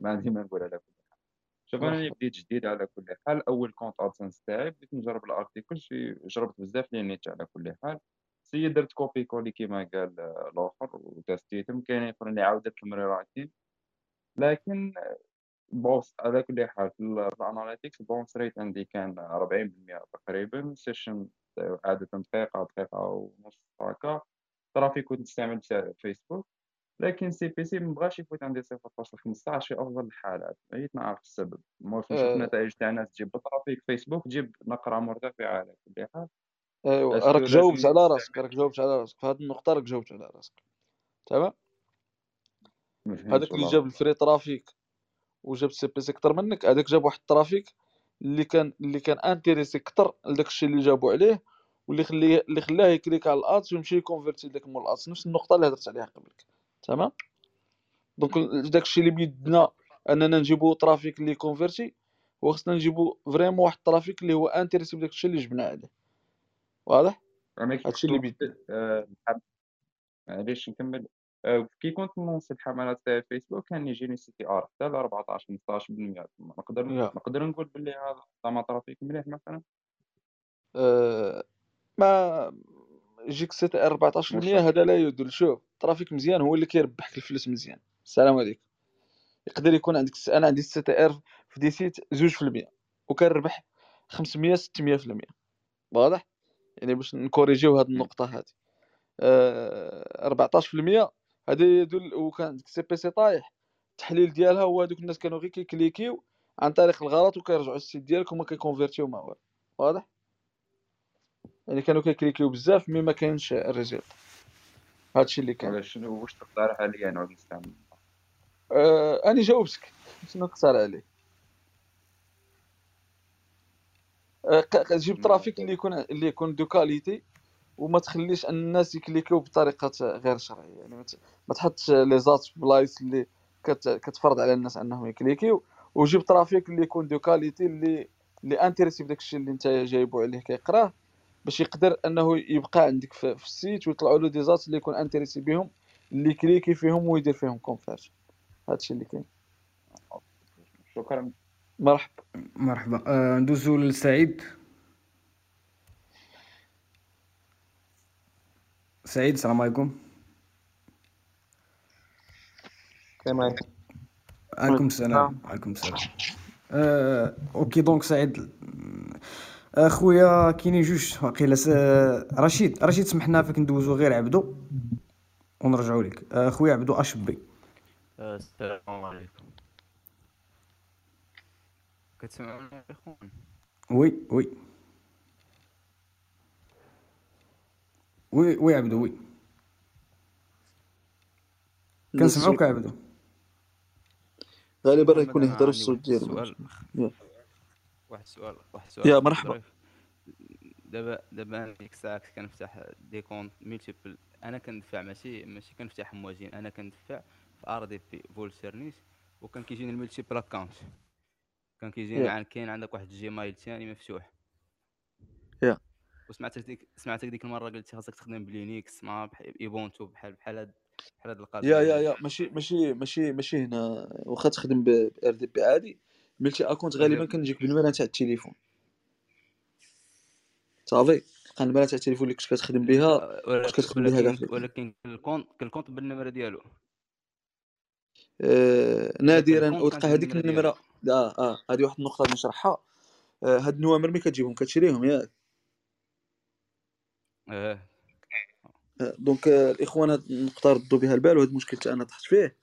ما عندي ما نقول على كل حال. شوف أنا مرحبا. بديت جديد على كل حال. أول كونت ادسنس تاعي بديت نجرب الأرتيكل شي جربت بزاف لي نيت على كل حال. سي درت كوبي كولي كيما قال آه، الآخر وتستيتهم كاينين اخرين اللي عاودت المريراتين لكن بوس على كل حال. في ال- في ال analytics ال bounce rate عندي كان 40% تقريبا. session عادة دقيقة دقيقة ونص هكا. traffic كنت نستعمل فيسبوك. لكن CPC مبغاش يفوت عندي 0.15 في أفضل الحالات. بغيت نعرف السبب. المهم نشوف آه. النتائج تاع الناس تجيب بال traffic فيسبوك تجيب نقرة مرتفعة على كل حال. ايوا راك جاوبت على راسك راك جاوبت على راسك. في هذه النقطة راك جاوبت على راسك. تمام؟ هذاك اللي. جاب ال vrai trafic وجاب CPC أكثر منك هذاك جاب واحد ال traffic اللي كان اللي كان intéressé أكثر لداك الشيء اللي جابوا عليه واللي خليه اللي خلاه يكليك على ال ads ويمشي يكونفيرتي داك مول ال ads نفس النقطة اللي هضرت عليها قبلك. تمام؟ donc داك الشيء اللي بيدنا اننا نجيبو traffic اللي كونفيرتي هو خصنا نجيبو vraiment واحد ال traffic اللي هو intéressé بداك الشيء اللي جبنا عليه واضح؟ هادشي اللي بيدنا آه، معليش نكمل. آه، كي كنت الحملات تاع فيسبوك كان يجيني CTR حتى ل 14 15% نقدر. نقدر نقول باللي هذا زعما traffic مليح مثلا؟ أه ما يجيك CTR 14% هذا لا يدل. شوف traffic مزيان هو اللي كيربحك الفلوس مزيان. السلام عليكم. يقدر يكون عندك أنا عندي ال CTR في des sites 2% وكنربح 500 600% واضح؟ يعني باش نكوريجيو هاد النقطة هذه أه 14% هذا يدل وكان عندك CPC طايح. التحليل ديالها هو هذوك الناس كانوا غير كيكليكيو عن طريق الغلط وكيرجعوا ال site ديالك وما كيكونفيرتيو ما والو. واضح؟ يعني كانوا كيكليكيو بزاف mais ما كاينش ال result هادشي اللي كان شنو واش تقترح عليا نعود نستعمل آه أنا جاوبتك. شنو نقصر عليه؟ آه جيب traffic اللي يكون اللي يكون de qualité وما تخليش أن الناس يكليكيو بطريقة غير شرعية. يعني ما تحطش les ads بلايص اللي كت كتفرض على الناس أنهم يكليكيو وجيب traffic اللي يكون de qualité اللي اللي intéressé بداك الشيء اللي أنت جايبو عليه كيقراه باش يقدر أنه يبقى عندك في, في ال site ويطلعوا له des ads اللي يكون intéressé بهم اللي يكليكي فيهم ويدير فيهم conversion هادشي اللي كاين. شكرا. مرحبا. مرحبا. آه ندوزو لسعيد. سعيد السلام عليكم. السلام عليكم. عليكم السلام. عليكم السلام. آه، okay donc سعيد. أخويا كاينين جوج واقيلا س... رشيد رشيد سمحنا فيك ندوزو غير عبدو ونرجعو لك. أخويا عبدو اش بي آه، السلام عليكم. كتسمعوني يا إخوان؟ oui oui. oui oui عبدو oui. كنسمعوك عبدو. غالبا راه يكون يهضر الصوت ديالو. واحد السؤال واحد السؤال يا مرحبا. دابا دابا أنا ديك الساعة كنت كنفتح دي كونت ميلتيبل أنا كندفع ماشي ماشي كنفتح موازين أنا كندفع في ار دي بي فول سيرنيس وكان كيجيني الميلتيبل اكونت كان كيجيني يا. عن كاين عندك واحد الجيمايل ثاني مفتوح. يا. وسمعتك ديك سمعتك ديك المرة قلتي خاصك تخدم بلينكس مع ايبونتو بحال بحال هاد بحال هاد يا القضية يا هادي يا. ماشي ماشي ماشي ماشي هنا. واخا تخدم ب RDP عادي. multi account غالبا ماشي كنجيك بالنمرة تاع التليفون. صافي النمره تاع التليفون اللي كنت كتخدم بها كنت كتخدم بها كاع ولكن ال compte ال compte بالنمرة ديالو؟ آه ولكن نادرا ال compte أو كانت تلقى هذيك النمرة آه آه هذه واحد النقطة نشرحها. آه هاد النوامر ملي كتجيبهم كتشريهم ياك. أه. آه، donc آه، الإخوان هاد النقطة ردوا بها البال وهذا المشكل حتى أنا طحت فيه.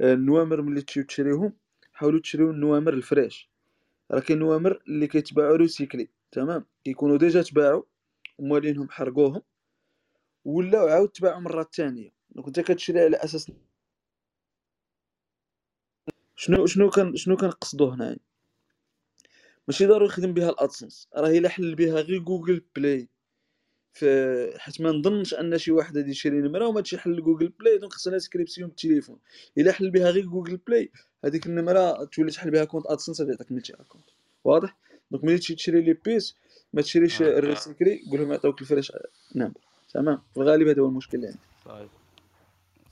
آه، النوامر ملي تشريهم حاولوا تشريو النوامر ال fresh. راه كاين نوامر اللي كيتباعوا recyclés تمام؟ كيكونوا déjà تباعوا وموالينهم حرقوهم ولاو عاود تباعوا مرة ثانية donc انت كتشري على أساس شنو شنو كان شنو كنقصدوا هنايا؟ ماشي ضروري يخدم بها الأدسنس. راه إلا حل بها غير جوجل بلاي حيت ما نظنش أن شي واحد غادي يشري نمرة وما تشي حل جوجل بلاي donc خصنا inscription بالتليفون. إلا حل بها غير جوجل بلاي هذيك النمرة تولي تحل بها compte ادسنس غادي يعطيك multi account. واضح؟ donc ملي تمشي تشري les puces ما تشريش آه. ال recyclés قول لهم يعطيوك ال fresh number تمام؟ في الغالب هذا هو المشكل اللي عندي صحيح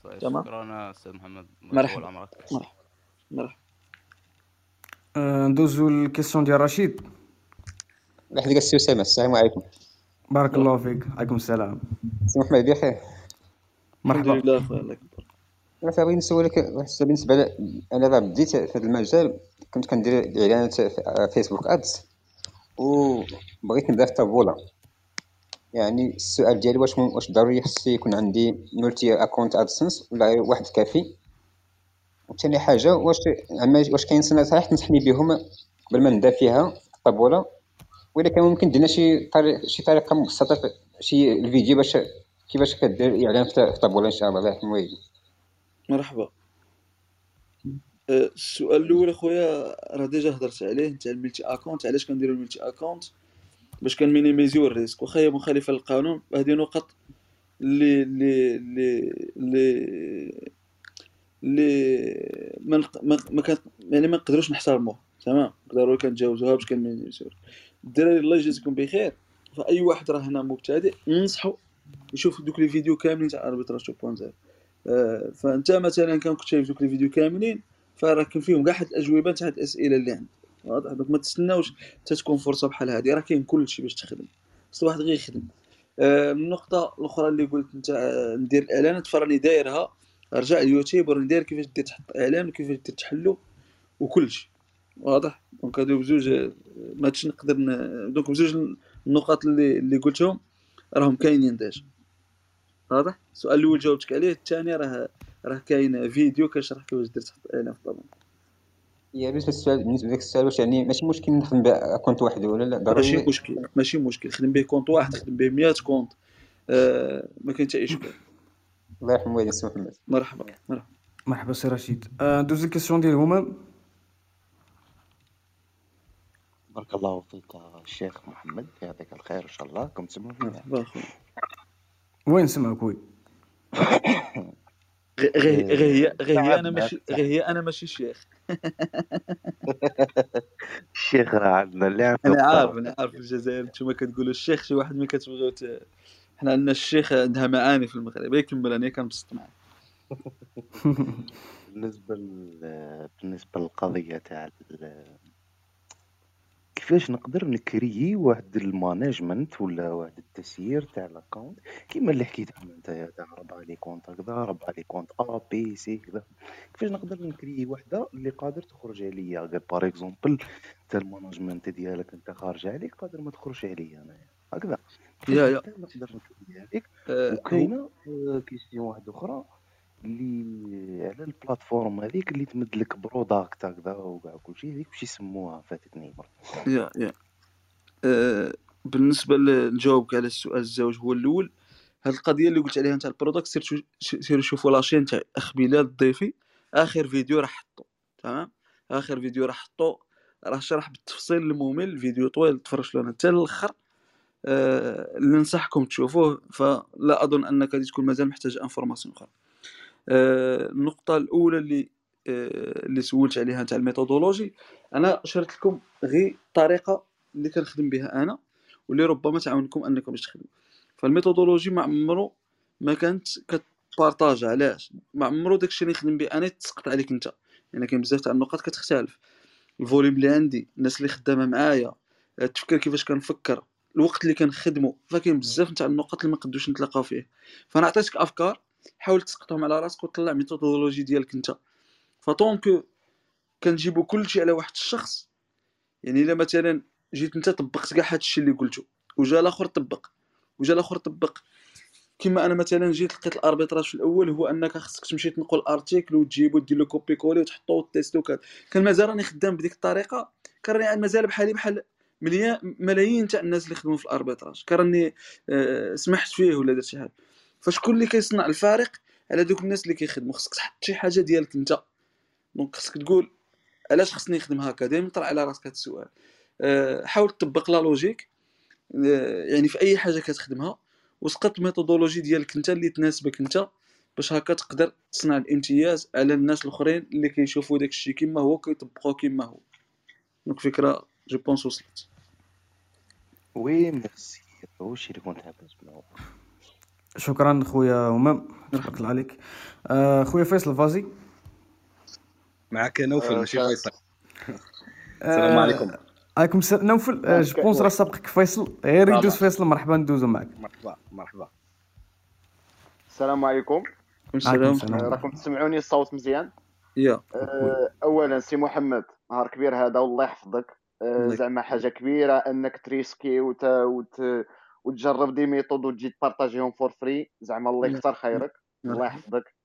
صحيح تمام؟ شكرا أستاذ محمد. مرحبا. مرحبا. مرحبا. آه، ندوزو ديال رشيد. ديك السي أسامة. السلام عليكم. بارك الله فيك. عليكم السلام. سي محمد بخير الحمد مرحبا. لله أخويا الله يكبر. أنا بغيت نسولك واحد السؤال بالنسبة. أنا دابا بديت في هذا المجال كنت كندير الاعلانات في فيسبوك Ads وبغيت نبدأ في طابولا يعني السؤال ديالي واش واش ضروري خص يكون عندي multi account ادسنس ولا غير واحد كافي؟ وثاني حاجة واش واش كاين سنة نصائح تنصحني بهم قبل ما نبدأ فيها في ولا كان ممكن درنا شي طريق شي طريقة مبسطة شي الفيديو باش كيفاش كدير إعلان في طابولا إن شاء الله الله يرحم والديك مرحبا. أه، السؤال الأول أخويا راه ديجا هضرت عليه نتاع ال multi account علاش كنديروا ال multi account؟ باش كن minimiser يو ال risque. واخا هي مخالفة للقانون هذه نقط اللي اللي اللي اللي اللي ما ما يعني ما نقدروش نحترموها تمام؟ ضروري كنتجاوزوها باش كن minimiser يو الدراري الله يجازيكم بخير. فأي واحد راه هنا مبتدئ ننصحو يشوف دوك les vidéos كاملين تاع arbitrage 2.0 آه، فأنت مثلا كان كنت شايف دوك الفيديو كاملين فراه كان فيهم كاع حد الأجوبة تاع الأسئلة اللي عندك. واضح؟ donc ما تستناوش حتى تكون فرصة بحال هذه راه كاين كلشي باش تخدم. خص الواحد غير يخدم. آه، النقطه الاخرى اللي قلت نتاع آه، ندير الاعلانات فراني دايرها. رجع اليوتيوب وراني داير كيفاش دير تحط اعلان وكيفاش دير تحلو. وكلشي واضح. donc هادو بزوج آه، ما هادشي نقدر ن... donc بزوج النقاط اللي اللي قلتهم راهم كاينين déjà. واضح؟ السؤال الأول جاوبتك عليه الثاني راه راه كاين فيديو كيشرح كيفاش دير تحط اعلان في الطابولا هي بالنسبة للسؤال بالنسبة لك السؤال واش يعني ماشي مشكل نخدم ب account واحد ولا لا؟ ماشي ضروري. مشكل ماشي مشكل. خدم به compte واحد خدم به 100 compte. آه ما كاين حتى أي اشكال الله يرحم والديك سي محمد مرحبا مرحبا. مرحبا سي رشيد. آه، ندوز للكيسيون ديال همام بارك الله فيك الشيخ محمد يعطيك الخير إن شاء الله. كم مرحبا اخويا وين نسمعك وي غير غير غير هي غير هي أنا ماشي غير هي أنا ماشي شيخ. *laughs* الشيخ راه عندنا اللي عنده أنا عارف أنا عارف في الجزائر نتوما كتقولوا. الشيخ شي واحد ملي كتبغيو حنا عندنا الشيخ عندها معاني في المغرب. غير كمل أنا كنبسط معاك *laughs* بالنسبة. بالنسبة للقضية تاع. كيفاش نقدر نكري واحد ال management ولا واحد التسيير تاع ال account كيما اللي حكيت عنه أنت تاع ربع les comptes هكذا ربع les comptes A B C كذا. كيفاش نقدر نكري وحدة اللي قادر تخرج عليا؟ غير par exemple انت ال management ديالك أنت خارج عليك قادر ما تخرجش عليا انايا هكذا. يا انت نقدر نكريها عليك؟ آه، وكاينة آه، question واحدة أخرى. اللي على ال plateforme هذيك اللي تمد لك product هكذا وكاع كلشي هذيك واش يسموها فاتتني يا يا. آه، بالنسبة ل- نجاوبك على السؤال الزوج هو الأول هاد القضية اللي قلت عليها نتاع ال product سير سيروا شوفوا la chaîne تاع اخ بلال الضيفي. آخر فيديو راه حطو تمام؟ آخر فيديو راه حطو راه شرح بالتفصيل الممل فيديو طويل تفرجت له أنا حتى الآخر آه، اللي ننصحكم تشوفوه فلا أظن أنك غادي تكون مازال محتاج information أخرى. آه، النقطة الأولى اللي آه، اللي سولت عليها تاع ال méthodologie. أنا شرت لكم غير الطريقة اللي كنخدم بها أنا واللي ربما تعاونكم باش تخدموا. فال méthodologie ما عمرو ما كانت كت partage علاش؟ ما عمرو داكشي اللي نخدم به أنا تسقط عليك أنت. يعني كاين بزاف تاع النقط كتختلف. ال volume اللي عندي الناس اللي خدامة معايا التفكير كيفاش كنفكر الوقت اللي كنخدمو. فكاين بزاف تاع النقط اللي ما نقدوش نتلاقاو فيه. فأنا عطيتك أفكار حاول تسقطهم على راسك وتطلع méthodologie ديالك انت. ف donc كنجيبو كلشي على واحد الشخص يعني إلا مثلا جيت أنت طبقت كاع هادشي اللي قلتو وجا الآخر طبق وجا الآخر طبق. كما أنا مثلا جيت لقيت ال arbitrage في الأول هو أنك خصك تمشي تنقل ال article وتجيبو دير له copier coller وتحطو و tester كذا كان مازال راني خدام بديك الطريقة كان راني مازال بحالي بحال ملايين تاع الناس اللي خدموا في ال arbitrage كان راني آه، سمحت فيه ولا درت شي حاجة. فشكون اللي كيصنع الفارق على دوك الناس اللي كيخدموا. خصك تحط شي حاجة ديالك انت. donc خصك تقول علاش خصني نخدم هكا؟ دائما طرح على راسك هذا السؤال. آه، حاول تطبق la logique. آه، يعني في أي حاجة كتخدمها وسقط ال méthodologie ديالك انت اللي تناسبك انت باش هكا تقدر تصنع الامتياز على الناس الأخرين اللي كيشوفوا داك الشيء كما هو كيطبقوه كما هو. donc فكرة je pense وصلت. oui merci واش اللي كنت حاب نسمعو شكرا خويا همام تبارك الله عليك آه، خويا فيصل فازي. معك نوفل آه، ماشي شا- فيصل. السلام عليكم. عليكم السلام. نوفل آه، je pense راه سابقك فيصل. غير. يدوز فيصل مرحبا ندوزو معك مرحبا مرحبا. السلام عليكم. السلام. آه، راكم تسمعوني الصوت مزيان؟ يا. آه، اولا سي محمد نهار كبير هذا والله يحفظك. آه، زعما حاجة كبيرة أنك تريسكي وت... وت... وتجرب des méthodes وتجي تبارطاجيهم for free زعما الله يا. يكثر خيرك. الله مرحبا يحفظك.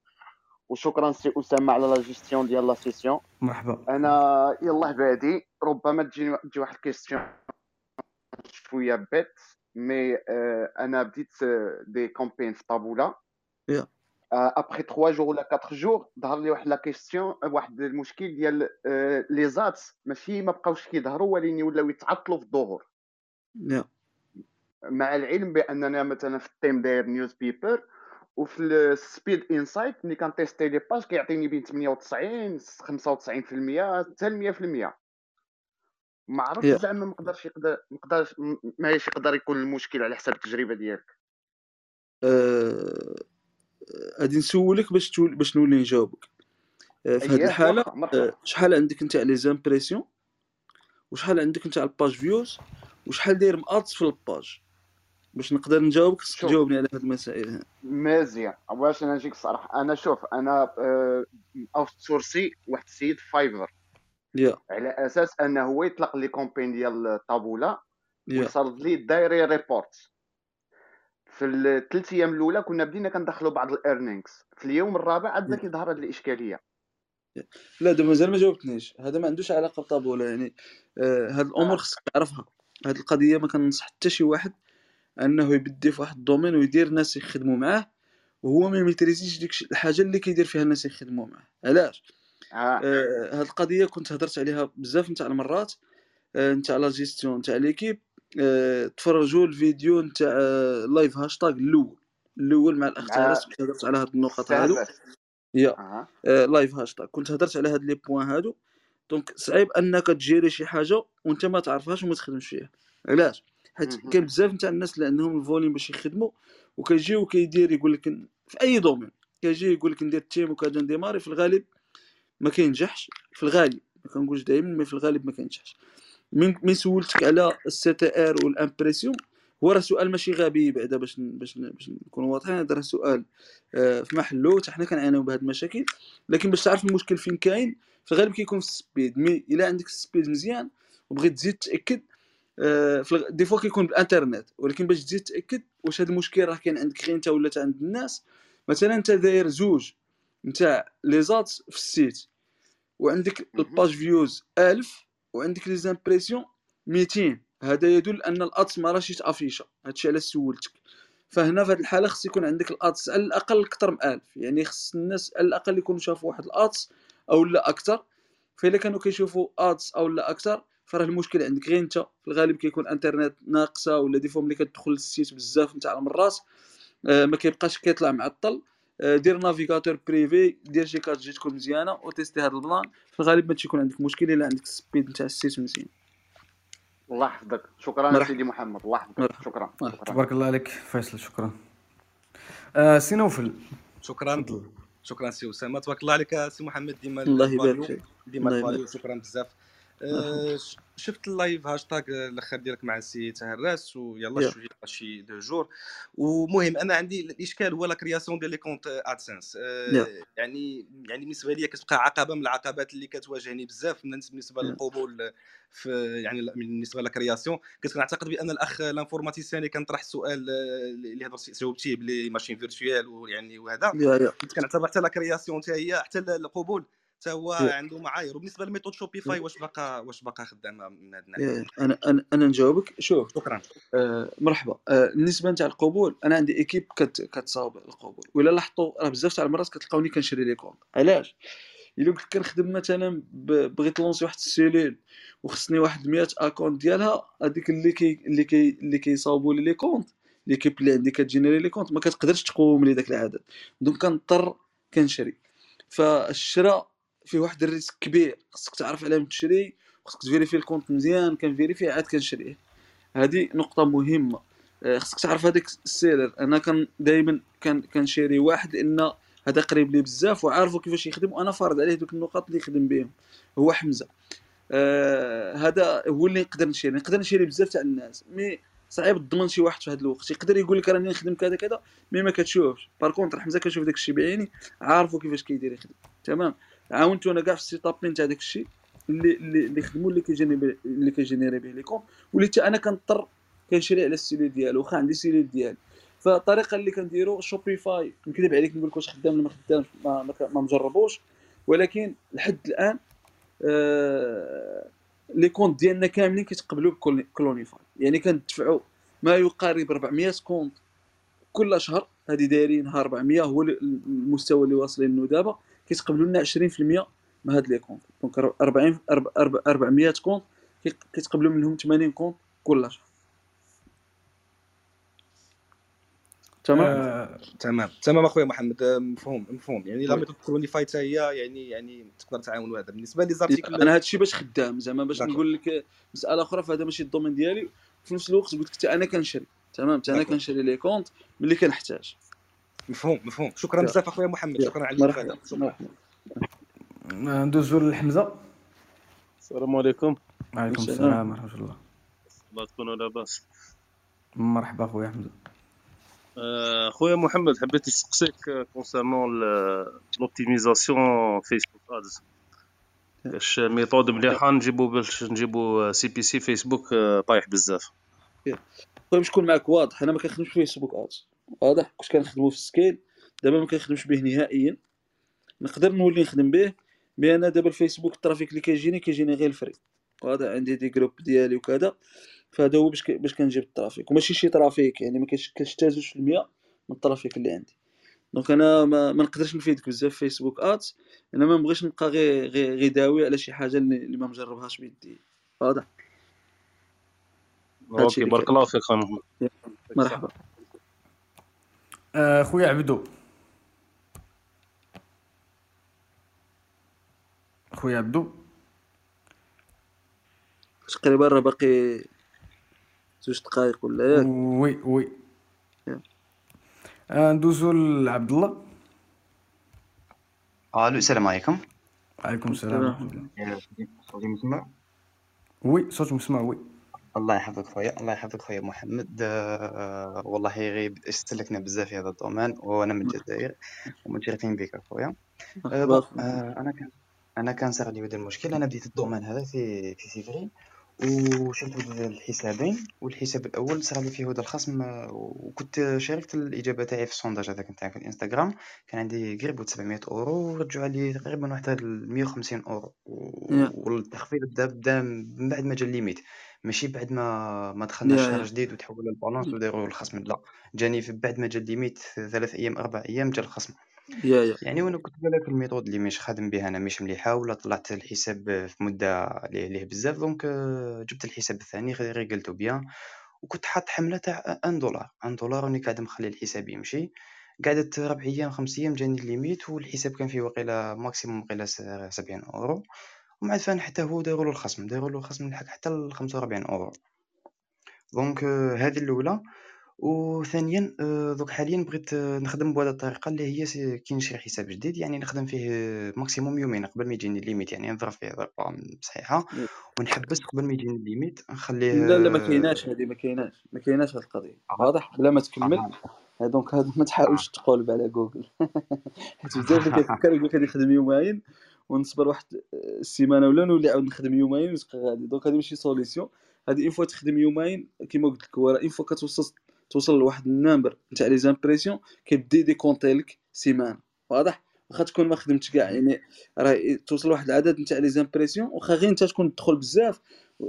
وشكرا سي أسامة على لا جيستيون ديال la session مرحبا. أنا يلاه بادي ربما تجي تجي واحد ال question شوية bête mais آه، أنا بديت آه، des campagnes في Taboola يا après 3 jours ولا 4 jours ظهر لي واحد la question واحد المشكل ديال آه، les ads ماشي ما بقاوش كيظهروا ولكن ولاو يتعطلوا في الظهور. مع العلم بأننا مثلا في التيم داير Newspaper وفي ال speed insight ملي كنتيستي les pages كيعطيني بين 98 95% حتى 100% ما عرفتش زعما ما نقدرش يقدر ما نقدرش ماهيش يقدر يكون المشكل على حسب التجربة ديالك. آه، غادي نسولك باش تول... باش نولي نجاوبك. آه، في هذه الحالة آه، شحال عندك انت على les impressions وشحال عندك انت على ال page views وشحال داير من ads في ال page باش نقدر نجاوبك خصك تجاوبني على هاد المسائل. مزيان باش أنا نجيك الصراحه أنا شوف أنا outsourcé واحد السيد Fiverr يا. على أساس أنه هو يطلق les campagnes ديال Taboola يا. ويصرد لي daily report في الثلاث أيام الأولى كنا بدينا كندخلوا بعض ال earnings في اليوم الرابع عاد بدا كيظهر هذه الإشكالية. لا دابا مازال ما جاوبتنيش. هذا ما عندوش علاقة ب Taboola يعني آه هاد الأمور آه. خصك تعرفها. هاد القضية ما كننصح حتى شي واحد أنه يبدي في واحد ال domaine ويدير ناس يخدموا معاه وهو ما يميتريزيش ديك الحاجة اللي كيدير فيها الناس يخدموا معاه. علاش؟ آه. آه هاد القضية كنت هضرت عليها بزاف نتاع المرات آه نتاع لا جيستيون نتاع l'équipe آه تفرجوا الفيديو نتاع آه live hashtag الأول. الأول مع الاخ تهرس كنت هضرت على هاد النقط هادو؟ يا. آه آه، live hashtag. كنت هضرت على هاد les points هادو. donc صعيب أنك تجيري شي حاجة وأنت ما تعرفهاش وما تخدمش فيها. علاش؟ حيت. كاين بزاف نتاع الناس اللي عندهم ال volume باش يخدموا وكيجيو كيدير يقول لك في أي domaine. كيجي يقول لك ندير team وكذا نديماري في الغالب ما كينجحش. في الغالب ما كنقولش دائما mais في الغالب ما كينجحش. من من سولتك على ال CTR وال impressions هو راه سؤال ماشي غبي بعدا باش باش باش نكونوا واضحين. هذا راه سؤال آه، في محله حتى حنا كنعانيو بهاد المشاكل. لكن باش تعرف المشكل فين كاين في الغالب كيكون في ال speed mais إلا عندك ال speed مزيان وبغيت تزيد تاكد des fois كيكون بالانترنت ولكن باش تزيد تأكد واش هذا المشكل راه كاين عندك غير انت ولا عند الناس. مثلا أنت داير زوج نتاع les ads في ال site وعندك ال page views 1000 وعندك les impressions 200 هذا يدل أن ال ads ما راهش يتافيشا هادشي علاش سولتك. فهنا في هذه الحالة خص يكون عندك ال ads على الأقل أكثر من 1000 يعني خص الناس على الأقل يكونوا شافوا واحد ال ads أو لا أكثر. فاذا كانوا كيشوفوا ads أو لا أكثر فراه المشكل عندك. غير انت في الغالب كيكون انترنت ناقصة ولا des fois ملي كتدخل لل site بزاف نتاع المرات آه، ما كيبقاش كيطلع معطل آه، دير navigateur privé دير شي كارت جي تكون مزيانة وتيستي هذا ال plan. في الغالب ما تيكون عندك مشكل إلا عندك ال speed نتاع ال site مزيان. الله يحفظك. شكرا. سيدي محمد. الله يحفظك. شكرا. شكرا. تبارك الله عليك فيصل. شكرا. آه سي نوفل. شكرا. شكرا سي أسامة. تبارك الله عليك سي محمد. ديما الله يبارك فيك. ديما شكرا بزاف. *laughs* شفت ال live hashtag الآخر ديالك مع السي تهراس ويلا يا. شوية شي deux jours. ومهم أنا عندي الاشكال هو la création ديال les comptes Adsense يا. يعني يعني بالنسبة لي كتبقى عقبة من العقبات اللي كتواجهني بزاف. بالنسبة يا. للقبول في يعني بالنسبة لل création كنت كنعتقد بأن الأخ l'informaticien اللي كان طرح السؤال آه، اللي هضر جاوبتيه ب les machines virtuelles ويعني وهذا. كنت كنعتبر حتى la création حتى هي حتى القبول. حتى هو عنده معايير وبالنسبة la méthode Shopify واش باقا واش باقا خدامه من هذا الناحية؟ يا أنا أنا أنا نجاوبك. شوف شكرا. آه مرحبا. آه بالنسبة نتاع القبول أنا عندي équipe كت كتصاوب القبول. ولا لاحظتوا راه بزاف تاع المرات كتلقاوني كنشري les comptes علاش؟ إلا كنت كنخدم مثلا بغيت lancer واحد ال cellule وخصني واحد 100 account ديالها هذيك اللي كي اللي كي اللي كيصاوبوا لي les comptes l'équipe اللي عندي كتجينيري les comptes. ما كتقدرش تقوم لي داك العدد. donc كنضطر كنشري. فالشراء فيه واحد ال risque كبير خصك تعرف من تشري خصك تفيريفي ال compte مزيان كنفيريفي عاد كنشريه. هذه نقطة مهمة. آه، خصك تعرف هذاك ال seller. أنا كان دائما كان كنشري واحد لأن هذا قريب لي بزاف وعارفه كيفاش يخدم وأنا فارض عليه دوك النقاط اللي يخدم بهم هو حمزة. آه هذا هو اللي نقدر نشري. نقدر نشري بزاف تاع الناس. mais صعيب تضمن شي واحد في هذا الوقت. يقدر يقول لك راني نخدم كذا كذا مي ما كتشوفش. بار كونتر حمزة كنشوف داك الشيء بعيني عارفه كيفاش كيدير يخدم. تمام؟ عاونتو أنا كاع في السيتابين تاع داك الشيء اللي اللي خدموا اللي كيجينيري اللي كيجينيري به لي كونت واللي حتى أنا كنضطر كنشري على السيلول ديالو واخا عندي سيلول ديالي. فالطريقة اللي كنديرو شوبيفاي نكذب عليك نقول لك واش خدام ولا ما خدامش ما, مجربوش. ولكن لحد الآن آه les comptes ديالنا كاملين كيتقبلوا بكلونيفاي يعني كندفعوا ما يقارب 400 compte كل شهر. هذه دايرين نهار 400 هو ال- المستوى اللي واصلين له دابا. كيتقبلوا لنا 20% من هاد les comptes. donc 40 أرب- أرب- 400 compte كي- كيتقبلوا منهم 80 compte كل شهر تمام؟ آه، تمام. تمام أخويا محمد. آه، مفهوم مفهوم. يعني لا. method كلونيفاي حتى هي يعني يعني تقدر تعاون هذا بالنسبة les articles أنا هذا الشيء باش خدام. زعما باش. نقول لك مسألة أخرى فهذا ماشي ال domaine ديالي. وفي نفس الوقت قلت لك حتى أنا كنشري. تمام؟ حتى أنا. كنشري les comptes ملي كنحتاج. مفهوم مفهوم. شكرا. بزاف أخويا محمد. شكرا على الافاده ندوزو لحمزه السلام عليكم. وعليكم السلام. ورحمة الله. الله تكونوا لاباس مرحبا خويا حمزة. آه، خويا محمد حبيت نسقسيك concernant l'optimisation فيسبوك Ads كاش method مليحة نجيبو باش نجيبو CPC فيسبوك طايح بزاف. يا. خويا باش نكون معك واضح أنا ما كنخدمش في فيسبوك Ads واضح؟ كنت كنخدمو في scale دابا ما كنخدمش به نهائيا. نقدر نولي نخدم به mais أنا دابا الفيسبوك ال trafic اللي كيجيني كيجيني غير ال free. واضح؟ عندي des groupes ديالي وكذا. فهذا هو باش ك- باش كنجيب ال trafic. وماشي شي trafic يعني ما كاش حتى 2% من ال trafic اللي عندي. donc أنا ما, ما نقدرش نفيدك بزاف في فيسبوك Ads. أنا ما نبغيش نبقى غير غير غير داوي على شي حاجة اللي, اللي ما مجربهاش بيدي. واضح؟ okay بارك الله فيك خويا محمد. مرحبا. خويا عبدو. خويا عبدو. تقريبا راه باقي زوج دقائق ولا ياك؟ oui oui. آه، ندوزو لعبد الله ألو السلام عليكم. عليكم السلام. صوتي مسمع oui صوت مسمع oui. الله يحفظك خويا الله يحفظك خويا محمد. آه والله غير استهلكنا بزاف في هذا ال domaine وأنا من الجزائر ومتشرفين بك اخويا آه آه أنا كان أنا كان صار لي هذا المشكل أنا بديت ال domaine هذا في في فيفري وشفت الحسابين والحساب الأول صار لي فيه هذا الخصم وكنت شاركت الإجابة تاعي في ال sondage هذاك نتاعي في الإنستغرام. كان عندي قريب 700 أورو ورجعوا لي تقريبا واحد ال 150 أورو والتخفيض بدا بدا من بعد ما جا ال limite. ماشي بعد ما ما دخلنا يا الشهر يا جديد وتحول ال balance وداروا الخصم لا. جاني في بعد ما جا ال limite ثلاث أيام أربع أيام جا الخصم. يا يا. يعني وأنا كنت بالك ال method اللي مش خادم بها أنا مش مليحة ولا طلعت الحساب في مدة اللي ليه بزاف donc آه، جبت الحساب الثاني غير قلته bien. وكنت حاط حملة تاع un dollar. un dollar راني قاعد مخلي الحساب يمشي قعدت ربع أيام خمس أيام جاني ال limite والحساب كان فيه وقيله maximum وقيله س- 70 أورو. ومن بعد فان حتى هو داروا له الخصم داروا له الخصم لحق حتى ل 45 اورو donc آه، هذه الأولى. وثانيا آه، دوك حاليا بغيت آه، نخدم بهذه الطريقة اللي هي كي نشري حساب جديد يعني نخدم فيه maximum يومين قبل ما يجيني ال limite يعني نضرب فيه ضربه صحيحة. ونحبس قبل ما يجيني ال limite نخليه لا لا ما كايناش هذه ما كايناش ما كايناش هذه القضية. واضح؟ بلا ما تكمل. donc ما تحاولش تقولب على جوجل حيت بزاف اللي كيفكر يقول لك غادي نخدم يومين. ونصبر واحد السيمانة ولا نولي عاود نخدم يومين ونبقى غادي. donc هذه ماشي solution هذه une fois تخدم يومين كيما قلت لك هو une fois كتوصل توصل لواحد ال nombre. نتاع les impressions كيبدا يديكونتي لك سيمانة. واضح؟ واخا تكون ما خدمتش كاع يعني راه توصل لواحد العدد نتاع les impressions واخا غير انت تكون تدخل بزاف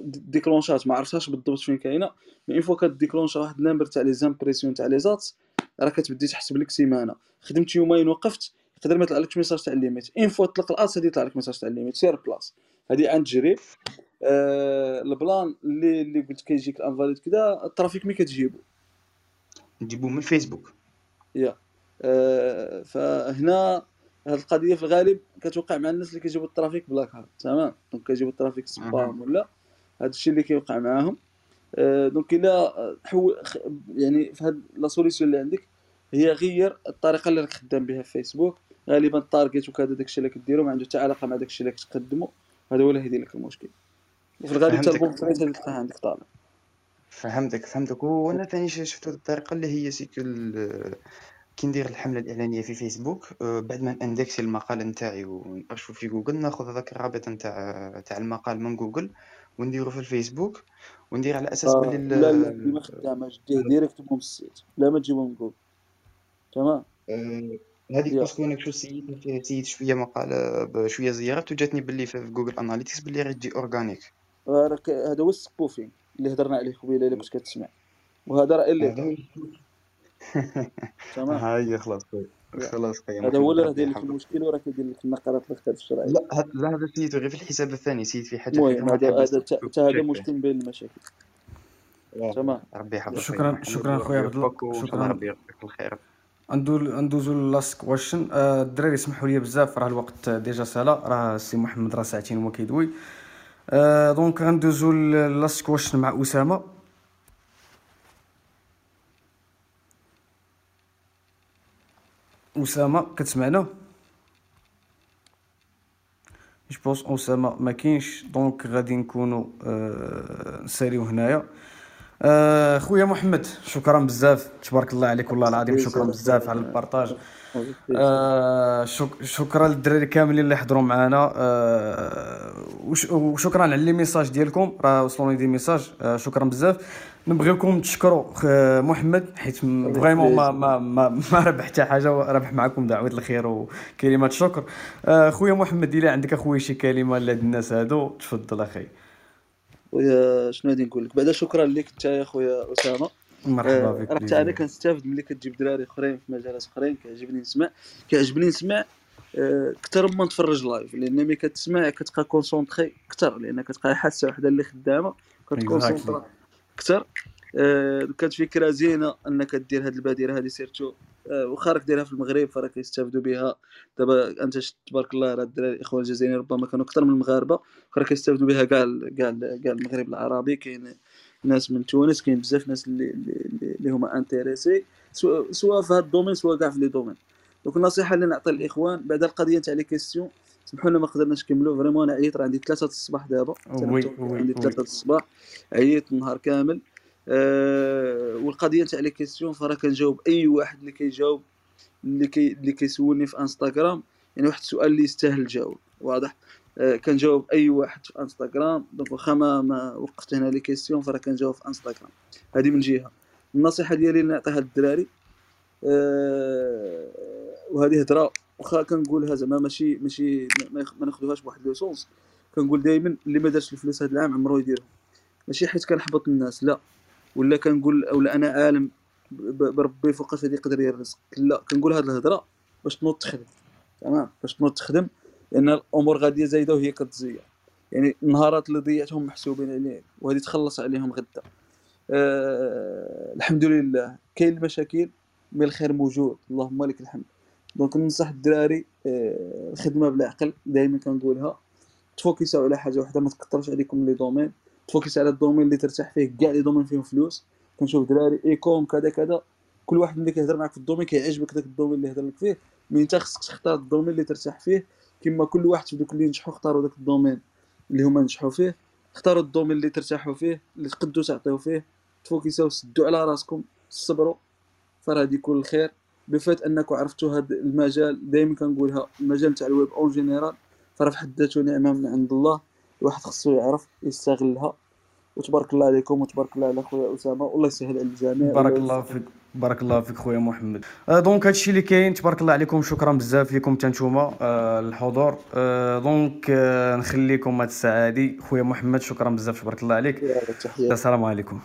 ديكلونشات ما عرفتهاش بالضبط فين كاينة. mais une fois كديكلونشا واحد nombre تاع les impressions تاع les ads راه كتبدي تحسب لك سيمانة. خدمت يومين وقفت يقدر ما يطلع لكش message تاع ال limite. une fois تطلق ال ads غادي يطلع لك message تاع ال limite. sur place هذه عند تجريب آه ال plan اللي اللي قلت كيجيك ال invalid كذا ال trafic mais كتجيبو. نجيبو من فيسبوك يا. آه فهنا هاد القضية في الغالب كتوقع مع الناس اللي كيجيبوا ال trafic black hat تمام؟ donc كيجيبوا ال trafic spam ولا؟ هذا الشيء اللي كيوقع معاهم. آه، donc إلا حول يعني في هاد la solution اللي عندك هي غير الطريقة اللي راك خدام بها في فيسبوك غالبا ال target وكذا داكشي اللي كديرو ما عنده حتى علاقة مع داكشي اللي كتقدمو. هذا هو اللي هيدير لك المشكل. وفي الغالب حتى فهمتك. ال bounce rate غادي تلقاه عندك طالع. فهمتك فهمتك. وأنا ثاني شفت هاد الطريقة اللي هي c'est que ال- كي ندير الحملة الإعلانية في فيسبوك آه، بعد ما اندكسي المقال نتاعي ونرشفو في جوجل ناخذ هذاك الرابط نتاع تاع المقال من جوجل ونديرو في الفيسبوك وندير على أساس آه بلي ال- لا لا ديما خدامه directement من ال site. لا ما تجيبو من جوجل. تمام؟ آه، هذيك. parce que أنا شو site فيها site شوية مقاله بشويه زيارات وجاتني باللي في Google Analytics باللي راه تجي organic. راك هذا هو ال spoofing اللي هضرنا عليه قبيلة اللي كنت كتسمع. وهذا راه اللي تمام. ها هي خلاص. خلاص خويا هذا هو *laughs* اللي راه داير لك المشكل وراه كيدير لك النقرات الاخرى الشرعيه لا لا هذا c'était غير في الحساب الثاني c'était في حاجة المهم هذا حبست هذا مشكل بين المشاكل. تمام. ربي يحفظك. شكرا شكرا خويا عبد الله. شكرا. ربي يرزقك الخير ندوزو last question الدراري اسمحوا لي بزاف راه الوقت déjà سالا. راه السي محمد راه ساعتين هو كيدوي. آه، donc غندوزو last question مع أسامة. أسامة كتسمعنا؟ je pense أسامة ما كاينش. donc غادي نكونوا آه، نساليو هنايا. آه، خويا محمد شكرا بزاف. تبارك الله عليك والله العظيم شكرا بزاف على ال partage. آه، شك شكرا للدراري كاملين اللي حضروا معنا آه، وش- وشكرا على les messages ديالكم. راه وصلوني des messages. آه، شكرا بزاف. نبغيكم تشكروا محمد حيت vraiment ما ما ما, ما ربح حتى حاجة ربح معكم دعوة الخير وكلمات شكر. آه، خويا محمد إلا عندك أخويا شي كلمة لهاد الناس هادو تفضل أخي. خويا شنو غادي نقول لك؟ بعدا شكرا لك انت يا خويا أسامة. مرحبا آه، بك راه حتى أنا. كنستافد ملي كتجيب دراري أخرين في مجالات أخرين كيعجبني نسمع. كيعجبني نسمع آه، أكثر ما نتفرج live لأن ملي كتسمع كتبقى concentré أكثر لأن كتبقى حاسة وحدة اللي خدامة كت concentrer أكثر. آه، كانت فكره زينة أنك دير هاد البادرة هذه surtout. آه، واخا راك دايرها في المغرب فراه كيستافدوا بها. دابا أنت تبارك الله راه الدراري الاخوان الجزائريين ربما كانوا أكثر من المغاربة فراه كيستافدوا بها كاع كاع كاع المغرب العربي. كاين ناس من تونس كاين بزاف ناس اللي اللي, هما intéressés سواء في هذا ال domaine سواء كاع في les domaines. donc النصيحة اللي نعطي للإخوان بعد القضية تاع les questions سمحوا لنا ما قدرناش نكملوا. vraiment أنا عييت راه عندي ثلاثة الصباح دابا. عندي oui ثلاثة الصباح. عييت النهار كامل. أه والقضية تاع les questions فراه كنجاوب أي واحد اللي كيجاوب اللي كي اللي كيسولني في إنستغرام يعني واحد السؤال اللي يستاهل الجواب واضح؟ أه كنجاوب أي واحد في إنستغرام donc واخا ما وقفت هنا les questions فراه كنجاوب في إنستغرام. هذه من جهة. النصيحة ديالي اللي نعطيها للدراري أه وهذه هضره واخا كنقولها زعما ماشي ماشي ما- ما ناخذوهاش بواحد لو سونس. كنقول دائما اللي ما دارش الفلوس هذا العام عمرو يديرهم. ماشي حيت كنحبط الناس لا. ولا كنقول ولا أنا عالم بربي فوقاش غادي يقدر يرزق. لا كنقول هذه الهضرة باش تنوض تخدم تمام؟ باش تنوض تخدم لأن الأمور غادية زايدة وهي كتزيد. يعني النهارات اللي ضيعتهم محسوبين عليك وهذه تخلص عليهم غدا. آه الحمد لله. كاين المشاكل mais الخير موجود. اللهم لك الحمد. donc ننصح الدراري آه الخدمة بالعقل دائما كنقولها. ت focus وا على حاجة واحدة ما تكثرش عليكم les domaines. ت focus على ال domaine اللي ترتاح فيه كاع les domaines فيهم فلوس. كنشوف دراري e-com كذا كذا. كل واحد ملي كيهضر معاك في ال domaine كيعجبك داك ال domaine اللي هضر لك فيه. mais انت خصك تختار ال domaine اللي ترتاح فيه. كما كل واحد في دوك اللي نجحوا اختاروا داك ال domaine اللي هما نجحوا فيه. اختاروا ال domaine اللي ترتاحوا فيه اللي تقدروا تعطيو فيه. ت focus او سدوا على راسكم صبروا. فراه يكون الخير. ب fait انكم عرفتوا هذا المجال دائما كنقولها المجال تاع ال web en général. فراه في حد ذاته نعمة من عند الله. الواحد خصو يعرف يستغلها. وتبارك الله عليكم وتبارك الله على خويا أسامة. والله يسهل على الجميع. بارك الله. فيك بارك الله فيك خويا محمد. آه donc هادشي اللي كاين تبارك الله عليكم شكرا بزاف لكم حتى نتوما آه الحضور. آه donc آه نخليكم هاد الساعة هادي. خويا محمد شكرا بزاف تبارك الله عليك. السلام عليكم.